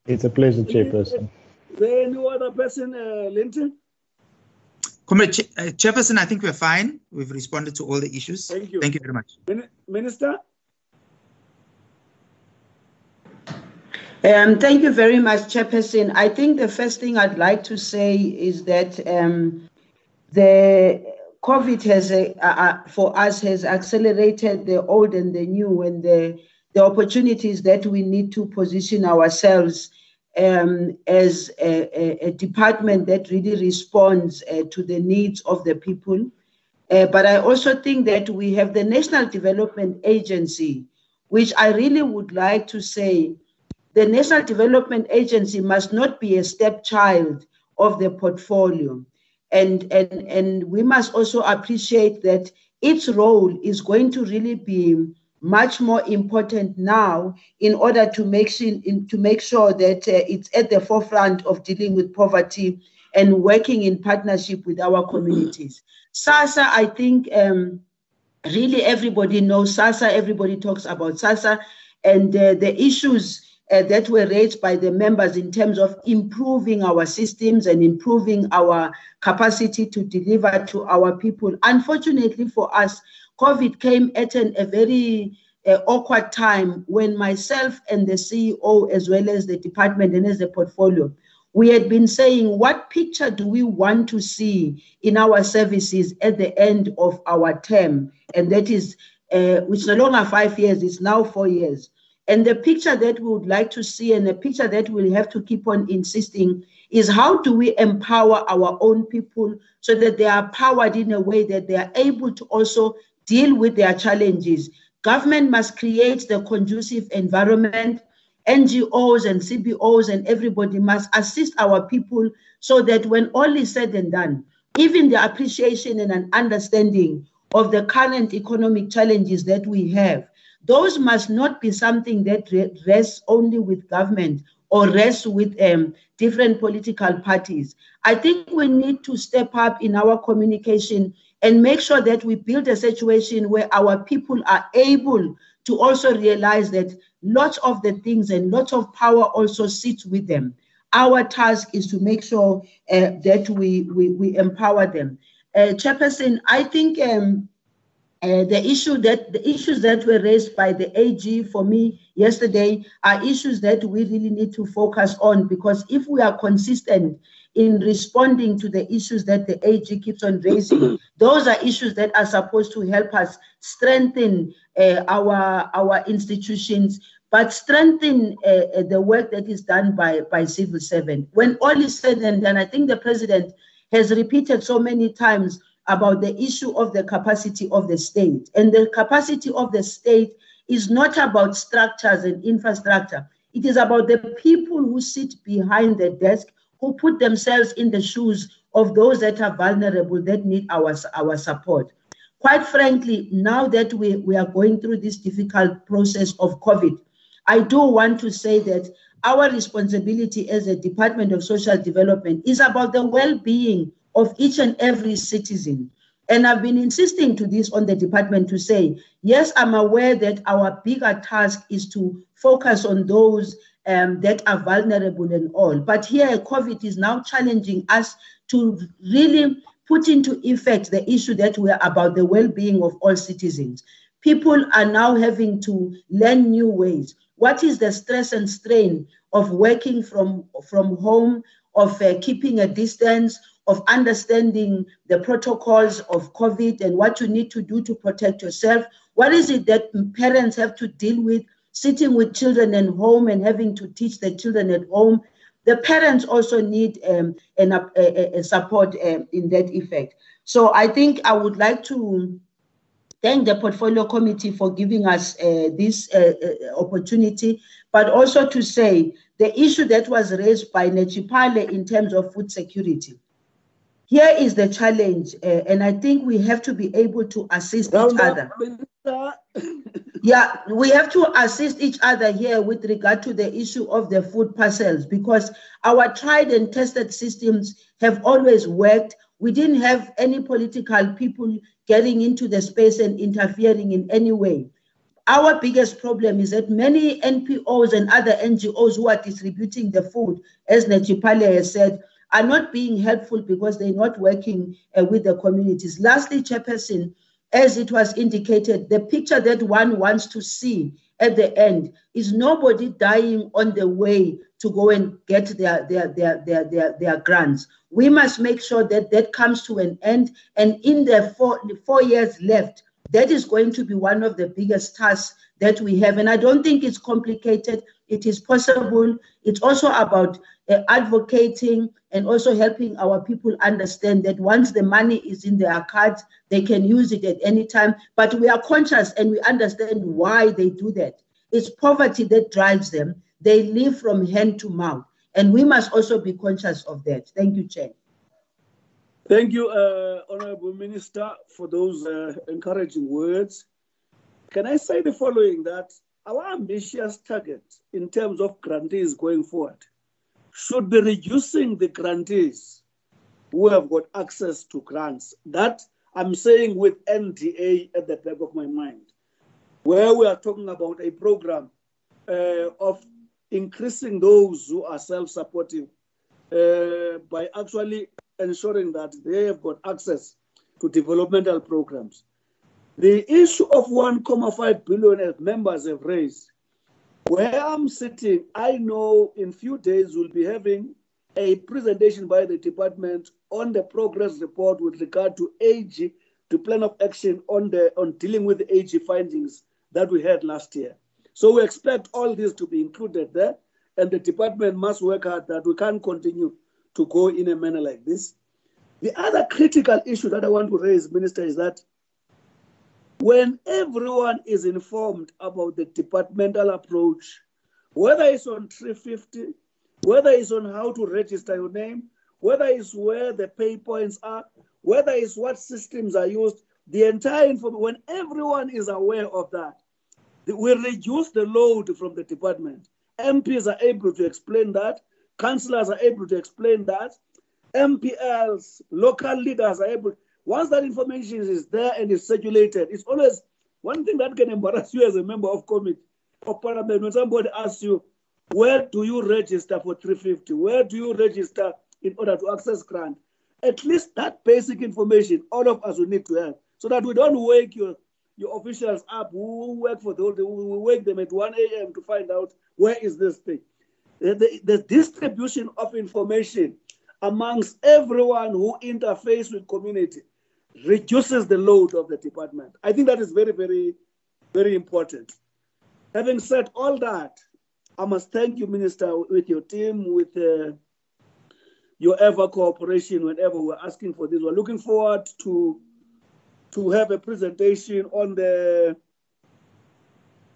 It's a pleasure, Chairperson. Is there any other person, uh, Linton? Comrade Ch- uh, Chairperson, I think we're fine. We've responded to all the issues. Thank you. Thank you very much. Minister? Um, thank you very much, Chairperson. I think the first thing I'd like to say is that um, the COVID has, uh, uh, for us, has accelerated the old and the new and the, the opportunities that we need to position ourselves um, as a, a, a, department that really responds uh, to the needs of the people. Uh, but I also think that we have the National Development Agency, which I really would like to say the National Development Agency must not be a stepchild of the portfolio. And, and, and we must also appreciate that its role is going to really be much more important now in order to make, to make sure that uh, it's at the forefront of dealing with poverty and working in partnership with our communities. SASSA, I think um, really everybody knows SASSA, everybody talks about SASSA, and uh, the issues uh, that were raised by the members in terms of improving our systems and improving our capacity to deliver to our people. Unfortunately for us, COVID came at an, a very uh, awkward time when myself and the CEO, as well as the department and as the portfolio, we had been saying, what picture do we want to see in our services at the end of our term? And that is, uh, which no longer five years, it's now four years. And the picture that we would like to see, and the picture that we'll have to keep on insisting, is how do we empower our own people so that they are powered in a way that they are able to also deal with their challenges. Government must create the conducive environment. NGOs and CBOs and everybody must assist our people so that when all is said and done, even the appreciation and an understanding of the current economic challenges that we have, those must not be something that rests only with government or rests with um, different political parties. I think we need to step up in our communication and make sure that we build a situation where our people are able to also realize that lots of the things and lots of power also sits with them. Our task is to make sure uh, that we, we, we empower them. Uh, Chairperson, I think um, uh, the issue that the issues that were raised by the AG for me yesterday are issues that we really need to focus on because if we are consistent in responding to the issues that the AG keeps on raising, those are issues that are supposed to help us strengthen uh, our our institutions, but strengthen uh, the work that is done by by civil servant. When all is said and done, I think the president has repeated so many times about the issue of the capacity of the state. And the capacity of the state is not about structures and infrastructure. It is about the people who sit behind the desk, who put themselves in the shoes of those that are vulnerable, that need our, our support. Quite frankly, now that we, we are going through this difficult process of COVID, I do want to say that our responsibility as a Department of Social Development is about the well being of each and every citizen. And I've been insisting to this on the department to say, yes, I'm aware that our bigger task is to focus on those um, that are vulnerable and all. But here, COVID is now challenging us to really put into effect the issue that we're about the well being of all citizens. People are now having to learn new ways. What is the stress and strain of working from, from home, of uh, keeping a distance, of understanding the protocols of COVID and what you need to do to protect yourself. What is it that parents have to deal with sitting with children at home and having to teach the children at home? The parents also need um, an, a, a support um, in that effect. So I think I would like to thank the portfolio committee for giving us uh, this uh, uh, opportunity, but also to say the issue that was raised by Netshipale in terms of food security here is the challenge, uh, and I think we have to be able to assist each other. Yeah, we have to assist each other here with regard to the issue of the food parcels because our tried and tested systems have always worked. We didn't have any political people getting into the space and interfering in any way. Our biggest problem is that many NPOs and other NGOs who are distributing the food, as Netshipale has said, are not being helpful because they're not working uh, with the communities. Lastly, Chairperson, as it was indicated, the picture that one wants to see at the end is nobody dying on the way to go and get their, their, their, their, their, their grants. We must make sure that that comes to an end. And in the four, the four years left, that is going to be one of the biggest tasks that we have. And I don't think it's complicated. It is possible. It's also about uh, advocating and also helping our people understand that once the money is in their cards, they can use it at any time. But we are conscious and we understand why they do that. It's poverty that drives them. They live from hand to mouth. And we must also be conscious of that. Thank you, Chair. Thank you, uh, Honorable Minister, for those uh, encouraging words. Can I say the following that our ambitious target in terms of grantees going forward should be reducing the grantees who have got access to grants. That I'm saying with NDA at the back of my mind, where we are talking about a program uh, of increasing those who are self supportive uh, by actually ensuring that they have got access to developmental programs. The issue of 1.5 billion as members have raised, where I'm sitting, I know in few days we'll be having a presentation by the department on the progress report with regard to AG, to plan of action on the on dealing with the AG findings that we had last year. So we expect all this to be included there, and the department must work hard that we can't continue to go in a manner like this. The other critical issue that I want to raise, Minister, is that when everyone is informed about the departmental approach, whether it's on 350, whether it's on how to register your name, whether it's where the pay points are, whether it's what systems are used, the entire information, when everyone is aware of that, we reduce the load from the department. MPs are able to explain that, councillors are able to explain that, MPLs, local leaders are able, once that information is there and is circulated, it's always one thing that can embarrass you as a member of committee of parliament when somebody asks you, where do you register for 350? Where do you register in order to access grant? At least that basic information, all of us will need to have, so that we don't wake your, your officials up who work for the whole day. we wake them at 1 a.m. to find out where is this thing. The, the, the distribution of information amongst everyone who interface with community reduces the load of the department. I think that is very, very, very important. Having said all that, I must thank you, Minister, with your team, with uh, your ever cooperation whenever we're asking for this. We're looking forward to to have a presentation on the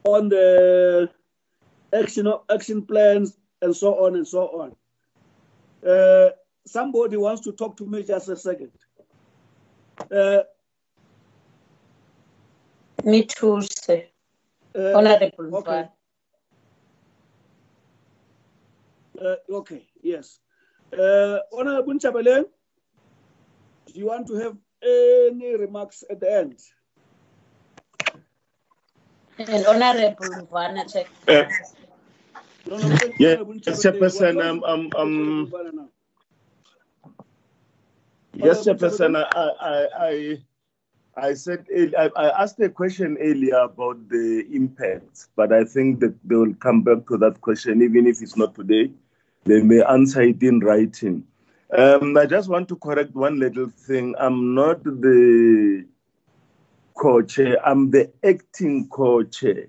on the action action plans and so on and so on. Uh, somebody wants to talk to me just a second. Uh, Me too, sir. uh, Honorable okay. Uh, okay, yes. Uh, Honorable Chabeleng, do you want to have any remarks at the end? And Honorable Mvana, check. Uh, yeah, yes, Chairperson, um, um, um, yes, Chairperson, I, I, I, I said I, I asked a question earlier about the impact, but I think that they will come back to that question, even if it's not today. They may answer it in writing. Um, I just want to correct one little thing. I'm not the co-chair. I'm the acting co-chair.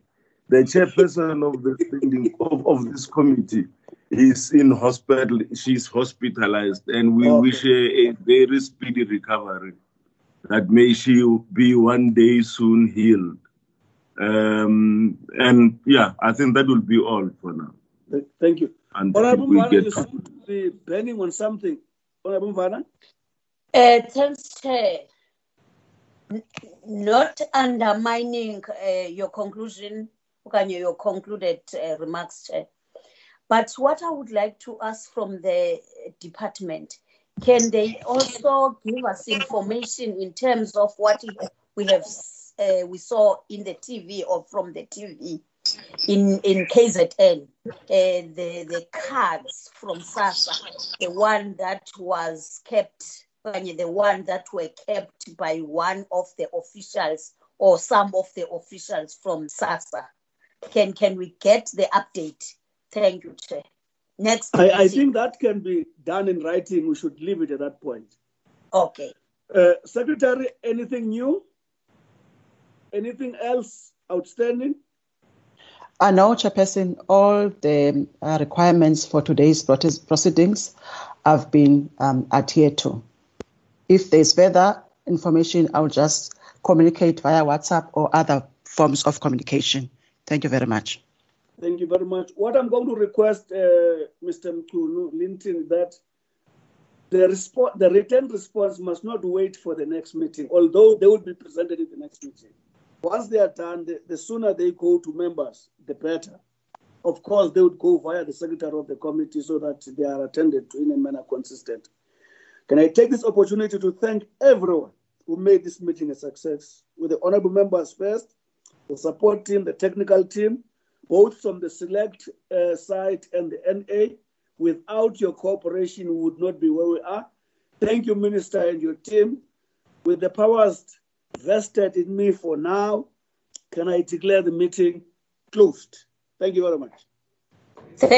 The chairperson of the of, of this committee is in hospital. She's hospitalized, and we Okay. wish her a very speedy recovery. That may she be one day soon healed. Um, and yeah, I think that will be all for now. Thank you. And Honorable we Mvana, get you seem to be bending on something. Honorable Mvana? Uh, thanks, Chair. Not undermining uh, your conclusion, okanye your concluded uh, remarks, Chair. But what I would like to ask from the department, can they also give us information in terms of what we have uh, we saw in the TV or from the TV in in KZN, uh, the the cards from SASSA, the one that was kept, the one that were kept by one of the officials or some of the officials from SASSA. Can can we get the update? Thank you, Chair. Next I, I think that can be done in writing. We should leave it at that point. Okay. Uh, Secretary, anything new? Anything else outstanding? I know, Chairperson, all the uh, requirements for today's proceedings have been um, adhered to. If there's further information, I'll just communicate via WhatsApp or other forms of communication. Thank you very much. Thank you very much. What I'm going to request, uh, Mr. Mkulu Linton, that the, respo- the written response must not wait for the next meeting, although they will be presented in the next meeting. Once they are done, the, the sooner they go to members, the better. Of course, they would go via the secretary of the committee so that they are attended to in a manner consistent. Can I take this opportunity to thank everyone who made this meeting a success, with the honorable members first, the support team, the technical team, both from the select uh, side and the NA. Without your cooperation, we would not be where we are. Thank you, Minister, and your team. With the powers vested in me for now, can I declare the meeting closed? Thank you very much. Thank